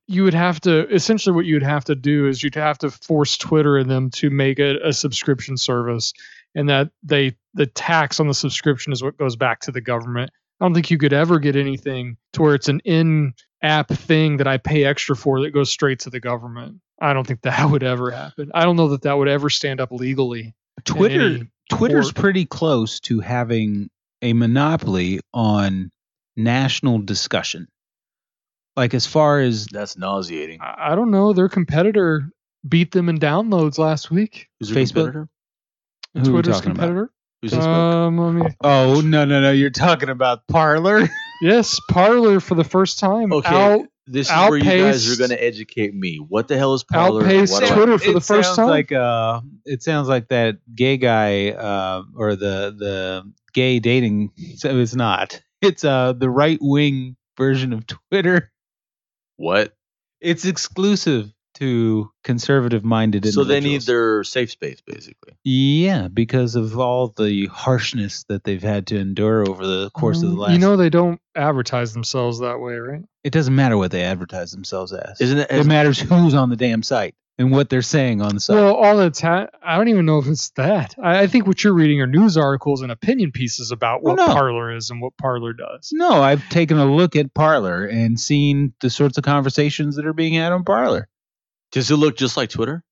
You would have to essentially what you'd have to do is you'd have to force Twitter and them to make a, a subscription service, and that they the tax on the subscription is what goes back to the government. I don't think you could ever get anything to where it's an in-app thing that I pay extra for that goes straight to the government. I don't think that would ever happen. I don't know that that would ever stand up legally. Twitter Twitter's court. pretty close to having a monopoly on national discussion. Like as far as That's nauseating. I I don't know. Their competitor beat them in downloads last week. Who's their Facebook? competitor? Who Twitter's talking about? competitor. Who's? Um, let me, Oh no no no! You're talking about Parler. yes, Parler for the first time okay, out This is where you guys Outpaced- are going to educate me. What the hell is Parler? Outpaced Why do I- Twitter for the it first sounds time? Like uh, it sounds like that gay guy uh, or the the gay dating. So it's not. It's uh the right wing version of Twitter. What? It's exclusive to conservative minded. So they need their safe space, basically. yeah because of all the harshness that they've had to endure over the course of the last. Mm, You know they don't advertise themselves that way, right? it doesn't matter what they advertise themselves as. Isn't it? it matters who's on the damn site and what they're saying on the site. Well, all the ta- I don't even know if it's that. I, I think what you're reading are news articles and opinion pieces about Well, what no. Parler is and what Parler does. No, I've taken a look at Parler and seen the sorts of conversations that are being had on Parler. Does it look just like Twitter?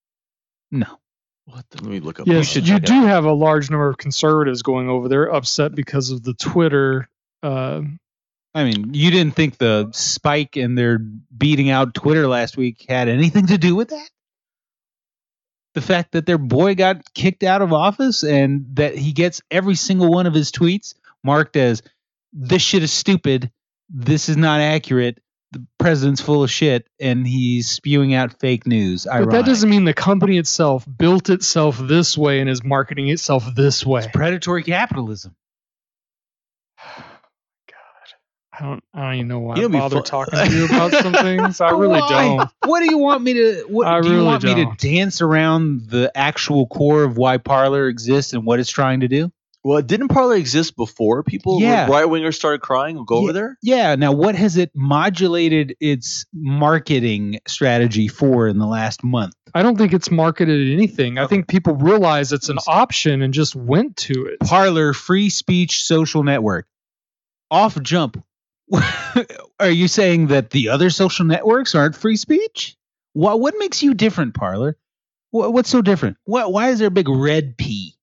No. What? The, let me look up. Yes, should you check it do have a large number of conservatives going over there, upset because of the Twitter. Uh, I mean, you didn't think the spike in their beating out Twitter last week had anything to do with that? The fact that their boy got kicked out of office and that he gets every single one of his tweets marked as this shit is stupid, this is not accurate, the president's full of shit, and he's spewing out fake news. but that doesn't mean the company itself built itself this way and is marketing itself this way. It's predatory capitalism. God. I don't. I don't even know why You know, I be bother fu- talking to you about some things. I really don't. What do you want me to? What I do you really want me to dance around the actual core of why Parler exists and what it's trying to do? Well, didn't Parler exist before people, Yeah. right wingers, started crying and go over there? Yeah. Now, what has it modulated its marketing strategy for in the last month? I don't think it's marketed anything. I think people realize it's an option and just went to it. Parler, free speech social network. Off jump. Are you saying that the other social networks aren't free speech? What what makes you different, Parler? What, what's so different? What, why is there a big red P?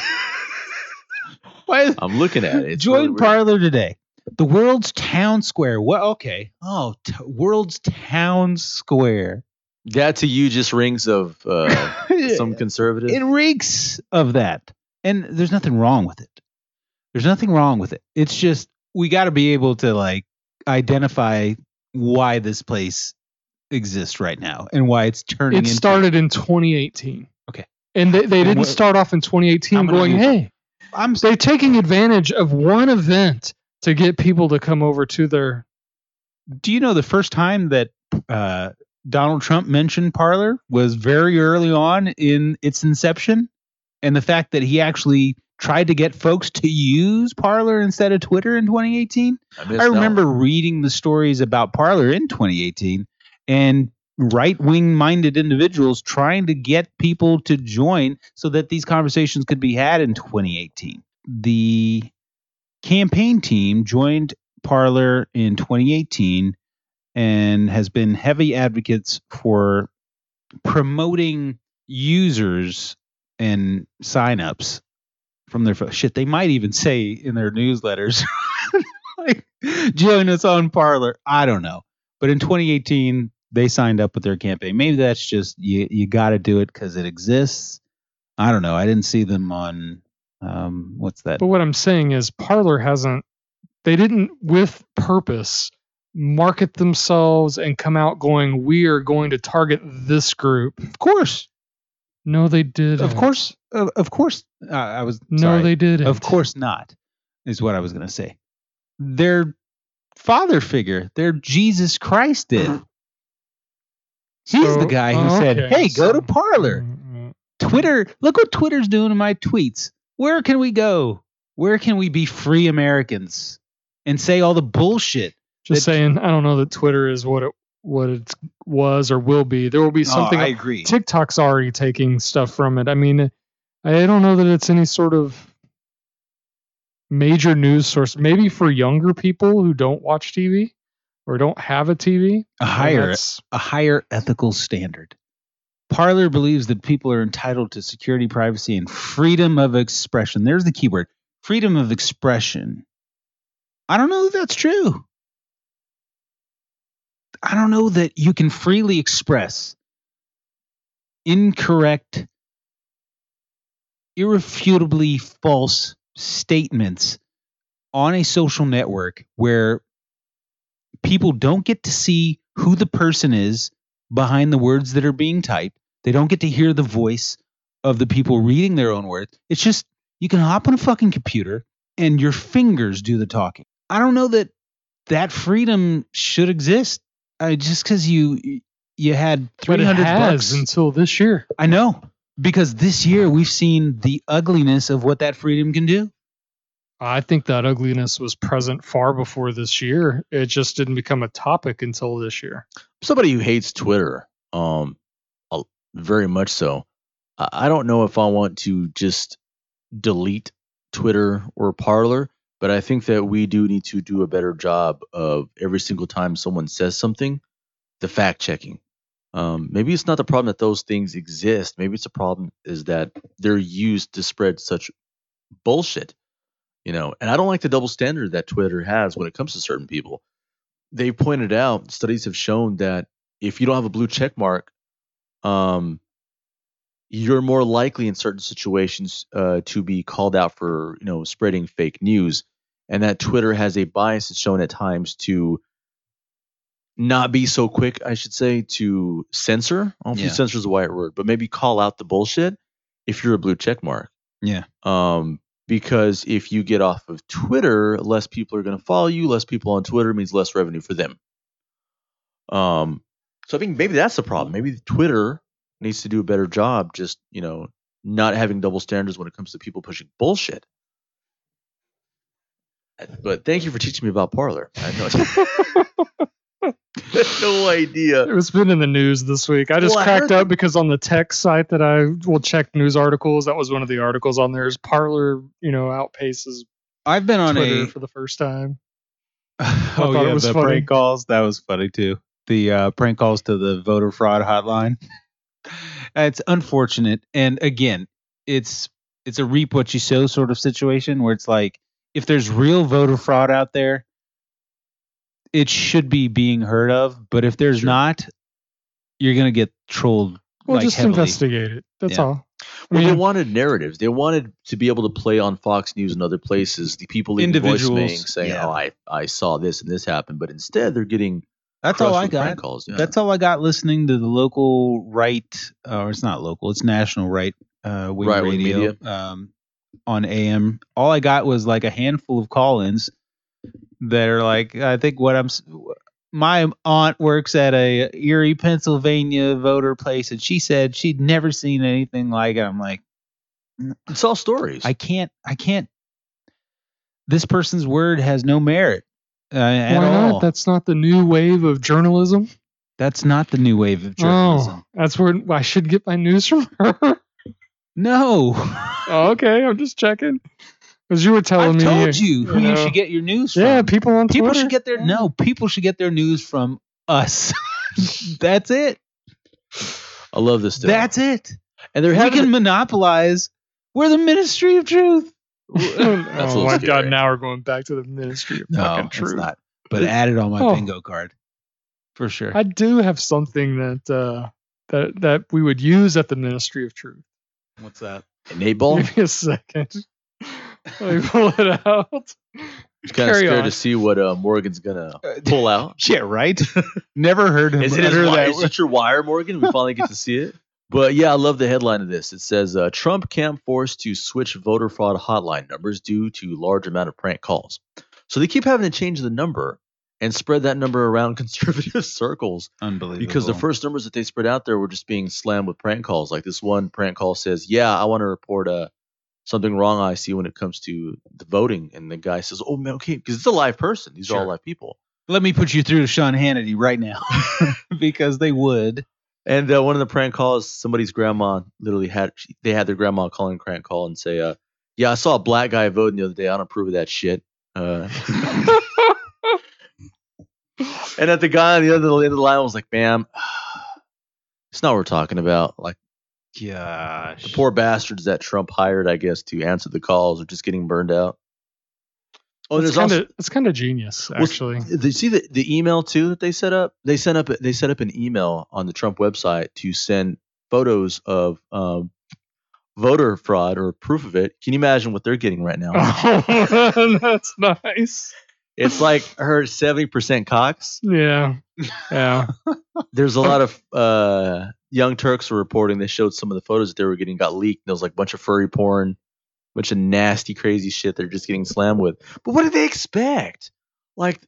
why is, I'm looking at it. It's Join really. Parler today. The world's town square. What? Okay. Oh, t- world's town square. That to you just rings of uh, some conservative. it reeks of that, and there's nothing wrong with it. There's nothing wrong with it. It's just we got to be able to like identify why this place exists right now and why it's turning. It into, started in 2018. Okay. And they, they didn't start off in 2018 gonna going, move- hey, I'm they're taking advantage of one event to get people to come over to their. do you know the first time that uh, Donald Trump mentioned Parler was very early on in its inception, and the fact that he actually tried to get folks to use Parler instead of Twitter in 2018. I, I remember reading the stories about Parler in 2018, and right-wing minded individuals trying to get people to join so that these conversations could be had in 2018. The campaign team joined Parler in 2018 and has been heavy advocates for promoting users and signups from their shit. They might even say in their newsletters, like, join us on Parler. I don't know. But in 2018, they signed up with their campaign. Maybe that's just you. You got to do it because it exists. I don't know. I didn't see them on um, what's that? But what I'm saying is, Parler hasn't. They didn't, with purpose, market themselves and come out going, "We are going to target this group." Of course, No, they did. of course, of, of course. Uh, I was No, sorry. they didn't. Of course not, is what I was going to say. Their father figure, their Jesus Christ did. He's So- the guy who oh, said, "Hey, go to So- Parler." Mm, mm. Twitter, look what Twitter's doing to my tweets. Where can we go? Where can we be free Americans and say all the bullshit? Just That- saying, I don't know that Twitter is what it what it was or will be. There will be something. Oh, I agree. TikTok's already taking stuff from it. I mean, I don't know that it's any sort of major news source. Maybe for younger people who don't watch TV or don't have a TV. a higher a higher ethical standard. Parler believes that people are entitled to security, privacy, and freedom of expression. There's the keyword freedom of expression. I don't know if that's true. I don't know that you can freely express incorrect, irrefutably false statements on a social network where people don't get to see who the person is behind the words that are being typed. They don't get to hear the voice of the people reading their own words. It's just you can hop on a fucking computer and your fingers do the talking. I don't know that that freedom should exist. Uh, just because you you had three has bucks. until this year. I know because this year we've seen the ugliness of what that freedom can do. I think that ugliness was present far before this year. It just didn't become a topic until this year. somebody who hates Twitter, um, very much so. I I don't know if I want to just delete Twitter or Parler, but I think that we do need to do a better job of every single time someone says something, the fact checking. Um, maybe it's not the problem that those things exist. Maybe it's a problem is that they're used to spread such bullshit. You know, and I don't like the double standard that Twitter has when it comes to certain people they've pointed out studies have shown that if you don't have a blue check mark, um, you're more likely in certain situations uh, to be called out for you know spreading fake news, and that Twitter has a bias it's shown at times to not be so quick, I should say, to censor. I don't Yeah. if censor is the right word, but maybe call out the bullshit if you're a blue check mark. Yeah. Um, because if you get off of Twitter, less people are going to follow you. Less people on Twitter means less revenue for them. Um, so I think maybe that's the problem. Maybe Twitter needs to do a better job, just you know, not having double standards when it comes to people pushing bullshit. But thank you for teaching me about Parler. I had no, no idea. It's been in the news this week. I just Well, cracked heard up because on the tech site that I will check news articles, that was one of the articles on there. Is Parler, you know, outpaces I've been on Twitter a for the first time. oh thought it yeah, was the funny. prank calls. That was funny too. The uh, prank calls to the voter fraud hotline. it's unfortunate, and again, it's it's a reap what you sow sort of situation where it's like if there's real voter fraud out there, it should be being heard of. But if there's Sure. not, you're gonna get trolled. Well, like, just heavily. investigate it. That's Yeah. all. I Well, they wanted narratives. They wanted to be able to play on Fox News and other places. The people leaving Individuals, voicemail saying, yeah. "Oh, I I saw this and this happened," but instead they're getting That's all I got. Calls. Yeah. That's all I got listening to the local right, or it's not local, it's national right uh, wing Right wing radio um, on AM. All I got was like a handful of call-ins that are like, I think what I'm. My aunt works at a Erie, Pennsylvania voter place, and she said she'd never seen anything like it. I'm like, it's all stories. I can't, I can't. This person's word has no merit uh, at why all. That's not the new wave of journalism. That's not the new wave of journalism. Oh, that's where I should get my news from her. No. oh, okay, I'm just checking. Because you were telling I've me. told you who you should get your news from. Yeah, people on people Twitter. should get their no. People should get their news from us. That's it. I love this stuff. That's it. and they're We having can monopolize. We're the Ministry of Truth. That's a oh my scary. god! Now we're going back to the Ministry of fucking it's Truth. not. But add it on my Oh. bingo card for sure. I do have something that uh, that that we would use at the Ministry of Truth. What's that? Enable. Give me a second. Let me pull it out. Just kind of Carry scared on. to see what uh, Morgan's gonna pull out. Yeah, right. Never heard him Is it, his utter wi- that. is it your wire, Morgan? We finally get to see it. But yeah, I love the headline of this. It says uh, Trump camp forced to switch voter fraud hotline numbers due to large amount of prank calls. So they keep having to change the number and spread that number around conservative circles Unbelievable. because the first numbers that they spread out there were just being slammed with prank calls. Like this one prank call says, "Yeah, I want to report uh, something wrong I see when it comes to the voting," and the guy says, "Oh man, okay," because it's a live person. These are all live people. Let me put you through to Sean Hannity right now because they would. And uh, one of the prank calls, somebody's grandma literally had she- they had their grandma calling a prank call and say, uh, "Yeah, I saw a black guy voting the other day. I don't approve of that shit." Uh, and at the guy on the other end of the line was like, "Ma'am, it's not what we're talking about. Like Gosh. the poor bastards that Trump hired, I guess, to answer the calls are just getting burned out." Oh, it's there's kind also of it's kind of genius, Well, actually. Did you see the, the email too that they set up? They sent up they set up an email on the Trump website to send photos of um, voter fraud or proof of it. Can you imagine what they're getting right now? Oh, that's nice. it's like her seventy percent cocks. Yeah. Yeah. There's a lot of uh, young Turks were reporting. They showed some of the photos that they were getting got leaked. There was like a bunch of furry porn, a bunch of nasty, crazy shit. They're just getting slammed with. But what did they expect? Like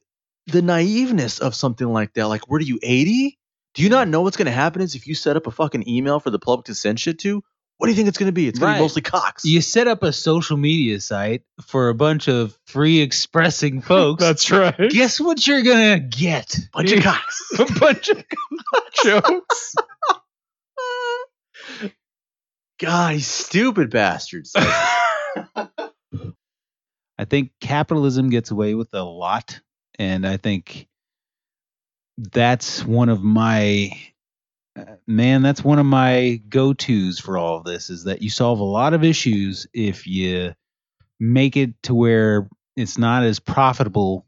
the naiveness of something like that. Like, where are you eighty? Do you not know what's going to happen is if you set up a fucking email for the public to send shit to? What do you think it's going to be? It's going to be mostly cocks. You set up a social media site for a bunch of free expressing folks. That's right. Guess what you're gonna get? bunch of cocks. a bunch of jokes. God, you stupid bastards. I think capitalism gets away with a lot, and I think that's one of my uh, man. That's one of my go-to's for all of this is that you solve a lot of issues if you make it to where it's not as profitable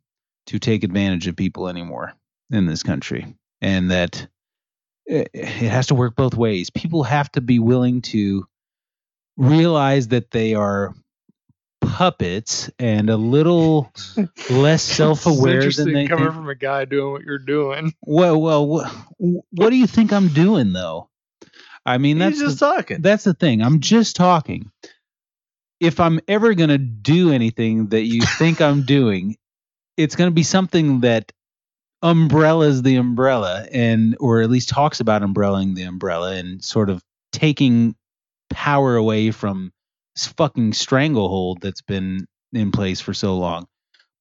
to take advantage of people anymore in this country, and that it it has to work both ways. People have to be willing to realize that they are puppets and a little less self-aware than they coming from a guy doing what you're doing. Well, well, wha- what do you think I'm doing though? I mean, that's He's just the, talking. that's the thing. I'm just talking. If I'm ever gonna do anything that you think I'm doing, it's gonna be something that umbrellas the umbrella and or at least talks about umbrelling the umbrella and sort of taking power away from this fucking stranglehold that's been in place for so long.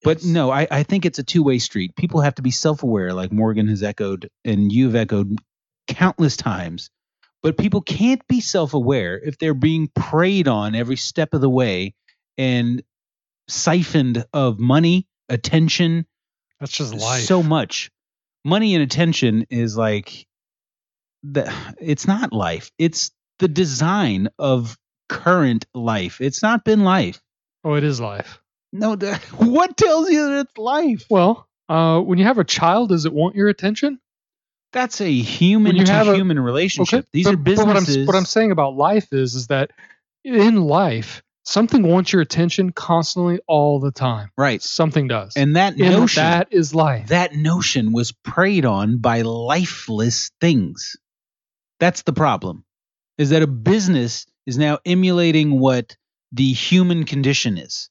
But Yes. no, I, I think it's a two way street. People have to be self aware, like Morgan has echoed and you've echoed countless times. But people can't be self aware if they're being preyed on every step of the way and siphoned of money, attention, That's just life. so much. Money and attention is like the it's not life. It's the design of current life. It's not been life. oh, it is life. No, what tells you that it's life? Well, uh, when you have a child, does it want your attention? That's a human to have a- human relationship. These but, are but what I'm, businesses. what I'm saying about life is, is that in life, something wants your attention constantly, all the time. right. Something does. And that And notion that is life. that notion was preyed on by lifeless things. That's the problem. Is that a business is now emulating what the human condition is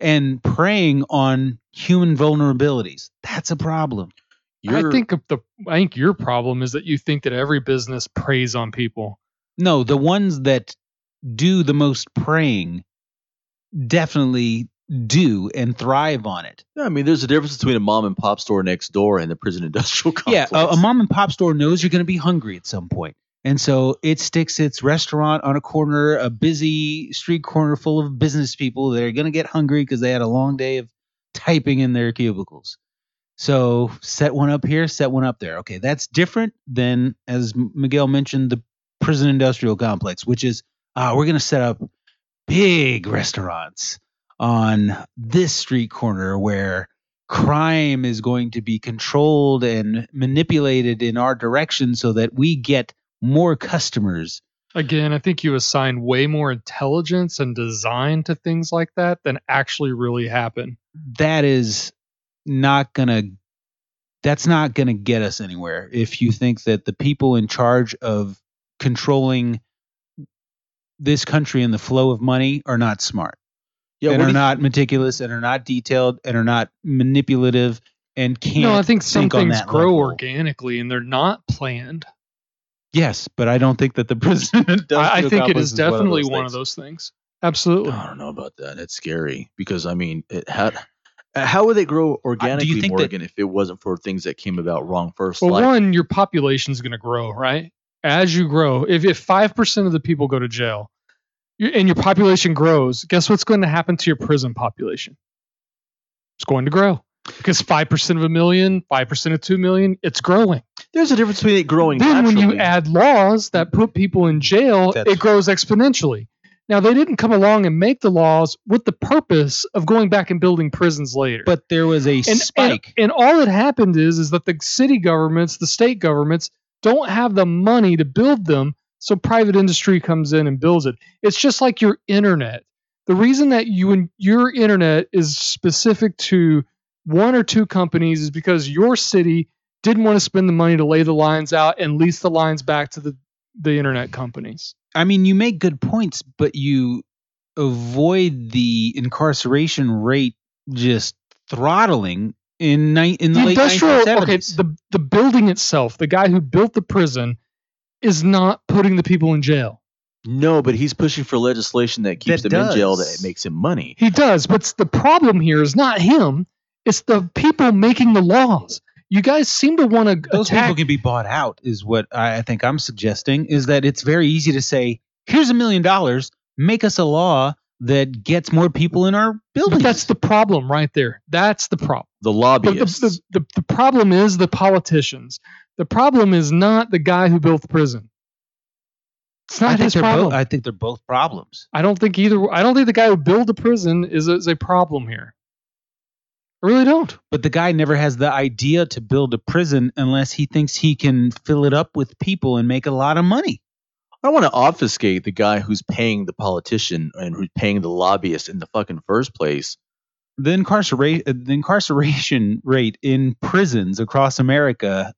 and preying on human vulnerabilities. That's a problem. I You're- think the. I think your problem is that you think that every business preys on people. No, the ones that do the most preying definitely do and thrive on it. Yeah, I mean, there's a difference between a mom and pop store next door and the prison industrial Yeah, complex. a, a mom and pop store knows you're going to be hungry at some point. And so it sticks its restaurant on a corner, a busy street corner full of business people that are going to get hungry because they had a long day of typing in their cubicles. So set one up here, set one up there. Okay, that's different than, as Miguel mentioned, the prison industrial complex, which is uh, we're going to set up big restaurants on this street corner where crime is going to be controlled and manipulated in our direction so that we get more customers. Again, I think you assign way more intelligence and design to things like that than actually really happen. That is not going to that's not going to get us anywhere if you think that the people in charge of controlling this country and the flow of money are not smart Yeah, and are you- not meticulous and are not detailed and are not manipulative and can't no, I think some think things grow level. organically and they're not planned. Yes, but I don't think that the prison. I, I think it is complex is definitely those one of those things. Absolutely. I don't know about that. It's scary because I mean, it had. How would they grow organically, think that- Morgan, if it wasn't for things that came about wrong first? Well, like, one, your population is going to grow, right? As you grow, if if five percent of the people go to jail, you- and your population grows, guess what's going to happen to your prison population? It's going to grow because five percent of a million, five percent of two million, it's growing. there's a difference between it growing. Then when you add laws that put people in jail, That's- it grows exponentially. Now they didn't come along and make the laws with the purpose of going back and building prisons later. But there was a and, and, spike. and all that happened is is that the city governments, the state governments, don't have the money to build them, so private industry comes in and builds it. It's just like your internet. The reason that you and your internet is specific to one or two companies is because your city didn't want to spend the money to lay the lines out and lease the lines back to the, the internet companies. I mean, you make good points, but you avoid the incarceration rate just throttling in ni- in the, The late industrial, okay, the, the building itself, the guy who built the prison, is not putting the people in jail. No, but he's pushing for legislation that keeps That them in jail does. that makes him money. He does, but s- the problem here is not him; it's the people making the laws. You guys seem to want to Those attack. people can be bought out, is what I I think I'm suggesting. Is that it's very easy to say, "Here's a million dollars, make us a law that gets more people in our buildings." but that's the problem right there. That's the problem. The The, lobbyists. the, the, the, the problem is the politicians. The problem is not the guy who built the prison. It's I not think his they're problem. both. I think they're both problems. I don't think either. I don't think the guy who built the prison is a, is a problem here. I really don't. But the guy never has the idea to build a prison unless he thinks he can fill it up with people and make a lot of money. I don't want to obfuscate the guy who's paying the politician and who's paying the lobbyist in the fucking first place. the incarceration the incarceration rate in prisons across America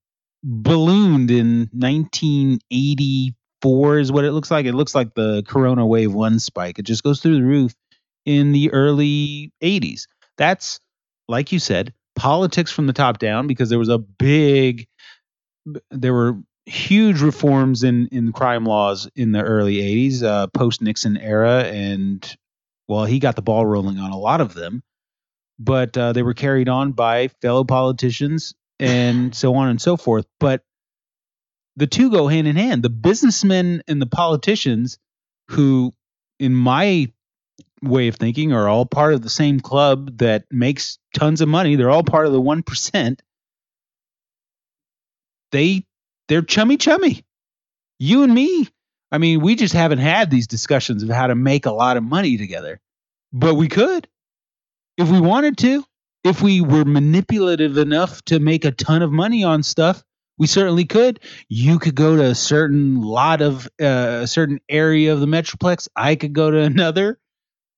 ballooned in 1984 is what it looks like. It looks like the Corona wave one spike. It just goes through the roof in the early 80s. That's like you said, politics from the top down because there was a big there were huge reforms in in crime laws in the early 80s uh post Nixon era and well he got the ball rolling on a lot of them but uh, they were carried on by fellow politicians and so on and so forth. But the two go hand in hand. The businessmen and the politicians, who, in my way of thinking, are all part of the same club that makes tons of money. They're all part of the one percent. They they're chummy chummy. You and me. I mean, we just haven't had these discussions of how to make a lot of money together, but we could if we wanted to, if we were manipulative enough to make a ton of money on stuff, we certainly could. You could go to a certain lot of uh, a certain area of the metroplex. I could go to another.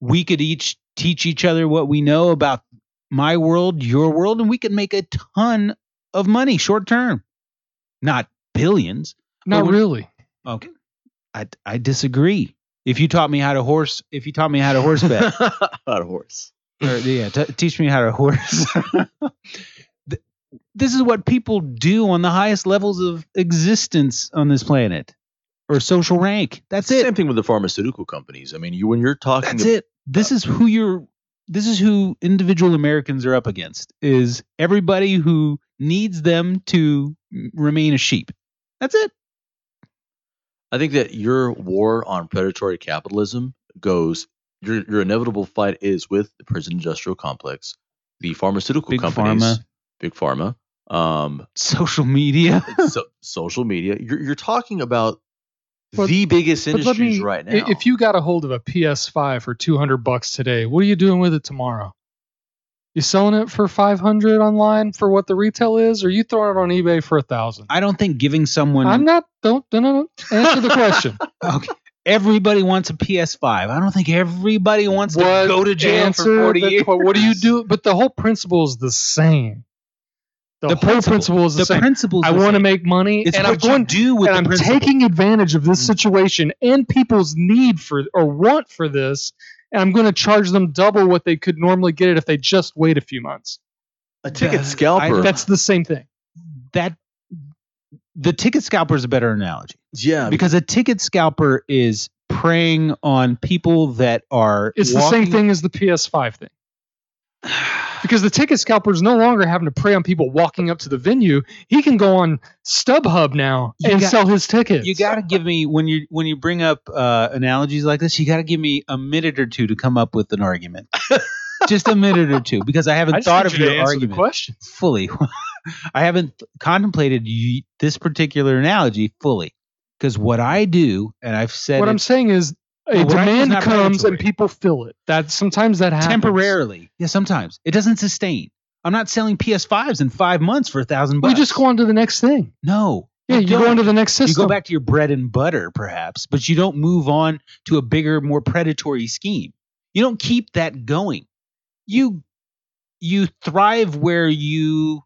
We could each teach each other what we know about my world, your world, and we could make a ton of money short term. Not billions. Not Well, really. Okay. I I disagree. If you taught me how to horse, if you taught me how to horse bet, Not a horse. Or, yeah, t- teach me how to horse. This is what people do on the highest levels of existence on this planet, or social rank. That's it. Same thing with the pharmaceutical companies. I mean, you when you're talking, That's it. This is who you're. This is who individual Americans are up against. Is everybody who needs them to remain a sheep. That's it. I think that your war on predatory capitalism goes. Your your inevitable fight is with the prison industrial complex, the pharmaceutical Big companies, pharma. big pharma, um, Social media. so, social media. You're you're talking about But- the biggest industries me, right now. if you got a hold of a PS5 for 200 bucks today, what are you doing with it tomorrow? You selling it for 500 online for what the retail is, or you throwing it on eBay for a thousand? I don't think giving someone. I'm not. Don't no no no. Answer the question. Okay. Everybody wants a PS5. I don't think everybody wants What to go to jail answer for 40 years. que- What do you do? But the whole principle is the same. The, whole principle, is the, the same. principle. I want to make money, It's and what I'm going you do with and the I'm principle. taking advantage of this Mm. situation and people's need for or want for this, and I'm going to charge them double what they could normally get it if they just wait a few months. a ticket I- scalper. That's the same thing. that. The ticket scalper is a better analogy yeah, because a ticket scalper is preying on people that are. It's the same thing as the PS5 thing. Because the ticket scalper is no longer having to prey on people walking up to the venue. He can go on StubHub now You and got- sell his tickets. You got to give me when you when you bring up uh, analogies like this, you got to give me a minute or two to come up with an argument. Just a minute or two because I haven't I just thought need of you to your answer argument. the question. fully. I haven't contemplated this particular analogy fully because what I do, and I've said What it I'm saying is, a Well, what I do is demand comes and people fill it. That sometimes that happens temporarily, yeah, sometimes it doesn't sustain. I'm not selling PS5s in five months for a thousand bucks. We just go on to the next thing. no. Yeah, you go on to the next system. You go back to your bread and butter, perhaps, but you don't move on to a bigger, more predatory scheme. You don't keep that going. You you thrive where you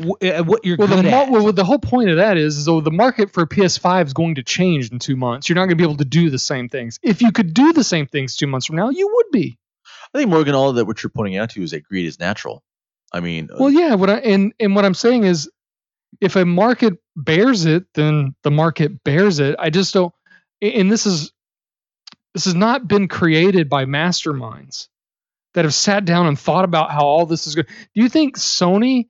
w- uh, what you're Well, the, good mar- at. well, the whole point of that is, is though the market for PS5 is going to change in two months. You're not going to be able to do the same things. If you could do the same things two months from now, you would be. I think Morgan, all that what you're pointing out to is that greed is natural. I mean, uh, Well, yeah. What I and and what I'm saying is, if a market bears it, then the market bears it. I just don't. And this is this has not been created by masterminds that have sat down and thought about how all this is good. Do you think Sony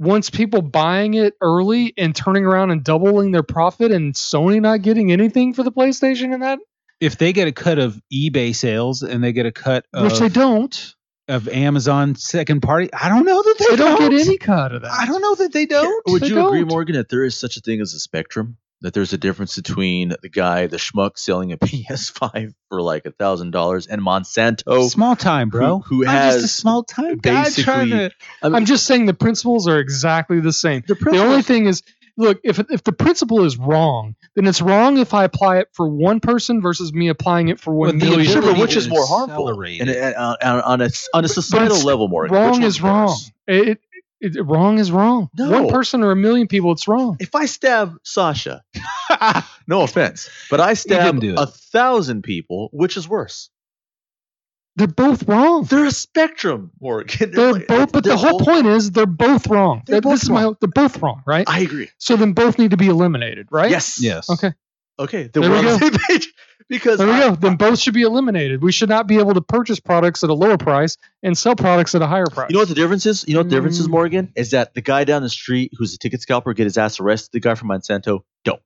wants people buying it early and turning around and doubling their profit, and Sony not getting anything for the PlayStation in that, if they get a cut of eBay sales and they get a cut of which they don't? of Amazon second party, I don't know that they, They don't get any cut of that. I don't know that they don't. would they you agree, don't. Morgan, that there is such a thing as a spectrum? That there's a difference between the guy, the schmuck, selling a PS5 for like a thousand dollars, and Monsanto. small time, bro. who I'm just a has small time guy trying basically- to. I mean, I'm just saying the principles are exactly the same. the, The only thing is, look, if if the principle is wrong, then it's wrong if I apply it for one person versus me applying it for one Well, million. Sure, but which is more harmful? accelerate And, it. and, uh, on, on a on a societal it's level, more wrong which is wrong. It, it, it- wrong is wrong. No. One person or a million people, it's wrong. If I stab Sasha, no offense, but I stab do a thousand people, which is worse? They're both wrong. They're a spectrum, Morgan. They're like- both, but they're the whole both- point is they're both wrong. They're That- both this is my. They're both wrong, right? I agree. so then both need to be eliminated, right? Yes. Yes. Okay. Okay. Then There we're we on the same page. Because There we I- go. Then both should be eliminated. We should not be able to purchase products at a lower price and sell products at a higher price. You know what the difference is? You know what the difference is, Mm. Morgan? Is that the guy down the street who's a ticket scalper get his ass arrested. The guy from Monsanto don't.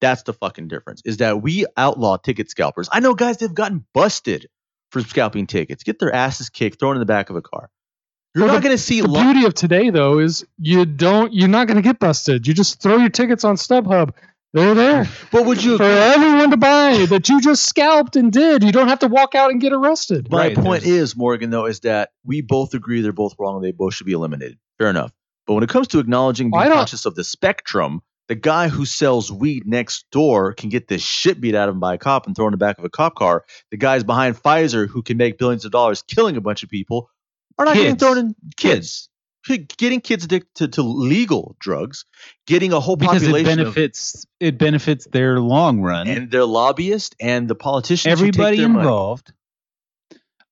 That's the fucking difference. Is that we outlaw ticket scalpers. I know guys that've gotten busted for scalping tickets, get their asses kicked, thrown in the back of a car. You're Well, not going to see. the lo- beauty of today though is you don't you're not going to get busted. You just throw your tickets on StubHub. They're there mm. but would you? for everyone to buy that you just scalped and did. You don't have to walk out and get arrested. My Right, point is, Morgan, though, is that we both agree they're both wrong. They both should be eliminated. Fair enough. But when it comes to acknowledging I being conscious of the spectrum, the guy who sells weed next door can get the shit beat out of him by a cop and thrown in the back of a cop car. The guys behind Pfizer who can make billions of dollars killing a bunch of people are not getting thrown in kids. Getting kids addicted to legal drugs, getting a whole because it population of, benefits it benefits their long run. and their lobbyists and the politicians. Everybody involved. money.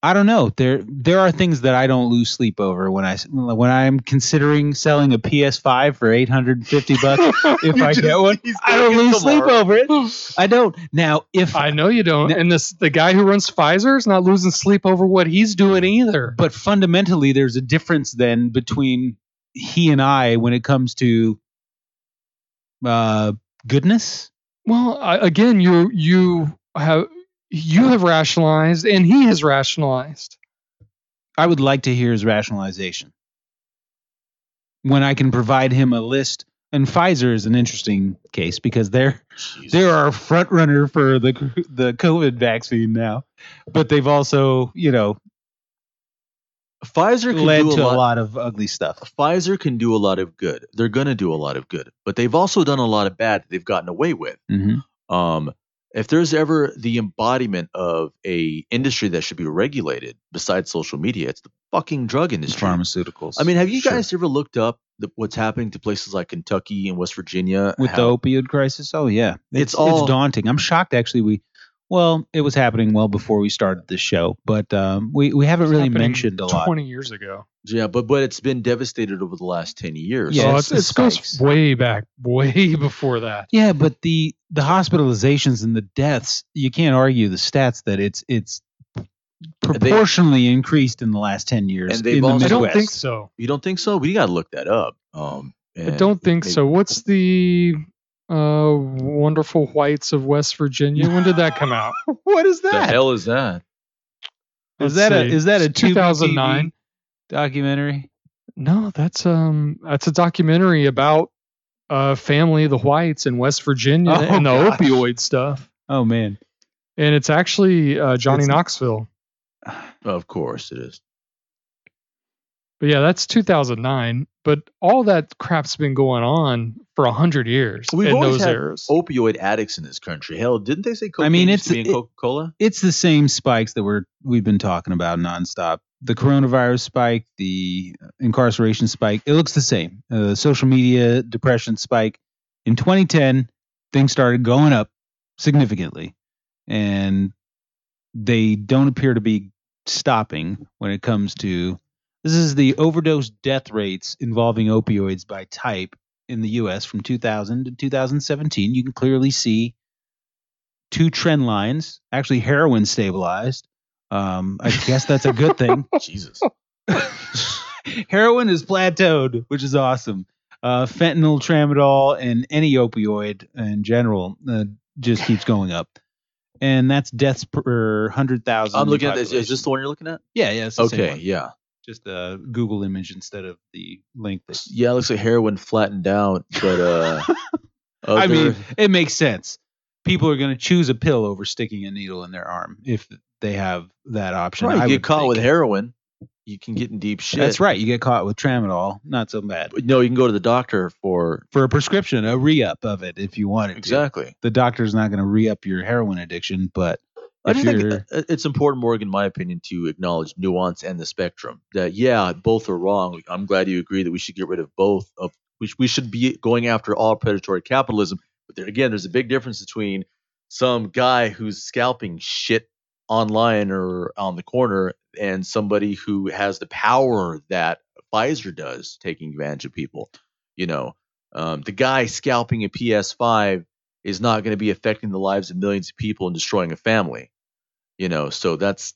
Involved. I don't know. There there are things that I don't lose sleep over when I when I'm considering selling a PS5 for 850 bucks if I just- get one. I don't lose sleep over it. I don't. Now, if I know you don't. No. And this the guy who runs Pfizer is not losing sleep over what he's doing either. but fundamentally there's a difference then between he and I when it comes to uh goodness. Well, I, again, you you have you have rationalized and he has rationalized. I would like to hear his rationalization. When I can provide him a list, and Pfizer is an interesting case because they're Jesus. they're our front runner for the the COVID vaccine now, but they've also you know Pfizer can led do to a lot. a lot of ugly stuff. Pfizer can do a lot of good. They're going to do a lot of good, but they've also done a lot of bad that they've gotten away with. Mm-hmm. Um, if there's ever the embodiment of a industry that should be regulated besides social media, it's the fucking drug industry. Pharmaceuticals. I mean, have you Sure. guys ever looked up the, what's happening to places like Kentucky and West Virginia? with How- the opioid crisis? Oh yeah, It's all- it's daunting. I'm shocked actually. We well, it was happening well before we started the show, but um, we we haven't really mentioned a lot. Twenty years ago. yeah, but but it's been devastated over the last ten years. Yeah, so it's it's, the it goes spikes. way back, way before that. Yeah, but the the hospitalizations and the deaths, you can't argue the stats that it's it's proportionally increased in the last ten years And they've in the also- I don't think so. you don't think so? We got to look that up. Um, I don't think maybe- so. What's the uh, Wonderful Whites of West Virginia? When did that come out? what is that? The hell is that? Is Let's that a is that a 2009? 2009 documentary? No, that's um that's a documentary about uh family the Whites in West Virginia Oh, and the gosh. opioid stuff. Oh man, And it's actually uh, Johnny It's- Knoxville. Of course it is. But yeah, that's 2009. But all that crap's been going on for a hundred years We've in always those had eras. Opioid addicts in this country. Hell, didn't they say cocaine I mean, used to it's- be in it- Coca Cola? it's the same spikes that we're we've been talking about nonstop. the coronavirus spike, the incarceration spike, it looks the same. Uh, social media depression spike. In 2010, things started going up significantly, and they don't appear to be stopping when it comes to this is the overdose death rates involving opioids by type in the US from 2000 to 2017. You can clearly see two trend lines. Actually, heroin stabilized. Um, I guess that's a good thing. Jesus. heroin is plateaued, which is awesome. Uh, fentanyl, tramadol, and any opioid in general uh, just keeps going up. And that's deaths per 100,000. I'm looking at this. Is this the one you're looking at? Yeah, yeah. It's the same Okay, yeah. Just a Google image instead of the link. That, Yeah, it looks like heroin flattened out, but uh I mean, it makes sense. People are going to choose a pill over sticking a needle in their arm if they have that option. right, I you get caught think. with heroin, you can get in deep shit. That's right. You get caught with tramadol. Not so bad. But No, you can go to the doctor for For a prescription, a re up of it if you wanted to. exactly. The doctor's not going to re up your heroin addiction, but I just think uh, it's important, Morgan, in my opinion, to acknowledge nuance and the spectrum. That yeah, both are wrong. I'm glad you agree that we should get rid of both. Of we, we should be going after all predatory capitalism. But there again, there's a big difference between some guy who's scalping shit online or on the corner and somebody who has the power that Pfizer does, taking advantage of people. You know, um, the guy scalping a PS5 is not going to be affecting the lives of millions of people and destroying a family. You know, so that's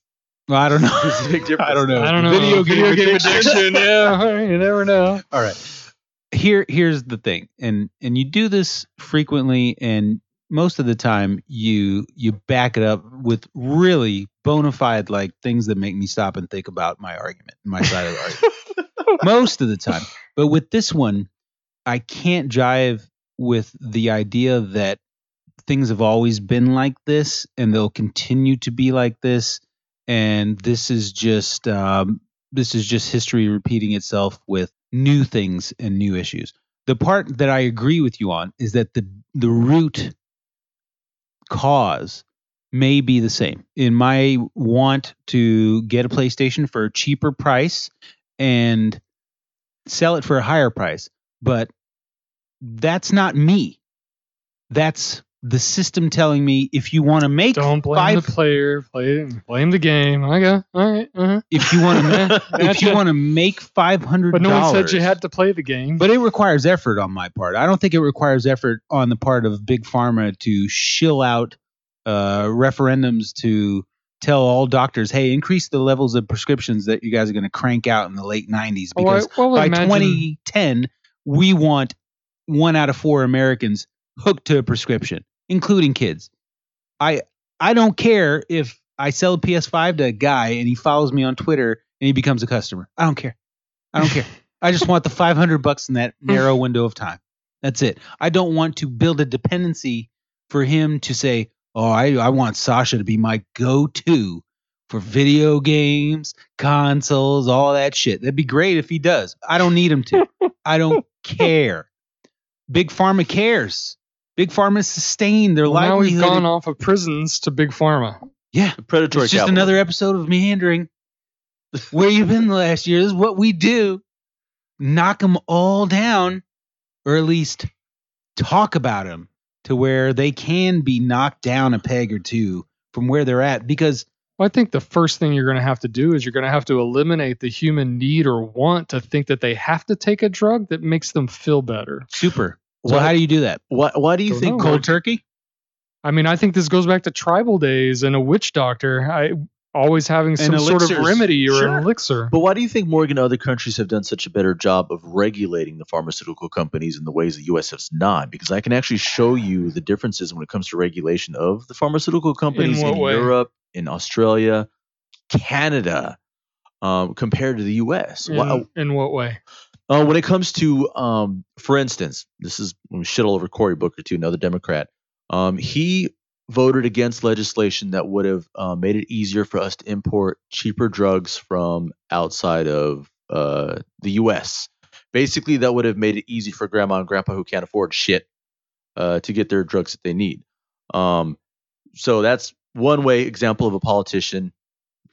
well, I don't know. There's a big difference. I don't know. I don't know. Video game addiction. yeah, you never know. All right. Here here's the thing. And and you do this frequently and most of the time you you back it up with really bona fide like things that make me stop and think about my argument, my side of the argument. most of the time. But with this one, I can't jive with the idea that things have always been like this and they'll continue to be like this and this is just um, this is just history repeating itself with new things and new issues. The part that I agree with you on is that the the root cause may be the same. In my want to get a PlayStation for a cheaper price and sell it for a higher price, but that's not me. That's the system telling me if you want to make Don't blame five the player. Play, blame the game. I got all right. Uh-huh. if you want to if you want to make five hundred But no one said you had to play the game. But it requires effort on my part. I don't think it requires effort on the part of big pharma to shill out uh, referendums to tell all doctors, "Hey, increase the levels of prescriptions that you guys are going to crank out in the late '90s." Oh, I- Because well, by imagine- 2010, we want one out of four Americans hooked to a prescription, including kids. I I don't care if I sell a PS5 to a guy and he follows me on Twitter and he becomes a customer. I don't care. I don't care. I just want the 500 bucks in that narrow mm. window of time. That's it. I don't want to build a dependency for him to say, "Oh, I I want Sasha to be my go-to for video games, consoles, all that shit." That'd be great if he does. I don't need him to. I don't care. Big Pharma cares. Big Pharma sustained their Well, now we've gone off of prisons to big pharma. yeah, predatory. it's just capitalism. another episode of meandering. Where you been the last year? This is what we do. Knock them all down, or at least talk about them to where they can be knocked down a peg or two from where they're at. Because Well, I think the first thing you're going to have to do is you're going to have to eliminate the human need or want to think that they have to take a drug that makes them feel better. super. So Why- how do you do that? What why do you think know. Cold turkey? I mean, I think this goes back to tribal days and a witch doctor. I always having some sort of remedy or Sure. an elixir. But why do you think Morgan and other countries have done such a better job of regulating the pharmaceutical companies in the ways the U.S. has not? Because I can actually show you the differences when it comes to regulation of the pharmaceutical companies what in? Europe, in Australia, Canada, um, compared to the U.S. In, Why- in what way? Uh, when it comes to, um, for instance, this is shit all over Cory Booker too, another Democrat. Um, he voted against legislation that would have uh, made it easier for us to import cheaper drugs from outside of uh, the U.S. Basically, that would have made it easy for grandma and grandpa who can't afford shit uh, to get their drugs that they need. Um, so that's one way example of a politician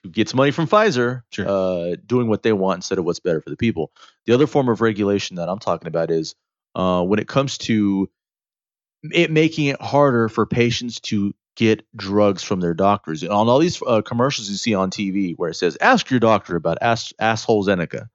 who gets money from Pfizer, Sure. uh, doing what they want instead of what's better for the people. The other form of regulation that I'm talking about is uh, when it comes to it making it harder for patients to get drugs from their doctors. And On all these uh, commercials you see on TV where it says, "Ask your doctor about ass- asshole Zeneca."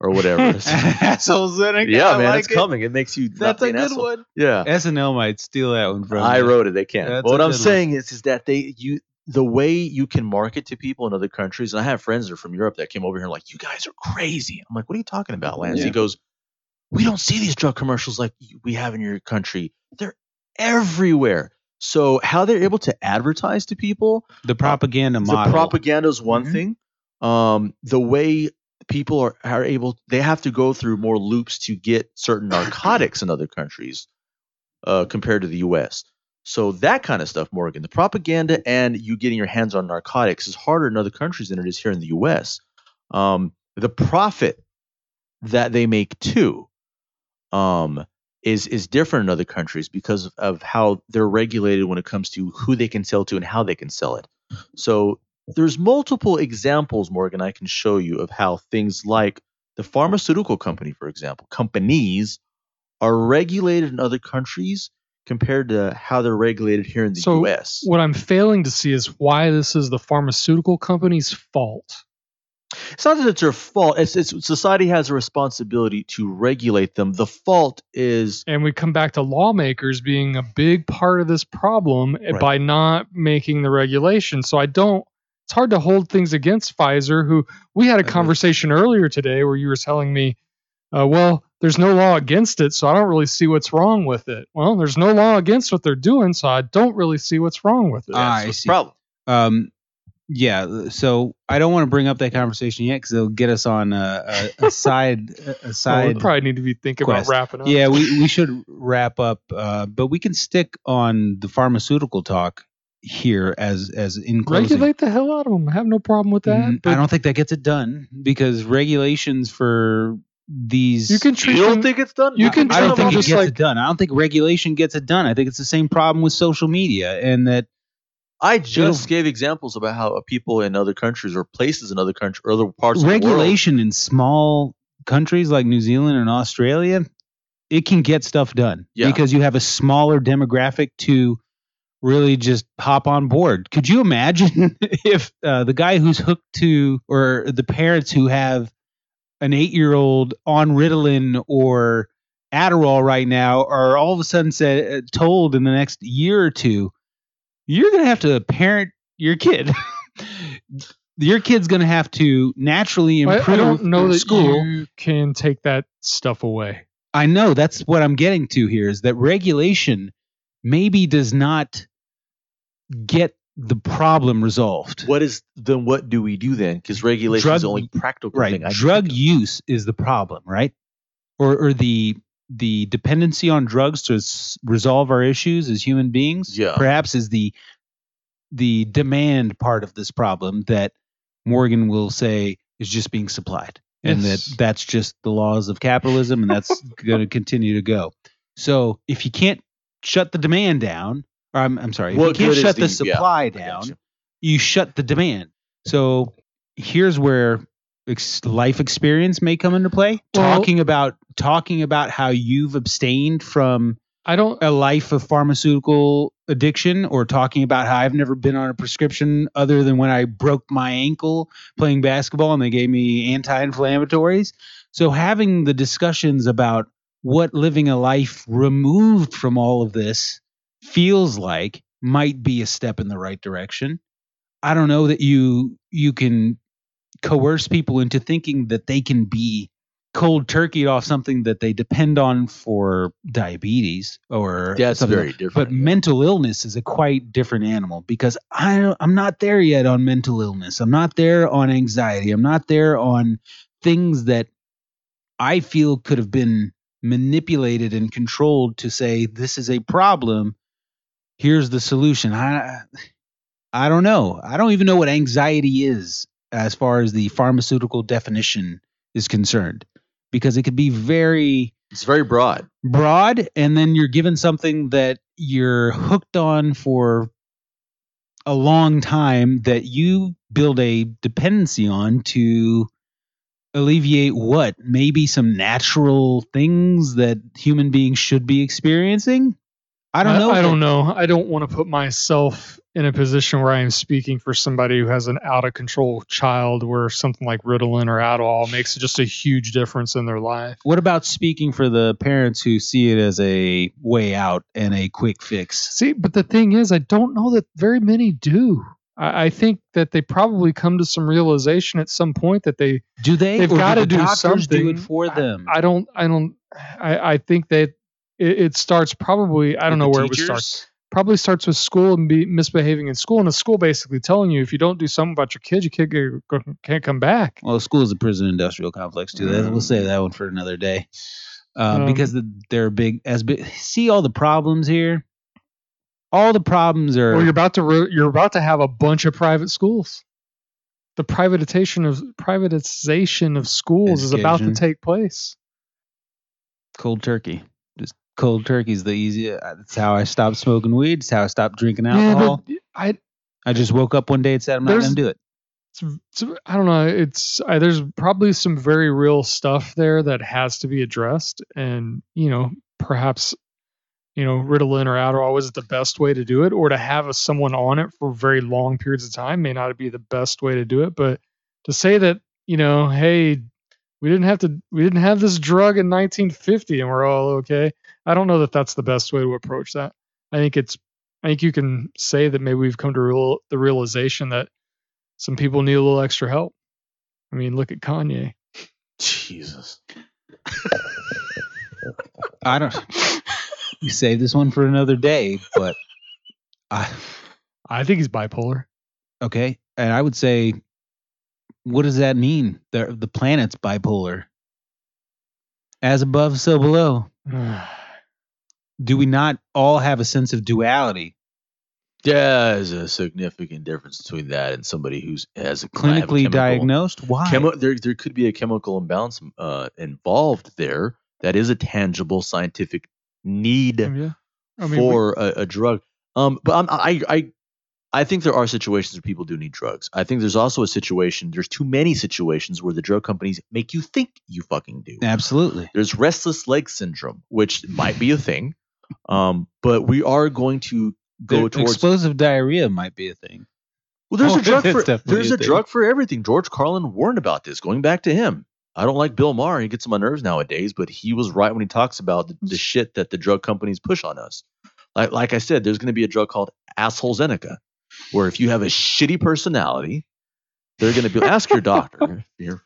Or whatever. Assholes in it. yeah, I man, like it's it. coming. It makes you. not That's a good asshole. one. Yeah, SNL might steal that one from I you. wrote it. They can't. That's But what I'm good one. saying is, is that they you the way you can market to people in other countries. And I have friends that are from Europe that came over here and like, you guys are crazy. I'm like, what are you talking about, Lance? Yeah. He goes, we don't see these drug commercials like we have in your country. They're everywhere. So how they're able to advertise to people The propaganda the model. propaganda is one Mhm. thing. Um, the way people are, are able, they have to go through more loops to get certain narcotics in other countries uh, compared to the U.S. So that kind of stuff, Morgan, the propaganda and you getting your hands on narcotics is harder in other countries than it is here in the U.S. Um, the profit that they make too um, is is different in other countries because of how they're regulated when it comes to who they can sell to and how they can sell it. So there's multiple examples, Morgan, I can show you of how things like the pharmaceutical company, for example, companies are regulated in other countries compared to how they're regulated here in the So, US. What I'm failing to see is why this is the pharmaceutical company's fault. It's not that it's their fault. It's, it's society has a responsibility to regulate them. The fault is And we come back to lawmakers being a big part of this problem Right. by not making the regulation. So I don't, it's hard to hold things against Pfizer, who we had a conversation earlier today where you were telling me, uh, well, there's no law against it, so I don't really see what's wrong with it. Well, there's no law against what they're doing, so I don't really see what's wrong with it. Ah, I see. problem. Um, yeah. So I don't want to bring up that conversation yet because it'll get us on a, a, a side a So we side. probably need to be thinking quest. about wrapping up. yeah, we, we should wrap up, uh, but we can stick on the pharmaceutical talk here as as in closing. Regulate the hell out of them. I have no problem with that. Mm, but I don't think that gets it done because regulations for these you can treat You don't them- think it's done? you can I don't them think it gets like it done. I don't think regulation gets it done. I think it's the same problem with social media and that I just gave examples about how people in other countries or places in other countries or other parts of the world. regulation in small countries like New Zealand and Australia, it can get stuff done Yeah. because you have a smaller demographic to really just hop on board. Could you imagine if uh, the guy who's hooked to, or the parents who have an eight year old on Ritalin or Adderall right now are all of a sudden said, uh, told in the next year or two, you're going to have to parent your kid. your kid's going to have to naturally improve I don't know that school. you can take that stuff away. I know that's what I'm getting to here is that regulation maybe does not get the problem resolved. What is then? What do we do then? Because regulation is the only practical right thing. I drug use is the problem right or or the the dependency on drugs to s- resolve our issues as human beings Yeah. perhaps is the the demand part of this problem that morgan will say is just being supplied and that that's just the laws of capitalism and that's going to continue to go so if you can't shut the demand down or i'm, I'm sorry if you can't shut the, the- supply I down gotcha. you shut the demand. So here's where ex- life experience may come into play. Well- talking about talking about how you've abstained from I don't. a life of pharmaceutical addiction, or talking about how I've never been on a prescription other than when I broke my ankle playing basketball and they gave me anti-inflammatories. So having the discussions about what living a life removed from all of this feels like might be a step in the right direction. I don't know that you you can coerce people into thinking that they can be cold turkey off something that they depend on for diabetes or That's something very like- different. But yeah. mental illness is a quite different animal because I I'm not there yet on mental illness. I'm not there on anxiety. I'm not there on things that I feel could have been manipulated and controlled to say this is a problem. Here's the solution. I I don't know. I don't even know what anxiety is as far as the pharmaceutical definition is concerned because it could be very it's very broad. broad and then you're given something that you're hooked on for a long time that you build a dependency on to alleviate what? Maybe some natural things that human beings should be experiencing? I don't know. I, if don't know. I don't want to put myself in a position where I am speaking for somebody who has an out of control child where something like Ritalin or Adderall makes just a huge difference in their life. What about speaking for the parents who see it as a way out and a quick fix? See, but the thing is, I don't know that very many do. I, I think that they probably come to some realization at some point that they Do they? They've gotta the do doctors do it something. for them. I don't I don't I, I think that it, it starts probably I don't know With the where it would teachers? start. Probably starts with school and be misbehaving in school, and the school basically telling you if you don't do something about your kids, you can't get, can't come back. Well, school is a prison industrial complex too. That, we'll say that one for another day, uh, Um, because the, they're big as big. See all the problems here. All the problems are. Or you're about to ro- you're about to have a bunch of private schools. The privatization of privatization of schools is about to take place. cold turkey. Just cold turkey's the easiest. Uh, That's how I stopped smoking weed. It's how I stopped drinking alcohol. but I I just woke up one day and said I'm not gonna do it. it's, it's- I don't know. It's I, there's probably some very real stuff there that has to be addressed, and you know, perhaps you know, Ritalin or Adderall isn't the best way to do it, or to have a, someone on it for very long periods of time may not be the best way to do it. But to say that you know, hey, we didn't have to, we didn't have this drug in 1950, and we're all okay. I don't know that that's the best way to approach that. I think it's, I think you can say that maybe we've come to real, the realization that some people need a little extra help. I mean, look at Kanye. Jesus. I don't. you save this one for another day, but I I think he's bipolar. okay. And I would say, what does that mean? The the planet's bipolar. As above, so below. Do we not all have a sense of duality? Yeah, There's a significant difference between that and somebody who's has a a Clinically chemical- diagnosed? Why? Chemo, there, there could be a chemical imbalance uh, involved there that is a tangible scientific need yeah. I mean, we- for a, a drug. Um, but I'm, I, I, I think there are situations where people do need drugs. I think there's also a situation. There's too many situations where the drug companies make you think you fucking do. Absolutely. There's restless leg syndrome, which might be a thing. Um, but we are going to go There- towards explosive diarrhea might be a thing. well, there's Oh, a drug for definitely there's a a drug for everything. George Carlin warned about this. Going back to him, I don't like Bill Maher. He gets on my nerves nowadays, but he was right when he talks about the, the shit that the drug companies push on us. Like like I said, there's going to be a drug called Asshole Zeneca, where if you have a shitty personality, they're going to be ask your doctor. You're-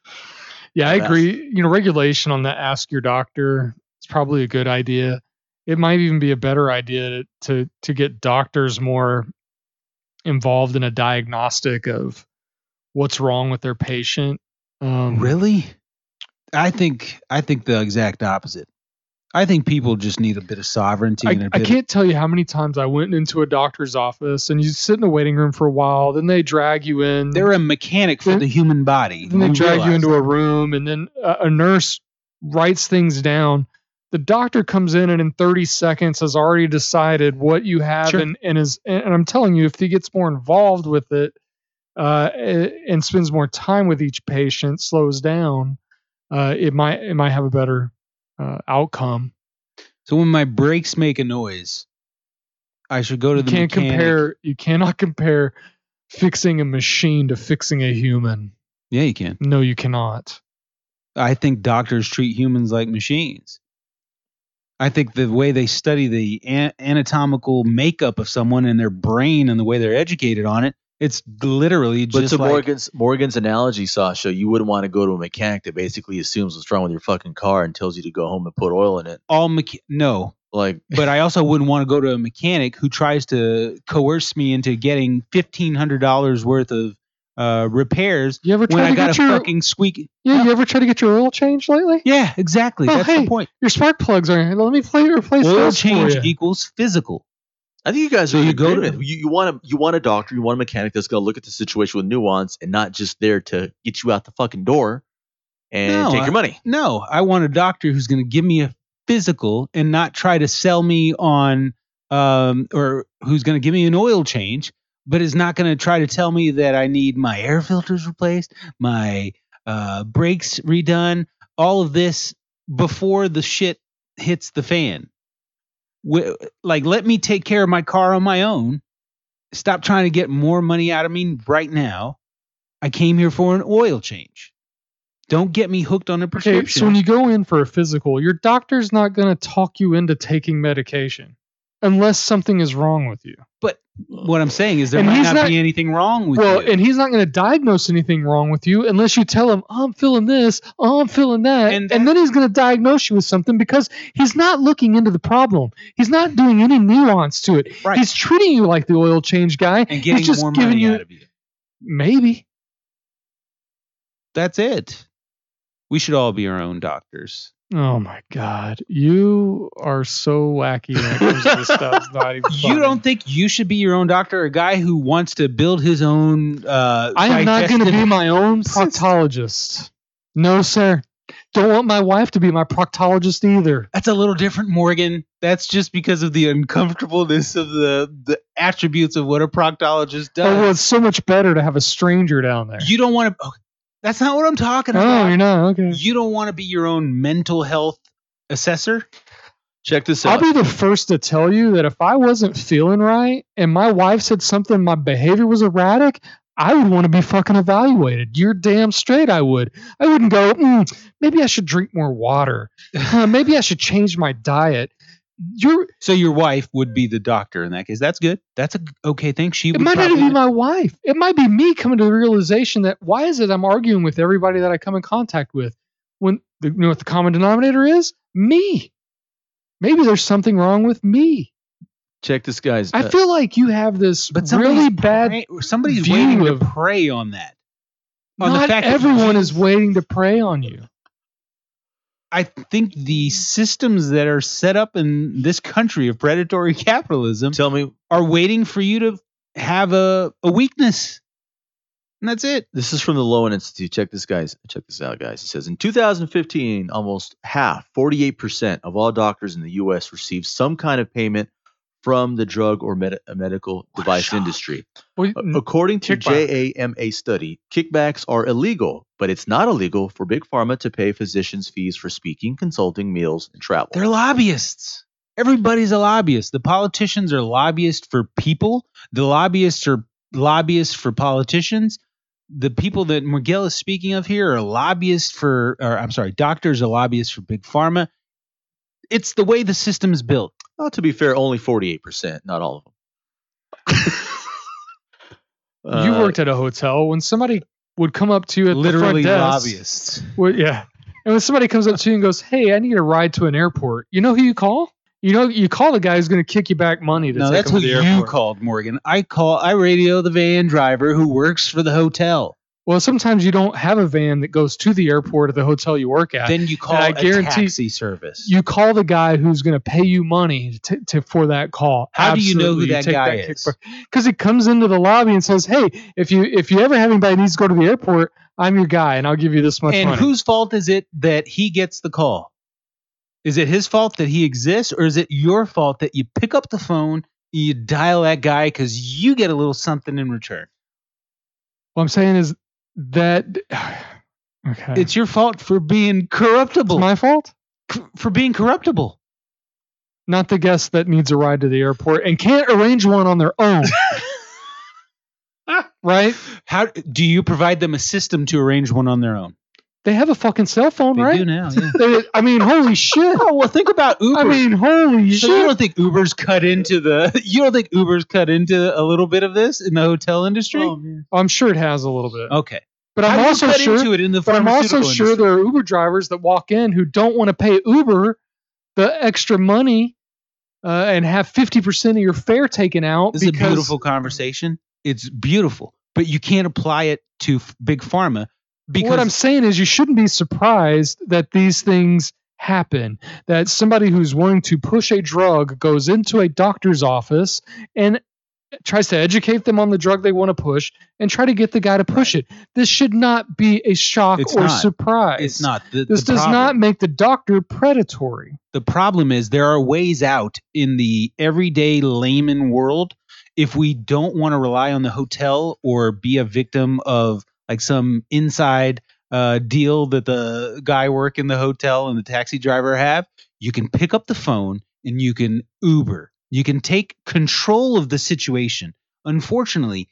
yeah, I Yes. agree. You know, regulation on that. Ask your doctor. It's probably a good idea. It might even be a better idea to to, to get doctors more involved in a diagnostic of what's wrong with their patient. Um, Really? I think I think the exact opposite. I think people just need a bit of sovereignty I, and a I can't tell you how many times I went into a doctor's office and you sit in the waiting room for a while, then they drag you in. they're a mechanic for Then- the human body. then they drag you into that. a room and then a, a nurse writes things down the doctor comes in and in 30 seconds has already decided what you have Sure. and, and is and i'm telling you if he gets more involved with it uh, and spends more time with each patient slows down uh, it might it might have a better uh, outcome So when my brakes make a noise, I should go to you the can't mechanic. compare you cannot compare fixing a machine to fixing a human Yeah, you can. no you cannot I think doctors treat humans like machines. I think the way they study the an- anatomical makeup of someone and their brain and the way they're educated on it, it's literally just But just to like Morgan's Morgan's analogy, Sasha, you wouldn't want to go to a mechanic that basically assumes what's wrong with your fucking car and tells you to go home and put oil in it. all mecha- no. Like, But I also wouldn't want to go to a mechanic who tries to coerce me into getting fifteen hundred dollars worth of uh, repairs you ever when try I to got get a your fucking squeaky. yeah you ever try to get your oil changed lately Yeah, exactly. Oh, That's hey, the point. your spark plugs are let me play replace Oil those change for you. equals physical. I think you guys So are you you go to- you, you want a you want a doctor, you want a mechanic that's going to look at the situation with nuance and not just there to get you out the fucking door and No, take your money. No, I want a doctor who's going to give me a physical and not try to sell me on, um, or who's going to give me an oil change, but is not going to try to tell me that I need my air filters replaced, my uh, brakes redone, all of this before the shit hits the fan. Like, let me take care of my car on my own. Stop trying to get more money out of me right now. I came here for an oil change. Don't get me hooked on a prescription. Okay, so when you go in for a physical, your doctor's not going to talk you into taking medication unless something is wrong with you. What I'm saying is there And might he's not, not- be anything wrong with well, you. and he's not going to diagnose anything wrong with you unless you tell him, oh, I'm feeling this, oh, I'm feeling that. And And, then he's going to diagnose you with something because he's not looking into the problem. He's not doing any nuance to it. Right. He's treating you like the oil change guy. and getting he's just more giving money you, out of you. maybe. That's it. We should all be our own doctors. Oh my God. You are so wacky when it comes to this stuff. It's not even You don't think you should be your own doctor? A guy who wants to build his own. Uh, I am not going to be my own proctologist. No, sir. Don't want my wife to be my proctologist either. That's a little different, Morgan. That's just because of the uncomfortableness of the the attributes of what a proctologist does. Oh, well, it's so much better to have a stranger down there. you don't want to. That's not what I'm talking oh, about. you're not? Okay. You don't want to be your own mental health assessor. Check this out. I'll be the first to tell you that if I wasn't feeling right and my wife said something, my behavior was erratic, I would want to be fucking evaluated. You're damn straight I would. I wouldn't go, "Mm, maybe I should drink more water. Huh, maybe I should change my diet. You're, So your wife would be the doctor in that case. That's good. That's a g- okay thing. She it would might not probably- be my wife. It might be me coming to the realization that why is it I'm arguing with everybody that I come in contact with when the, you know what the common denominator is? Me. Maybe there's something wrong with me. Check this, guys. I Uh, feel like you have this But really bad. prey- somebody's view waiting to of- prey on that. on the Not fact that everyone you- is waiting to prey on you. I think the systems that are set up in this country of predatory capitalism tell me, are waiting for you to have a, a weakness. And that's it. this is from the Lown Institute. Check this, guys. Check this out, guys. It says in 2015, almost half, 48% of all doctors in the U.S. received some kind of payment from the drug or med- uh, medical What device industry. Well, According to Kickback. JAMA study, kickbacks are illegal, but it's not illegal for big pharma to pay physicians fees for speaking, consulting, meals, and travel. They're lobbyists. Everybody's a lobbyist. The politicians are lobbyists for people. The lobbyists are lobbyists for politicians. The people that Miguel is speaking of here are lobbyists for, or I'm sorry, doctors are lobbyists for big pharma. It's the way the system's built. Well, to be fair, only 48%, not all of them. you Uh, worked at a hotel. When somebody would come up to you at Literally the front desk, lobbyists. well, yeah, and when somebody comes up to you and goes, "Hey, I need a ride to an airport," you know who you call? You know, you call the guy who's going to kick you back money to No, that's who you airport. called, Morgan. I call, I radio the van driver who works for the hotel. Well, sometimes you don't have a van that goes to the airport or the hotel you work at. Then you call I a guarantee taxi service. you call the guy who's going to pay you money to, to for that call. How do you know who that guy is? Because he comes into the lobby and says, "Hey, if you if you ever have anybody that needs to go to the airport, I'm your guy, and I'll give you this much money. and money." whose fault is it that he gets the call? Is it his fault that he exists, or is it your fault that you pick up the phone, you dial that guy because you get a little something in return? what I'm saying is that okay, It's your fault for being corruptible. It's my fault, c- for being corruptible. not the guest that needs a ride to the airport and can't arrange one on their own. right? How do you provide them a system to arrange one on their own? They have a fucking cell phone, They right? do now. Yeah. They- I mean, holy shit! oh well, think about Uber. I mean, holy So shit! you don't think Uber's cut into the? You don't think Uber's cut into a little bit of this in the hotel industry? Oh, I'm sure it has a little bit, okay, but I'm also sure. into it in the But I'm also sure industry? there are Uber drivers that walk in who don't want to pay Uber the extra money uh, and have 50% of your fare taken out. This is a beautiful conversation. It's beautiful, but you can't apply it to f- big pharma because what I'm saying is you shouldn't be surprised that these things happen. That somebody who's wanting to push a drug goes into a doctor's office and tries to educate them on the drug they want to push and try to get the guy to push it. This should not be a shock It's or not. surprise. it's not. The, This the does problem, not make the doctor predatory. The problem is there are ways out in the everyday layman world if we don't want to rely on the hotel or be a victim of like some inside uh, deal that the guy work in the hotel and the taxi driver have, you can pick up the phone and you can Uber. You can take control of the situation. Unfortunately,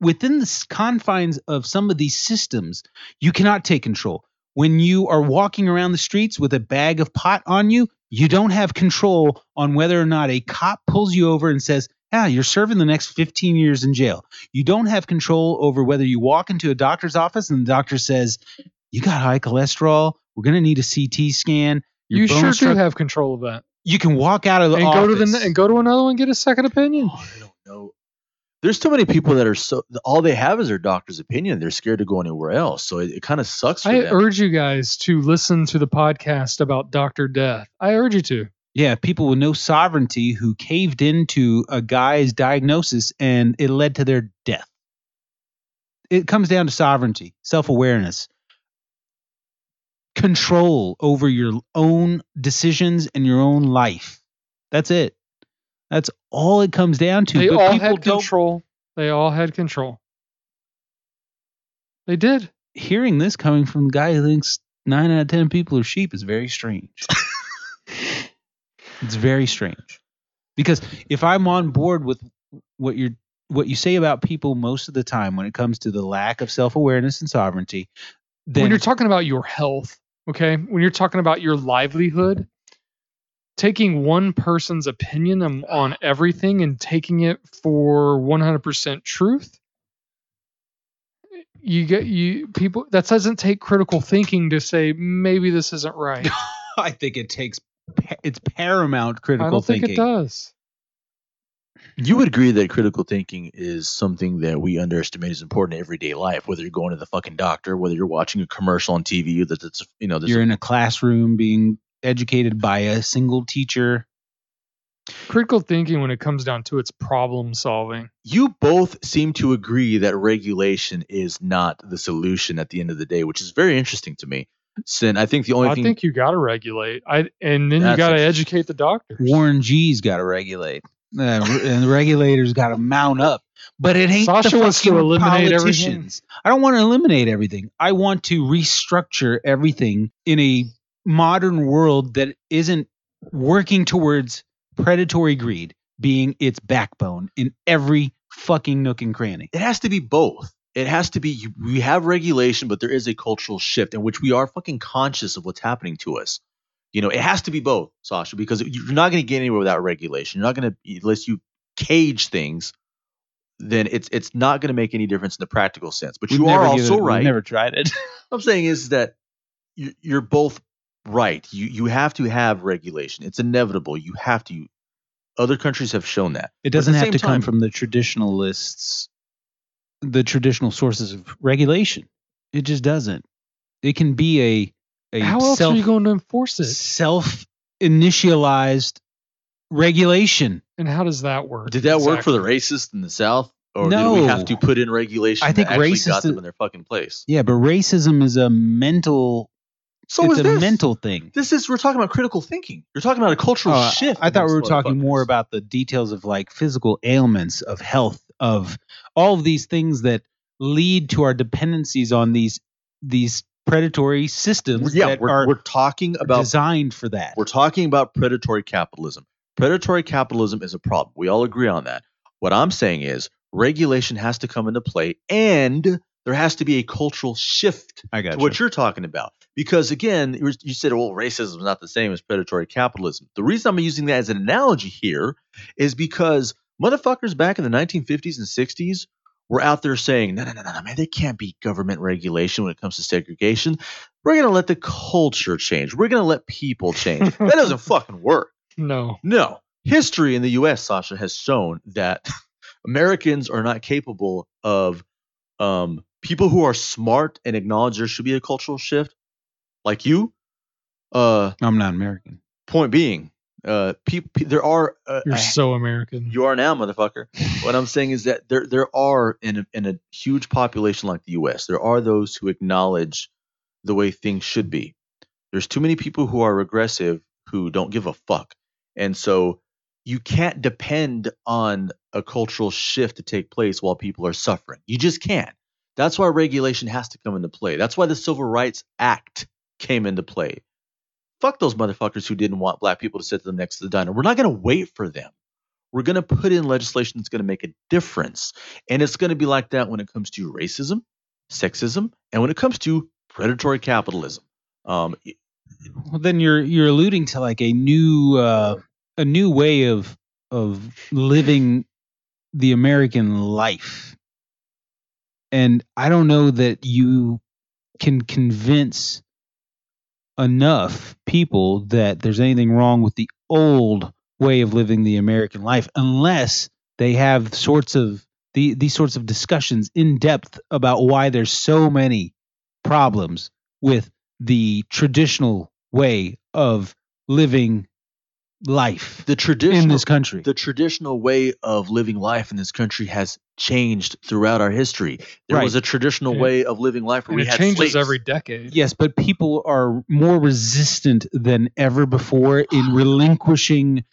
within the confines of some of these systems, you cannot take control. When you are walking around the streets with a bag of pot on you, you don't have control on whether or not a cop pulls you over and says, Yeah, you're serving the next 15 years in jail. You don't have control over whether you walk into a doctor's office and the doctor says, You got high cholesterol. We're going to need a CT scan. Your You sure do structure-" have control of that. You can walk out of the And office. go to the and go to another one and get a second opinion. Oh, I don't know. There's too many people that are so all they have is their doctor's opinion. They're scared to go anywhere else. So it, it kind of sucks for I them. urge you guys to listen to the podcast about Doctor Death. I urge you to. Yeah, people with no sovereignty who caved into a guy's diagnosis and it led to their death. It comes down to sovereignty, self awareness, control over your own decisions and your own life. That's it. That's all it comes down to. They But all had control. They all had control. They did. Hearing this coming from the guy who thinks nine out of 10 people are sheep is very strange. it's very strange. Because if I'm on board with what you're what you say about people most of the time when it comes to the lack of self-awareness and sovereignty, then when you're talking about your health, okay, when you're talking about your livelihood, taking one person's opinion on, on everything and taking it for 100% truth, you get you people that doesn't take critical thinking to say maybe this isn't right. I think it takes it's paramount critical thinking. I don't thinking. think it does. You would agree that critical thinking is something that we underestimate is important in everyday life. Whether you're going to the fucking doctor, whether you're watching a commercial on TV, that it's you know you're in a classroom being educated by a single teacher. Critical thinking when it comes down to its problem solving. you both seem to agree that regulation is not the solution at the end of the day, which is very interesting to me. Sin, I think the only I thing think you got to regulate. I and then you got to educate the doctors. Warren G's got to regulate, uh, and the regulators got to mount up. But it ain't Sasha the wants to fucking eliminate everything. politicians. I don't want to eliminate everything. I want to restructure everything in a modern world that isn't working towards predatory greed being its backbone in every fucking nook and cranny. it has to be both. It has to be we have regulation, but there is a cultural shift in which we are fucking conscious of what's happening to us. You know, it has to be both, Sasha, because you're not going to get anywhere without regulation. You're not going to unless you cage things. Then it's it's not going to make any difference in the practical sense. But We've you never are also it- right. never tried it. What I'm saying is that you- you're both right. You you have to have regulation. It's inevitable. You have to. Other countries have shown that. It But at the doesn't have to come from the traditionalists, the traditional sources of regulation. It just doesn't. It can be a a How else self are you going to enforce it? self initialized regulation. And how does that work? Did that work for the exactly? racists in the South, or No. did we have to put in regulation I think that actually got them in their fucking place? Yeah, but racism is a mental. So it's is a this. mental thing. This is we're talking about critical thinking. You're talking about a cultural Oh, shift. I thought we were talking more about the details of like physical ailments, of health, of all of these things that lead to our dependencies on these these predatory systems Yeah, that we're, are we're talking about designed for that. We're talking about predatory capitalism. Predatory capitalism is a problem. We all agree on that. What I'm saying is regulation has to come into play and there has to be a cultural shift I got to what you're talking about. Because again, you you said, well, racism is not the same as predatory capitalism. The reason I'm using that as an analogy here is because motherfuckers back in the 1950s and 60s were out there saying, no, no, no, no, man, there can't be government regulation when it comes to segregation. We're going to let the culture change. We're going to let people change. that doesn't fucking work. No. No. History in the US, Sasha, has shown that Americans are not capable of um, people who are smart and acknowledge there should be a cultural shift, like you. Uh, I'm not American. point being, uh, peop there are. Uh, You're so American. you are now, motherfucker. what I'm saying is that there there are in a, in a huge population like the U.S. There are those who acknowledge the way things should be. There's too many people who are regressive who don't give a fuck, and so you can't depend on a cultural shift to take place while people are suffering. You just can't. That's why regulation has to come into play. That's why the Civil Rights Act came into play. Fuck those motherfuckers who didn't want black people to sit them next to the diner. We're not going to wait for them. We're going to put in legislation that's going to make a difference. And it's going to be like that when it comes to racism, sexism, and when it comes to predatory capitalism. Um, Well, then you're you're alluding to like a new uh, a new way of of living the American life, and I don't know that you can convince enough people that there's anything wrong with the old way of living the American life unless they have sorts of the, these sorts of discussions in depth about why there's so many problems with the traditional way of living life the traditional in this country. the traditional way of living life in this country has changed throughout our history. There Right. was a traditional Yeah. way of living life where And we it had changes slaves. every decade. yes, but people are more resistant than ever before in relinquishing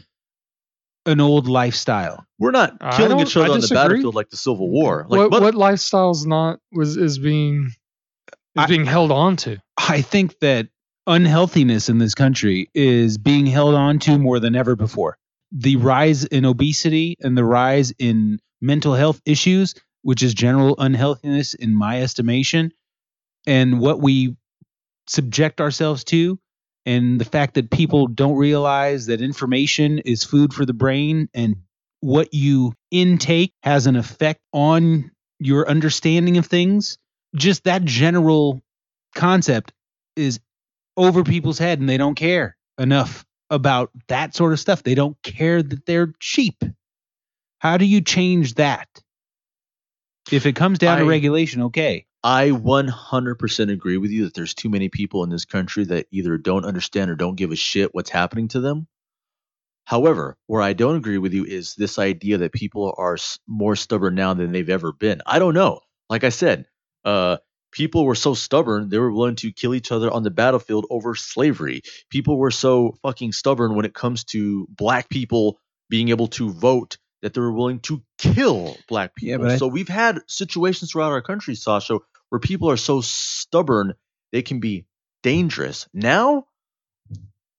an old lifestyle. We're not killing each other on the battlefield like the Civil War. Like what mother- what lifestyles not was is being is I- being held on to? I think that unhealthiness in this country is being held on to more than ever before. The rise in obesity and the rise in mental health issues, which is general unhealthiness in my estimation, and what we subject ourselves to, and the fact that people don't realize that information is food for the brain and what you intake has an effect on your understanding of things. Just that general concept is over people's head and they don't care enough about that sort of stuff. They don't care that they're cheap. How do you change that? If it comes down to regulation, okay. I 100% agree with you that there's too many people in this country that either don't understand or don't give a shit what's happening to them. However, where I don't agree with you is this idea that people are more stubborn now than they've ever been. I don't know. Like I said, uh, people were so stubborn they were willing to kill each other on the battlefield over slavery. People were so fucking stubborn when it comes to black people being able to vote that they were willing to kill black people. Yeah, but I- so we've had situations throughout our country, Sasha, where people are so stubborn they can be dangerous. Now,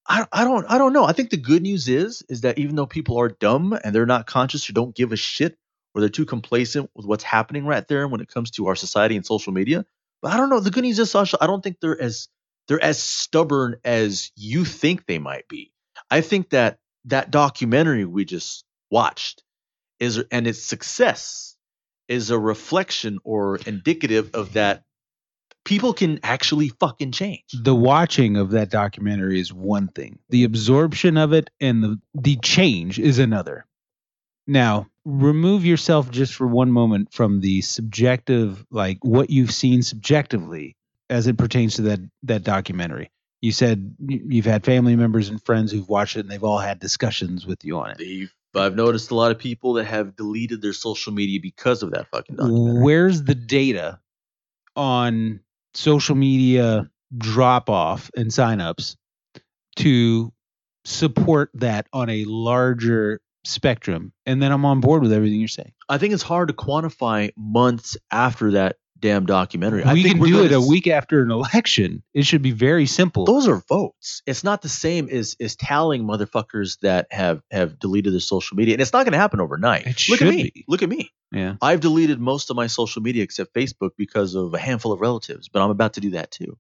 I, I don't I don't know. I think the good news is is that even though people are dumb and they're not conscious or don't give a shit or they're too complacent with what's happening right there when it comes to our society and social media. But I don't know. The good news is, Sasha, I don't think they're as they're as stubborn as you think they might be. I think that that documentary we just watched is and its success is a reflection or indicative of that people can actually fucking change. The watching of that documentary is one thing. The absorption of it and the the change is another. Now, remove yourself just for one moment from the subjective like what you've seen subjectively as it pertains to that that documentary. You said you've had family members and friends who've watched it and they've all had discussions with you on it. They've, I've noticed a lot of people that have deleted their social media because of that fucking documentary. Where's the data on social media drop off and signups to support that on a larger spectrum? And then I'm on board with everything you're saying. I think it's hard to quantify months after that damn documentary. I we think can do it a s- week after an election. It should be very simple. Those are votes. It's not the same as is tallying motherfuckers that have have deleted their social media, and it's not going to happen overnight. It Look at me. be. Look at me. yeah. I've deleted most of my social media except Facebook because of a handful of relatives, but I'm about to do that too.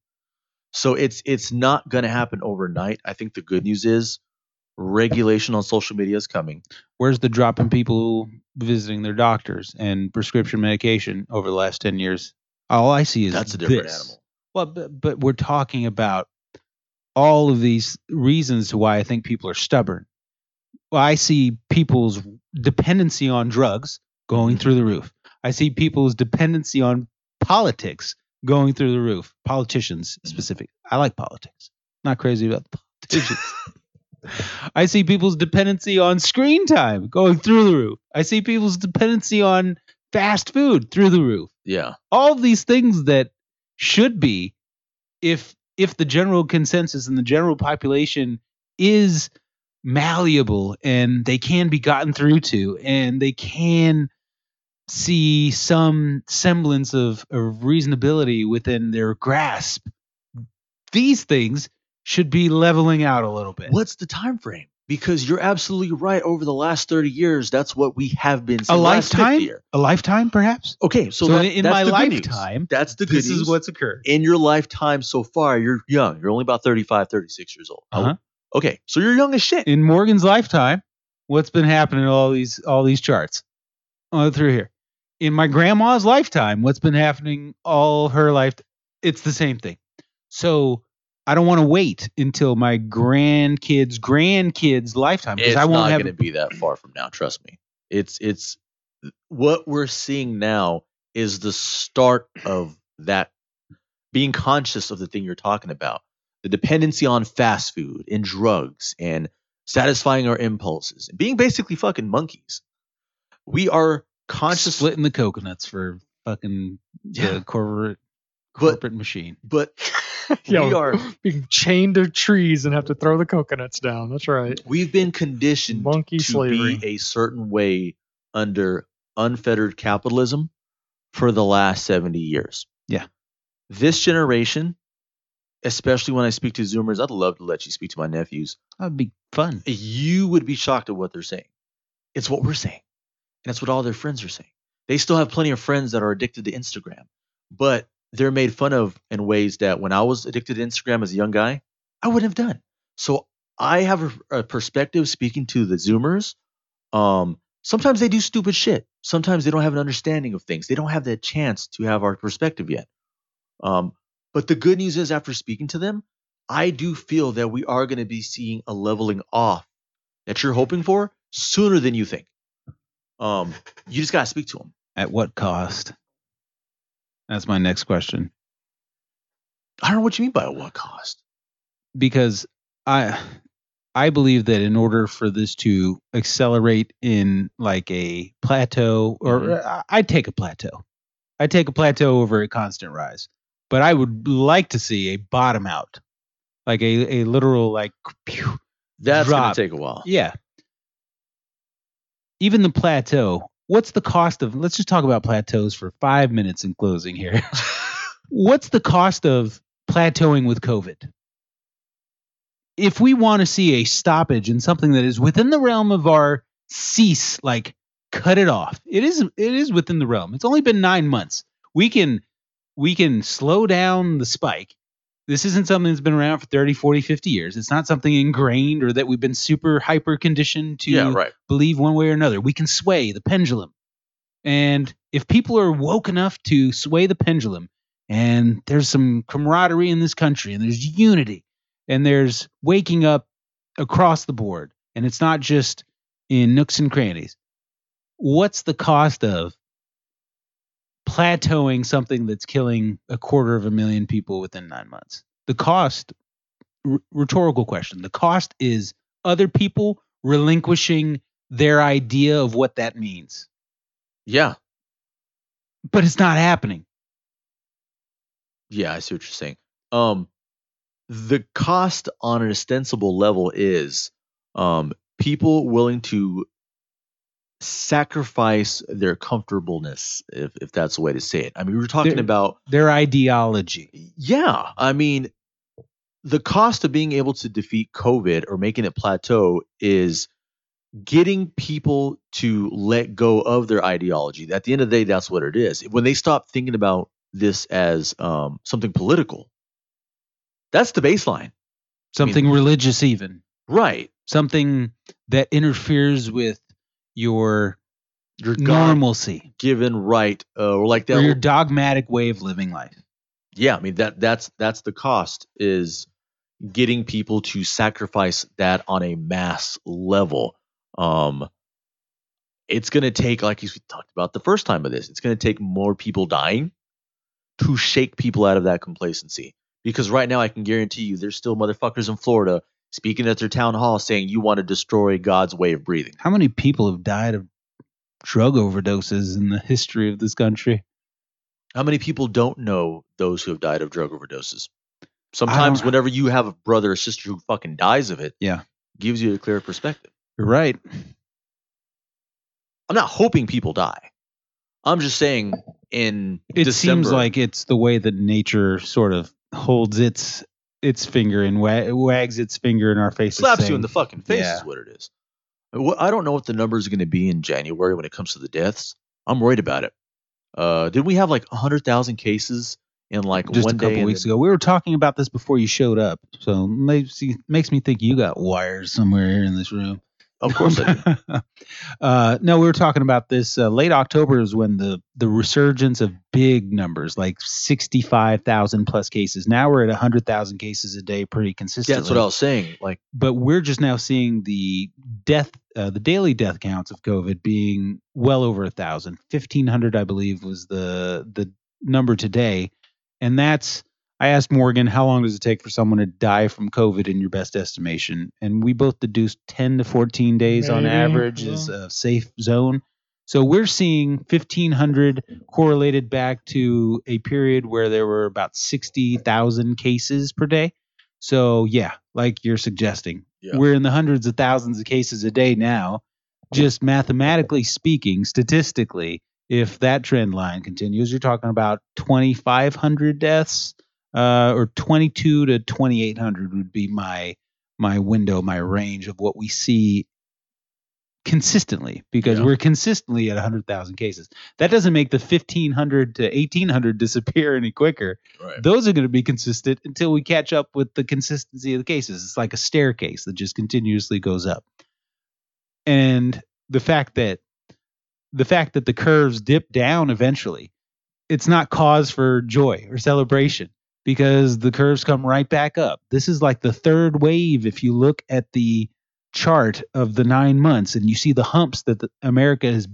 So it's it's not going to happen overnight. I think the good news is regulation on social media is coming. Where's the drop in people visiting their doctors and prescription medication over the last 10 years? All I see is That's a different this. animal. Well, but, but we're talking about all of these reasons why I think people are stubborn. Well, I see people's dependency on drugs going through the roof. I see people's dependency on politics going through the roof. Politicians mm-hmm. specific. I like politics. Not crazy about the politicians. I see people's dependency on screen time going through the roof. I see people's dependency on fast food through the roof Yeah. all these things that should be if if the general consensus and the general population is malleable and they can be gotten through to and they can see some semblance of, of reasonability within their grasp these things should be leveling out a little bit What's the time frame? Because you're absolutely right. Over the last 30 years, that's what we have been a seeing. 50 lifetime a lifetime perhaps Okay, so, so, that- in that's my lifetime that's the good this news. is what's occurred in your lifetime so far, you're young. You're only about 35, 36 years old. Uh-huh. Okay, so you're young as shit. in Morgan's lifetime, what's been happening in all these all these charts? All through here. In my grandma's lifetime, what's been happening all her life? It's the same thing. So I don't want to wait until my grandkids' grandkids' lifetime because I won't not have. going to be that far from now. Trust me. It's it's what we're seeing now is the start of that being conscious of the thing you're talking about. The dependency on fast food and drugs and satisfying our impulses and being basically fucking monkeys. We are conscious, splitting the coconuts for fucking Yeah. the corporate But- corporate machine. but Yeah, we are being chained to trees and have to throw the coconuts down. That's right. we've been conditioned Monkey to slavery. be a certain way under unfettered capitalism for the last 70 years. Yeah. This generation, especially when I speak to Zoomers, I'd love to let you speak to my nephews. That'd be fun. You would be shocked at what they're saying. It's what we're saying. And it's what all their friends are saying. They still have plenty of friends that are addicted to Instagram, but they're made fun of in ways that when I was addicted to Instagram as a young guy, I wouldn't have done. So I have a, a perspective speaking to the Zoomers. Um, sometimes they do stupid shit. Sometimes they don't have an understanding of things. They don't have that chance to have our perspective yet. Um, but the good news is, after speaking to them, I do feel that we are going to be seeing a leveling off that you're hoping for sooner than you think. Um, you just got to speak to them. At what cost? That's my next question. I don't know what you mean by what cost. because I I believe that in order for this to accelerate in like a plateau, or Mhm. I- I'd take a plateau. I'd take a plateau over a constant rise, but I would like to see a bottom out, like a a literal like, pew. That's Drop. to take a while. yeah. Even the plateau. What's the cost of? Let's just talk about plateaus for five minutes in closing here. what's the cost of plateauing with COVID? If we want to see a stoppage in something that is within the realm of our cease, like cut it off. It is it is within the realm. It's only been nine months. We can we can slow down the spike. This isn't something that's been around for 30, 40, 50 years. It's not something ingrained or that we've been super hyper conditioned to yeah, right. believe one way or another. We can sway the pendulum. And if people are woke enough to sway the pendulum, and there's some camaraderie in this country, and there's unity, and there's waking up across the board, and it's not just in nooks and crannies, what's the cost of plateauing something that's killing a quarter of a million people within nine months? The cost, r- rhetorical question, the cost is other people relinquishing their idea of what that means. Yeah. But it's not happening. Yeah, I see what you're saying. Um, the cost on an ostensible level is um, people willing to sacrifice their comfortableness, if, if that's the way to say it. I mean, we were talking There- about, Their ideology. yeah, I mean, the cost of being able to defeat COVID or making it plateau is getting people to let go of their ideology. At the end of the day, that's what it is. When they stop thinking about this as um, something political, that's the baseline. Something religious, even. Right. Something that interferes with your Your normalcy given right, uh, or like that. or your dogmatic way of living life. yeah, I mean that that's that's the cost is getting people to sacrifice that on a mass level. Um, it's going to take, like we talked about the first time of this, it's going to take more people dying to shake people out of that complacency. Because right now, I can guarantee you, there's still motherfuckers in Florida speaking at their town hall saying you want to destroy God's way of breathing. How many people have died of drug overdoses in the history of this country? How many people don't know those who have died of drug overdoses? Sometimes, whenever you have a brother or sister who fucking dies of it, Yeah. gives you a clear perspective. You're right. I'm not hoping people die. I'm just saying in It December, seems like it's the way that nature sort of holds its its finger and wa- wags its finger in our face. slaps you in the fucking face Yeah. is what it is. I don't know what the numbers are going to be in January when it comes to the deaths. I'm worried about it. Uh, did we have like 100,000 cases in like just one a couple day? weeks then- ago. We were talking about this before you showed up, so makes makes me think you got wires somewhere here in this room. Of course I do. uh, no, we were talking about this. Uh, late October is when the the resurgence of big numbers, like sixty five thousand plus cases. Now we're at hundred thousand cases a day, pretty consistently. That's what I was saying. Like, but we're just now seeing the death, uh, the daily death counts of COVID being well over a thousand. Fifteen hundred, I believe, was the the number today, and that's. I asked Morgan, how long does it take for someone to die from COVID in your best estimation? And we both deduced 10 to 14 days on average yeah. is a safe zone. So we're seeing 1,500 correlated back to a period where there were about 60,000 cases per day. So, yeah, like you're suggesting, Yeah. we're in the hundreds of thousands of cases a day now. Just mathematically speaking, statistically, if that trend line continues, you're talking about 2,500 deaths, uh, or 22 to 2,800 would be my my window, my range of what we see consistently because Yeah. we're consistently at 100,000 cases. That doesn't make the 1,500 to 1,800 disappear any quicker right. those are going to be consistent until we catch up with the consistency of the cases. It's like a staircase that just continuously goes up. And the fact that the fact that the curves dip down eventually, it's not cause for joy or celebration because the curves come right back up. This is like the third wave if you look at the chart of the 9 months and you see the humps that the, America has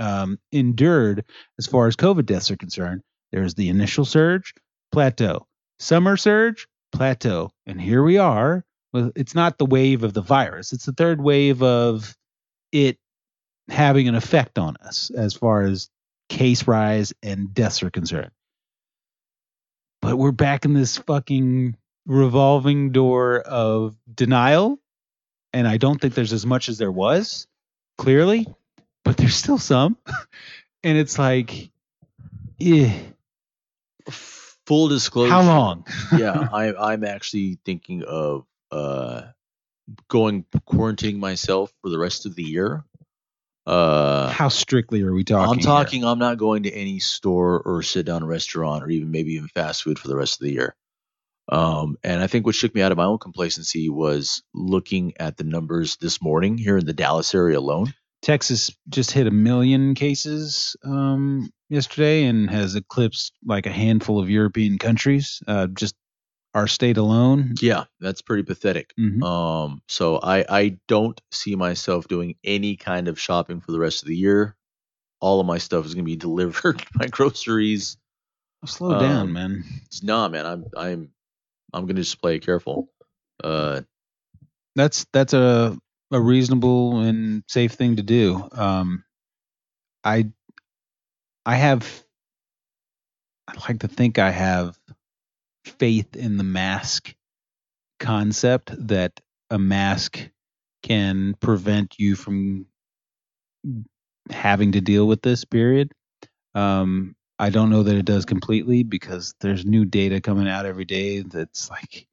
um, endured as far as COVID deaths are concerned. There's the initial surge, plateau. Summer surge, plateau. And here we are. Well, it's not the wave of the virus, it's the third wave of it having an effect on us as far as case rise and deaths are concerned. But we're back in this fucking revolving door of denial. And I don't think there's as much as there was, clearly, but there's still some. and it's like, eh, Full disclosure. how long? yeah, I, I'm actually thinking of uh, going quarantining myself for the rest of the year. Uh, How strictly are we talking? I'm here? talking. I'm not going to any store or sit down restaurant or even maybe even fast food for the rest of the year. Um, and I think what shook me out of my own complacency was looking at the numbers this morning here in the Dallas area alone. Texas just hit a million cases um, yesterday and has eclipsed like a handful of European countries. Uh, just our state alone. Yeah, that's pretty pathetic. Mhm. Um, so I I don't see myself doing any kind of shopping for the rest of the year. All of my stuff is going to be delivered. my groceries. Slow down, um, man. Nah, man, I'm I'm I'm going to just play it careful. Uh, That's that's a a reasonable and safe thing to do. Um, I I have I like to think I have faith in the mask concept that a mask can prevent you from having to deal with this period. Um, I don't know that it does completely because there's new data coming out every day that's like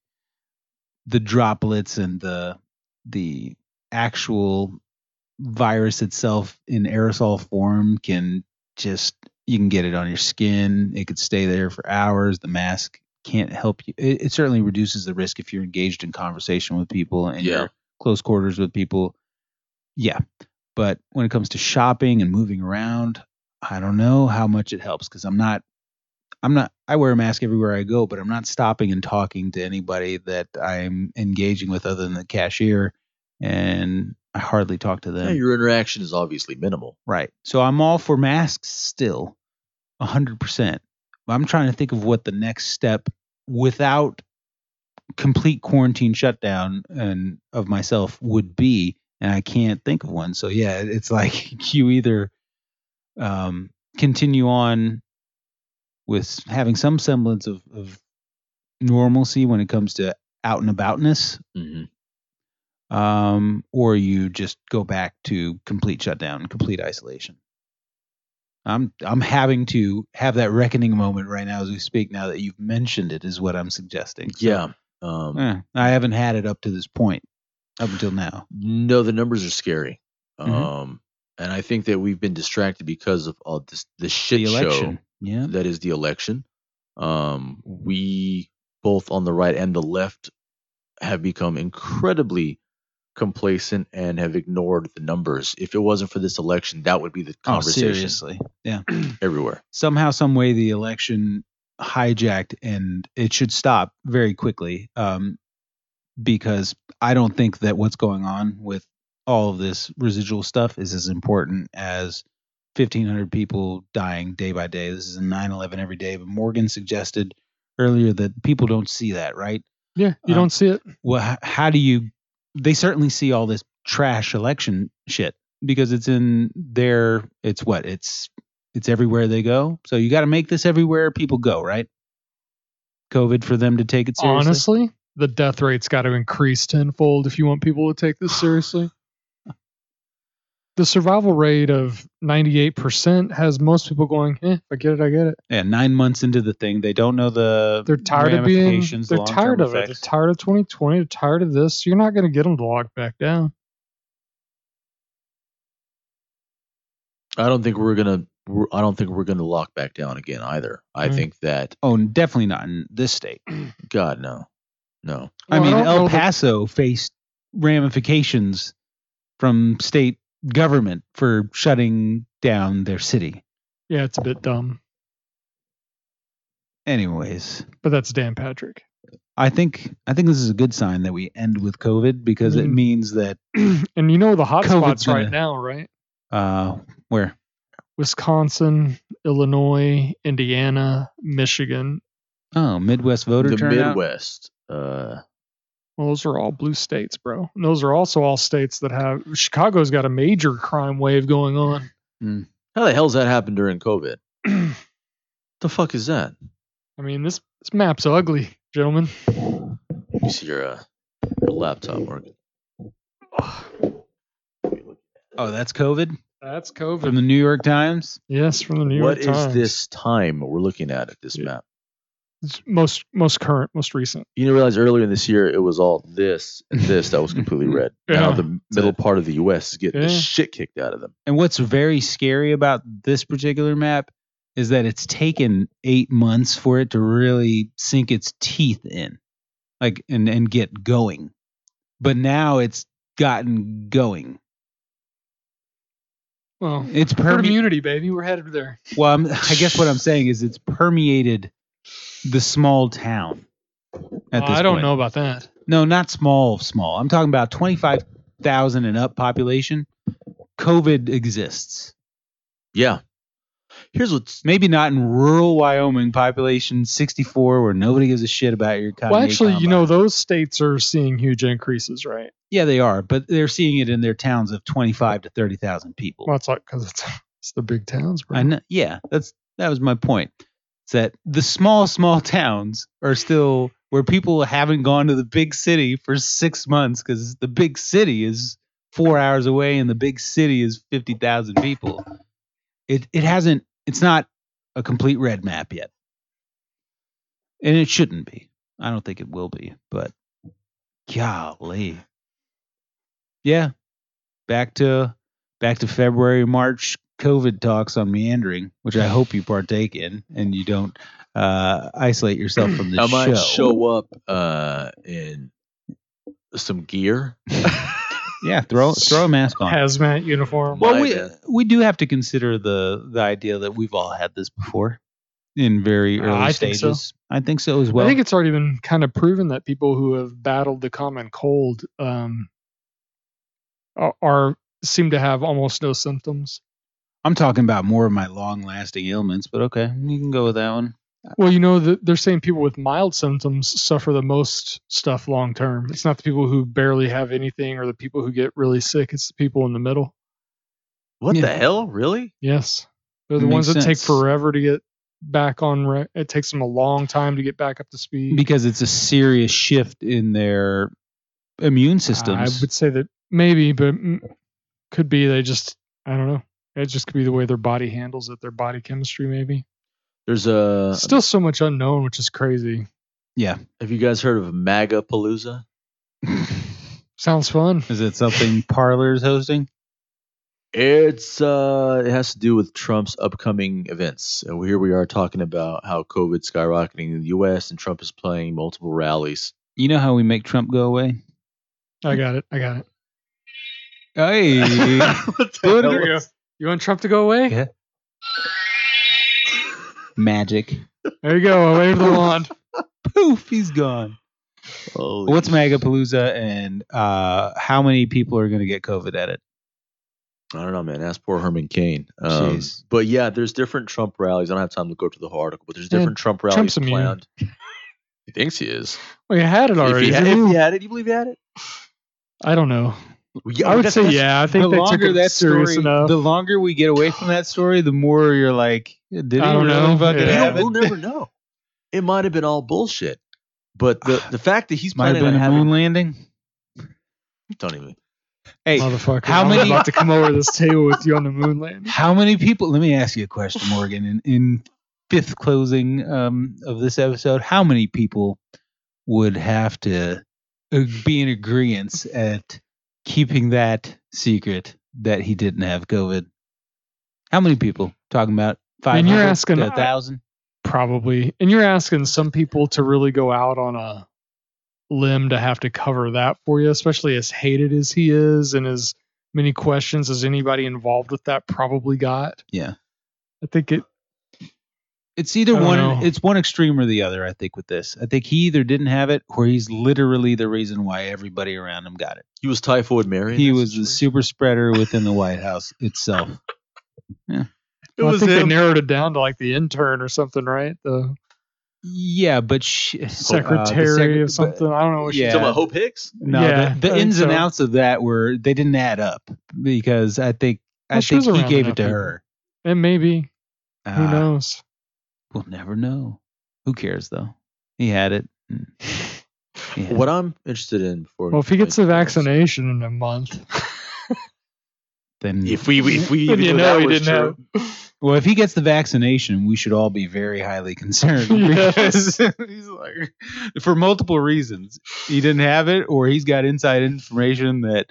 the droplets and the the actual virus itself in aerosol form can just you can get it on your skin it could stay there for hours the mask can't help you it, it certainly reduces the risk if you're engaged in conversation with people and Yeah. you're close quarters with people yeah but when it comes to shopping and moving around i don't know how much it helps because i'm not i'm not i wear a mask everywhere i go but i'm not stopping and talking to anybody that i'm engaging with other than the cashier and i hardly talk to them yeah, your interaction is obviously minimal. Right. So I'm all for masks still, 100%. I'm trying to think of what the next step without complete quarantine shutdown and of myself would be and I can't think of one. So yeah, it's like you either um, continue on with having some semblance of, of normalcy when it comes to out and aboutness hmm um, or you just go back to complete shutdown, complete isolation. I'm I'm having to have that reckoning moment right now as we speak. Now that you've mentioned it, is what I'm suggesting. So, Yeah. Um, eh, I haven't had it up to this point, up until now. No, the numbers are scary. Mhm. Um, and I think that we've been distracted because of all this the shit The show yeah. that is the election. Um, we both on the right and the left have become incredibly complacent and have ignored the numbers. If it wasn't for this election, that would be the Oh, conversation seriously, yeah. everywhere. somehow, some way, the election hijacked, and it should stop very quickly. Um, because I don't think that what's going on with all of this residual stuff is as important as 1,500 people dying day by day. This is a 9/11 every day. But Morgan suggested earlier that people don't see that, right? Yeah, you Um, don't see it. Well, h- how do you? They certainly see all this trash election shit because it's in their. It's what it's it's everywhere they go. So you got to make this everywhere people go, right? COVID for them to take it seriously. Honestly, the death rate's got to increase tenfold if you want people to take this seriously. The survival rate of 98% has most people going, eh, I get it, I get it. Yeah, nine months into the thing, they don't know the They're tired of being, ramifications, they're tired long-term of it. They're tired of 2020. They're tired of this. You're not going to get them to lock back down. I don't think we're gonna. we're- I don't think we're gonna lock back down again either. I Right. think that Oh, definitely not in this state. God no, no. I mean, don't know El that- Paso faced ramifications from state government for shutting down their city. yeah, it's a bit dumb, Anyways, but that's Dan Patrick. I think I think this is a good sign that we end with COVID because it Mm. means that and you know the hot COVID's spots right gonna- now, right? uh where Wisconsin, Illinois, Indiana, Michigan. oh Midwest voter the turnout. Midwest. Uh, Well, those are all blue states, bro. And those are also all states that have Chicago's got a major crime wave going on. how the hell's that happened during COVID? the fuck is that? I mean, this this map's ugly, gentlemen. Let me see your uh, your laptop working. Oh, that's COVID That's COVID from the New York Times. yes, from the New What York is Times. this time we're looking at at this Yeah. map? It's most most current, most recent. You didn't realize earlier in this year it was all this and this that was completely red. Now the middle part of the U.S. is getting the shit kicked out of them. And what's very scary about this particular map is that it's taken eight months for it to really sink its teeth in, like and and get going. But now it's gotten going. Well, It's herd immunity, baby. We're headed there. Well, I'm, I guess what I'm saying is it's permeated the small town. At Uh, this I don't point. know about that. No, not small, small. I'm talking about 25,000 and up population. COVID exists. Yeah. Here's what's Maybe not in rural Wyoming, population 64, where nobody gives a shit about your Kanye Well, actually, you know, those states are seeing huge increases, right? yeah, they are, but they're seeing it in their towns of 25 to 30,000 people. Well, it's like because it's it's the big towns, bro. I know, yeah, that's that was my point. It's that the small, small towns are still where people haven't gone to the big city for six months because the big city is four hours away and the big city is 50,000 people. It, it hasn't, it's not a complete red map yet. And it shouldn't be. I don't think it will be, but golly. Yeah. Back to back to February, March COVID talks on meandering, which I hope you partake in and you don't uh, isolate yourself from the I might show. show up uh, in some gear. Yeah, throw throw a mask on. Hazmat uniform. well, we we do have to consider the the idea that we've all had this before in very Uh, early I think so. stages. I think so as well. I think it's already been kind of proven that people who have battled the common cold um, are, are seem to have almost no symptoms. I'm talking about more of my long lasting ailments, but okay, you can go with that one. Well, you know, the, they're saying people with mild symptoms suffer the most stuff long term. It's not the people who barely have anything or the people who get really sick. It's the people in the middle. What Yeah. the hell? Really? Yes, they're the ones that take forever to get back on. Re- it takes them a long time to get back up to speed. because it's a serious shift in their immune systems. I would say that maybe, but mm, could be they just I don't know. It just could be the way their body handles it, their body chemistry maybe. There's a. Still so much unknown, which is crazy. yeah. Have you guys heard of MAGA Palooza? Sounds fun. Is it something Parler's hosting? It's uh, it has to do with Trump's upcoming events. And here we are talking about how COVID's skyrocketing in the U.S. and Trump is playing multiple rallies. You know how we make Trump go away? I got it. I got it. Hey. What the There hell we was- You want Trump to go away? Yeah. Magic. There you go. I wave the wand. Poof, he's gone. Holy What's shit. Magapalooza and uh, how many people are going to get COVID at it? I don't know, man. Ask poor Herman Cain. Um, but yeah, there's different Trump rallies. I don't have time to go to the whole article, but there's Yeah, different Trump rallies Trump's immune. planned. he thinks he is. Well, you had it If already. he, had, if you? he had it, you believe he had it? I don't know. Well, yeah, I would say yeah. I think the they took longer it that story, enough. the longer we get away from that story, the more you're like, did he I don't really know. fucking Yeah. You have it? we'll never know. It might have been all bullshit. But the, the fact that he's Might have planning been on a moon landing. don't even Hey, Motherfucker. how I was many- about to come over this table with you on the moon landing? how many people? Let me ask you a question, Morgan. In, in fifth closing um, of this episode, how many people would have to uh, be in agreement at keeping that secret that he didn't have COVID? How many people? Talking about five And you're asking- to a thousand? Probably. And you're asking some people to really go out on a limb to have to cover that for you, especially as hated as he is and as many questions as anybody involved with that probably got. Yeah. I think it It's either one. know. It's one extreme or the other. I think with this, I think he either didn't have it, or he's literally the reason why everybody around him got it. he was typhoid Mary. He was the situation? super spreader within the White House itself. It well, I was think they narrowed it down to like the intern or something, right? The Yeah, but sh- uh, the secretary secret- of something. I don't know what Yeah. You talking about Hope Hicks? No, Yeah, the, the I think ins and outs of that were they didn't add up because I think I Well, she think he gave it to people. her. she, and maybe who Ah, knows? We'll never know. Who cares though? He had it. and he had What. I'm interested in before Well, if he gets the vaccination in a month, then if we if we you know he didn't true, have. Well, if he gets the vaccination, we should all be very highly concerned. Yes. because he's like, for multiple reasons, he didn't have it, or he's got inside information that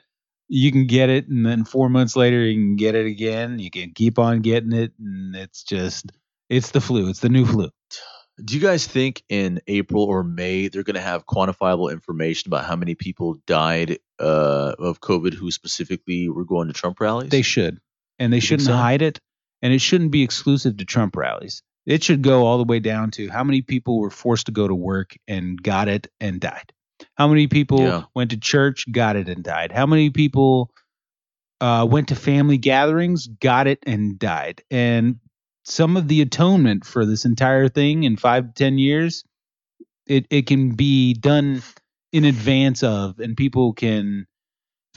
you can get it, and then four months later you can get it again. You can keep on getting it, and it's just it's the flu. It's the new flu. Do you guys think in April or May they're going to have quantifiable information about how many people died uh, of COVID who specifically were going to Trump rallies? They should, and they You shouldn't so? hide it, and it shouldn't be exclusive to Trump rallies. It should go all the way down to how many people were forced to go to work and got it and died. How many people Yeah. went to church, got it and died? How many people uh, went to family gatherings, got it and died? And some of the atonement for this entire thing in five to ten years, it it can be done in advance of, and people can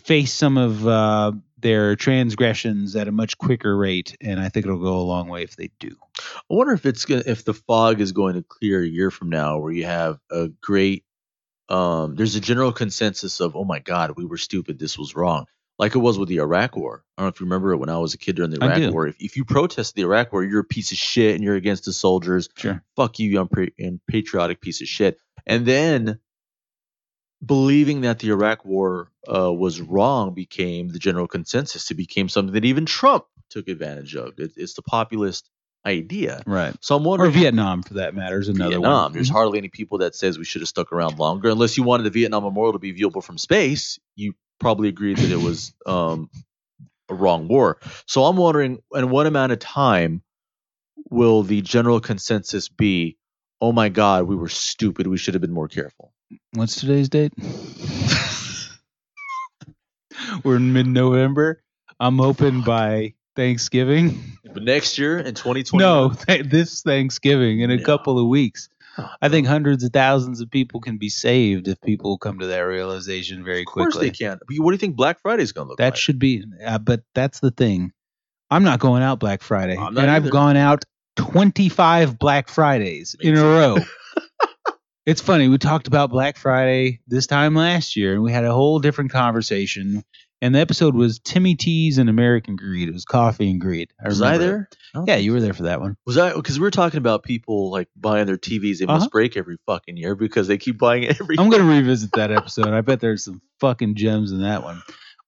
face some of uh, their transgressions at a much quicker rate. And I think it'll go a long way if they do. I wonder if it's gonna, if the fog is going to clear a year from now, where you have a great, um, there's a general consensus of, oh my God, we were stupid, this was wrong, like it was with the Iraq War. I don't know if you remember it when I was a kid during the Iraq. War. If, if you protest the Iraq War, you're a piece of shit and you're against the soldiers. Sure. Fuck you, you unpa- unpatriotic piece of shit. And then believing that the Iraq War uh, was wrong became the general consensus. It became something that even Trump took advantage of. It, it's the populist idea. Right. So I'm wondering. Or. Vietnam, for that matter, is another Vietnam. one. There's hardly any people that says we should have stuck around longer, unless you wanted the Vietnam Memorial to be viewable from space. You probably agreed that it was um, a wrong war. So I'm wondering, in what amount of time will the general consensus be? Oh my God, we were stupid. We should have been more careful. What's today's date? We're in mid-November. I'm hoping by Thanksgiving. But next year in 2020, No, th- this Thanksgiving in a No. couple of weeks. I think hundreds of thousands of people can be saved if people come to that realization very quickly. of course quickly. they can. But what do you think Black Friday is going to look That like? That should be, uh, but that's the thing. I'm not going out Black Friday, and not I've gone out 25 Black Fridays in a row, It's funny. We talked about Black Friday this time last year, and we had a whole different conversation. And the episode was Timmy T's and American Greed. It was coffee and greed. Was I there? I Yeah, you were there for that one. Was I? Because we were talking about people like buying their TVs. They Uh-huh. must break every fucking year because they keep buying it every. I'm going to revisit that episode. I bet there's some fucking gems in that one.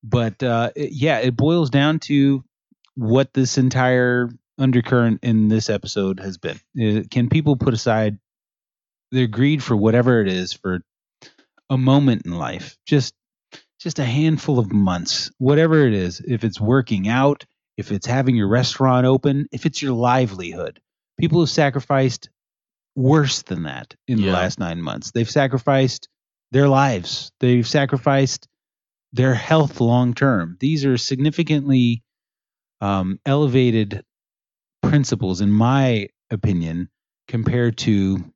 But uh, it- yeah, it boils down to what this entire undercurrent in this episode has been. Uh, can people put aside their greed for whatever it is for a moment in life? Just just a handful of months, whatever it is. If it's working out, if it's having your restaurant open, if it's your livelihood. People have sacrificed worse than that in the last nine months. They've sacrificed their lives. They've sacrificed their health long term. These are significantly um, elevated principles, in my opinion, compared to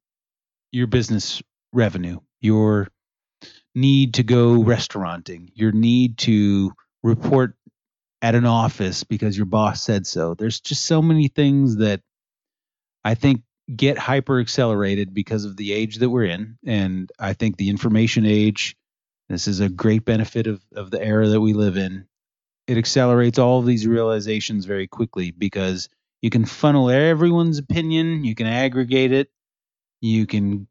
your business revenue, your need to go restauranting, your need to report at an office because your boss said so. There's just so many things that I think get hyper accelerated because of the age that we're in. And I think the information age, this is a great benefit of, of the era that we live in. It accelerates all of these realizations very quickly because you can funnel everyone's opinion, you can aggregate it, you can,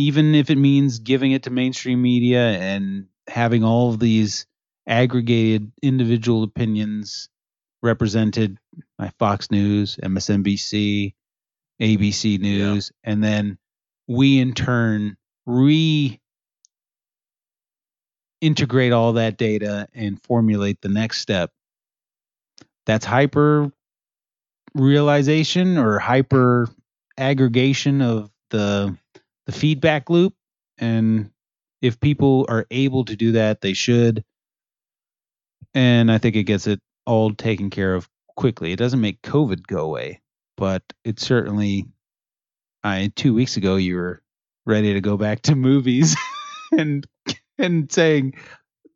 even if it means giving it to mainstream media and having all of these aggregated individual opinions represented by Fox News, MSNBC, ABC News, and then we in turn re integrate all that data and formulate the next step. That's hyper realization or hyper aggregation of the the feedback loop and if people are able to do that they should and i think it gets it all taken care of quickly it doesn't make covid go away but it certainly i 2 weeks ago you were ready to go back to movies and and saying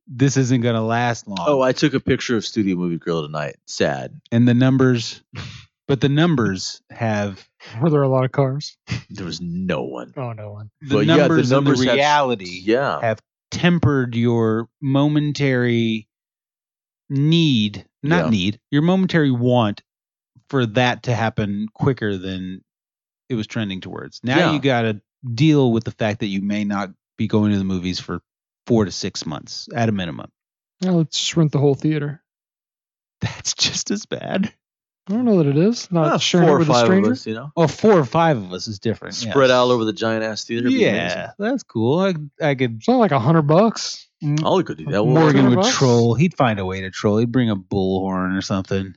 this isn't going to last long Oh, I took a picture of Studio Movie Grill tonight. Sad. and the numbers but the numbers have Were there a lot of cars? There was no one. Oh, no one. the But yeah, the numbers, numbers and the have- reality Yeah. have tempered your momentary need, not Yeah. need, your momentary want for that to happen quicker than it was trending towards. Now Yeah. you got to deal with the fact that you may not be going to the movies for four to six months at a minimum. Now let's just rent the whole theater. That's just as bad. I don't know that it is. Not Ah, sharing four it or with a five of stranger. us, you know, Oh, four or five of us is different. spread yes. out over the giant ass theater. it'd be amazing. Yeah, that's cool. I, I could. It's not like a hundred bucks. I'll go do that. Well, Morgan would bucks? troll. He'd find a way to troll. He'd bring a bullhorn or something.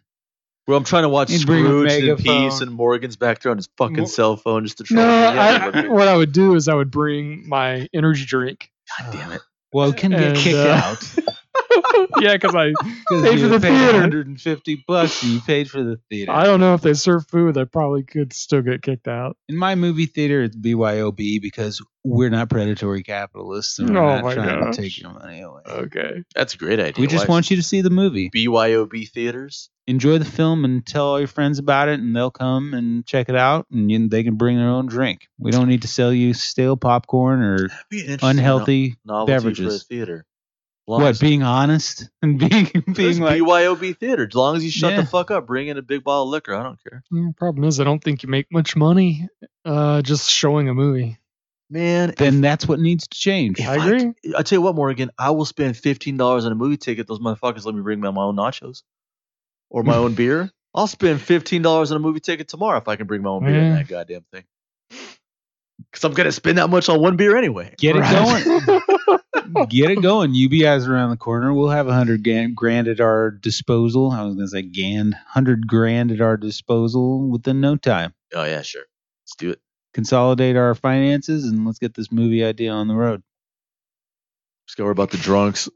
Well, I'm trying to watch He'd bring a Scrooge in megaphone. peace, and Morgan's back there on his fucking Mo- cell phone just to troll. No, me. I, what I would do is I would bring my energy drink. God damn it! Well, it can get And, kicked uh, out. yeah, because I Because Paid for the paid theater. 150 bucks and you paid for the theater. I don't know if they serve food. I probably could still get kicked out. In my movie theater, it's BYOB because we're not predatory capitalists and we're Oh not trying gosh. to take your money away. Okay. That's a great idea. we just Why- want you to see the movie. BYOB theaters. Enjoy the film and tell all your friends about it, and they'll come and check it out, and you, they can bring their own drink. We don't need to sell you stale popcorn or That'd be an interesting unhealthy no- novelty for a beverages. theater. As long What as- being honest and being being like BYOB theater. As long as you shut Yeah. the fuck up, bring in a big bottle of liquor. I don't care. Mm, problem is, I don't think you make much money uh, just showing a movie. Man, then that's what needs to change. I agree. I tell you what, Morgan, I will spend fifteen dollars on a movie ticket. Those motherfuckers let me bring my, my own nachos or my own beer. I'll spend fifteen dollars on a movie ticket tomorrow if I can bring my own beer in Yeah. that goddamn thing. Because I'm gonna spend that much on one beer anyway. Get it going. Get it going. UBI's around the corner. We'll have a hundred grand, grand at our disposal. I was gonna say grand, hundred grand at our disposal within no time. Oh yeah, sure. Let's do it. Consolidate our finances and let's get this movie idea on the road. Let's go worry about the drunks.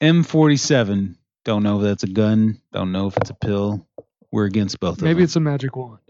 M47. Don't know if that's a gun. Don't know if it's a pill. We're against both of them. Maybe it's a magic wand.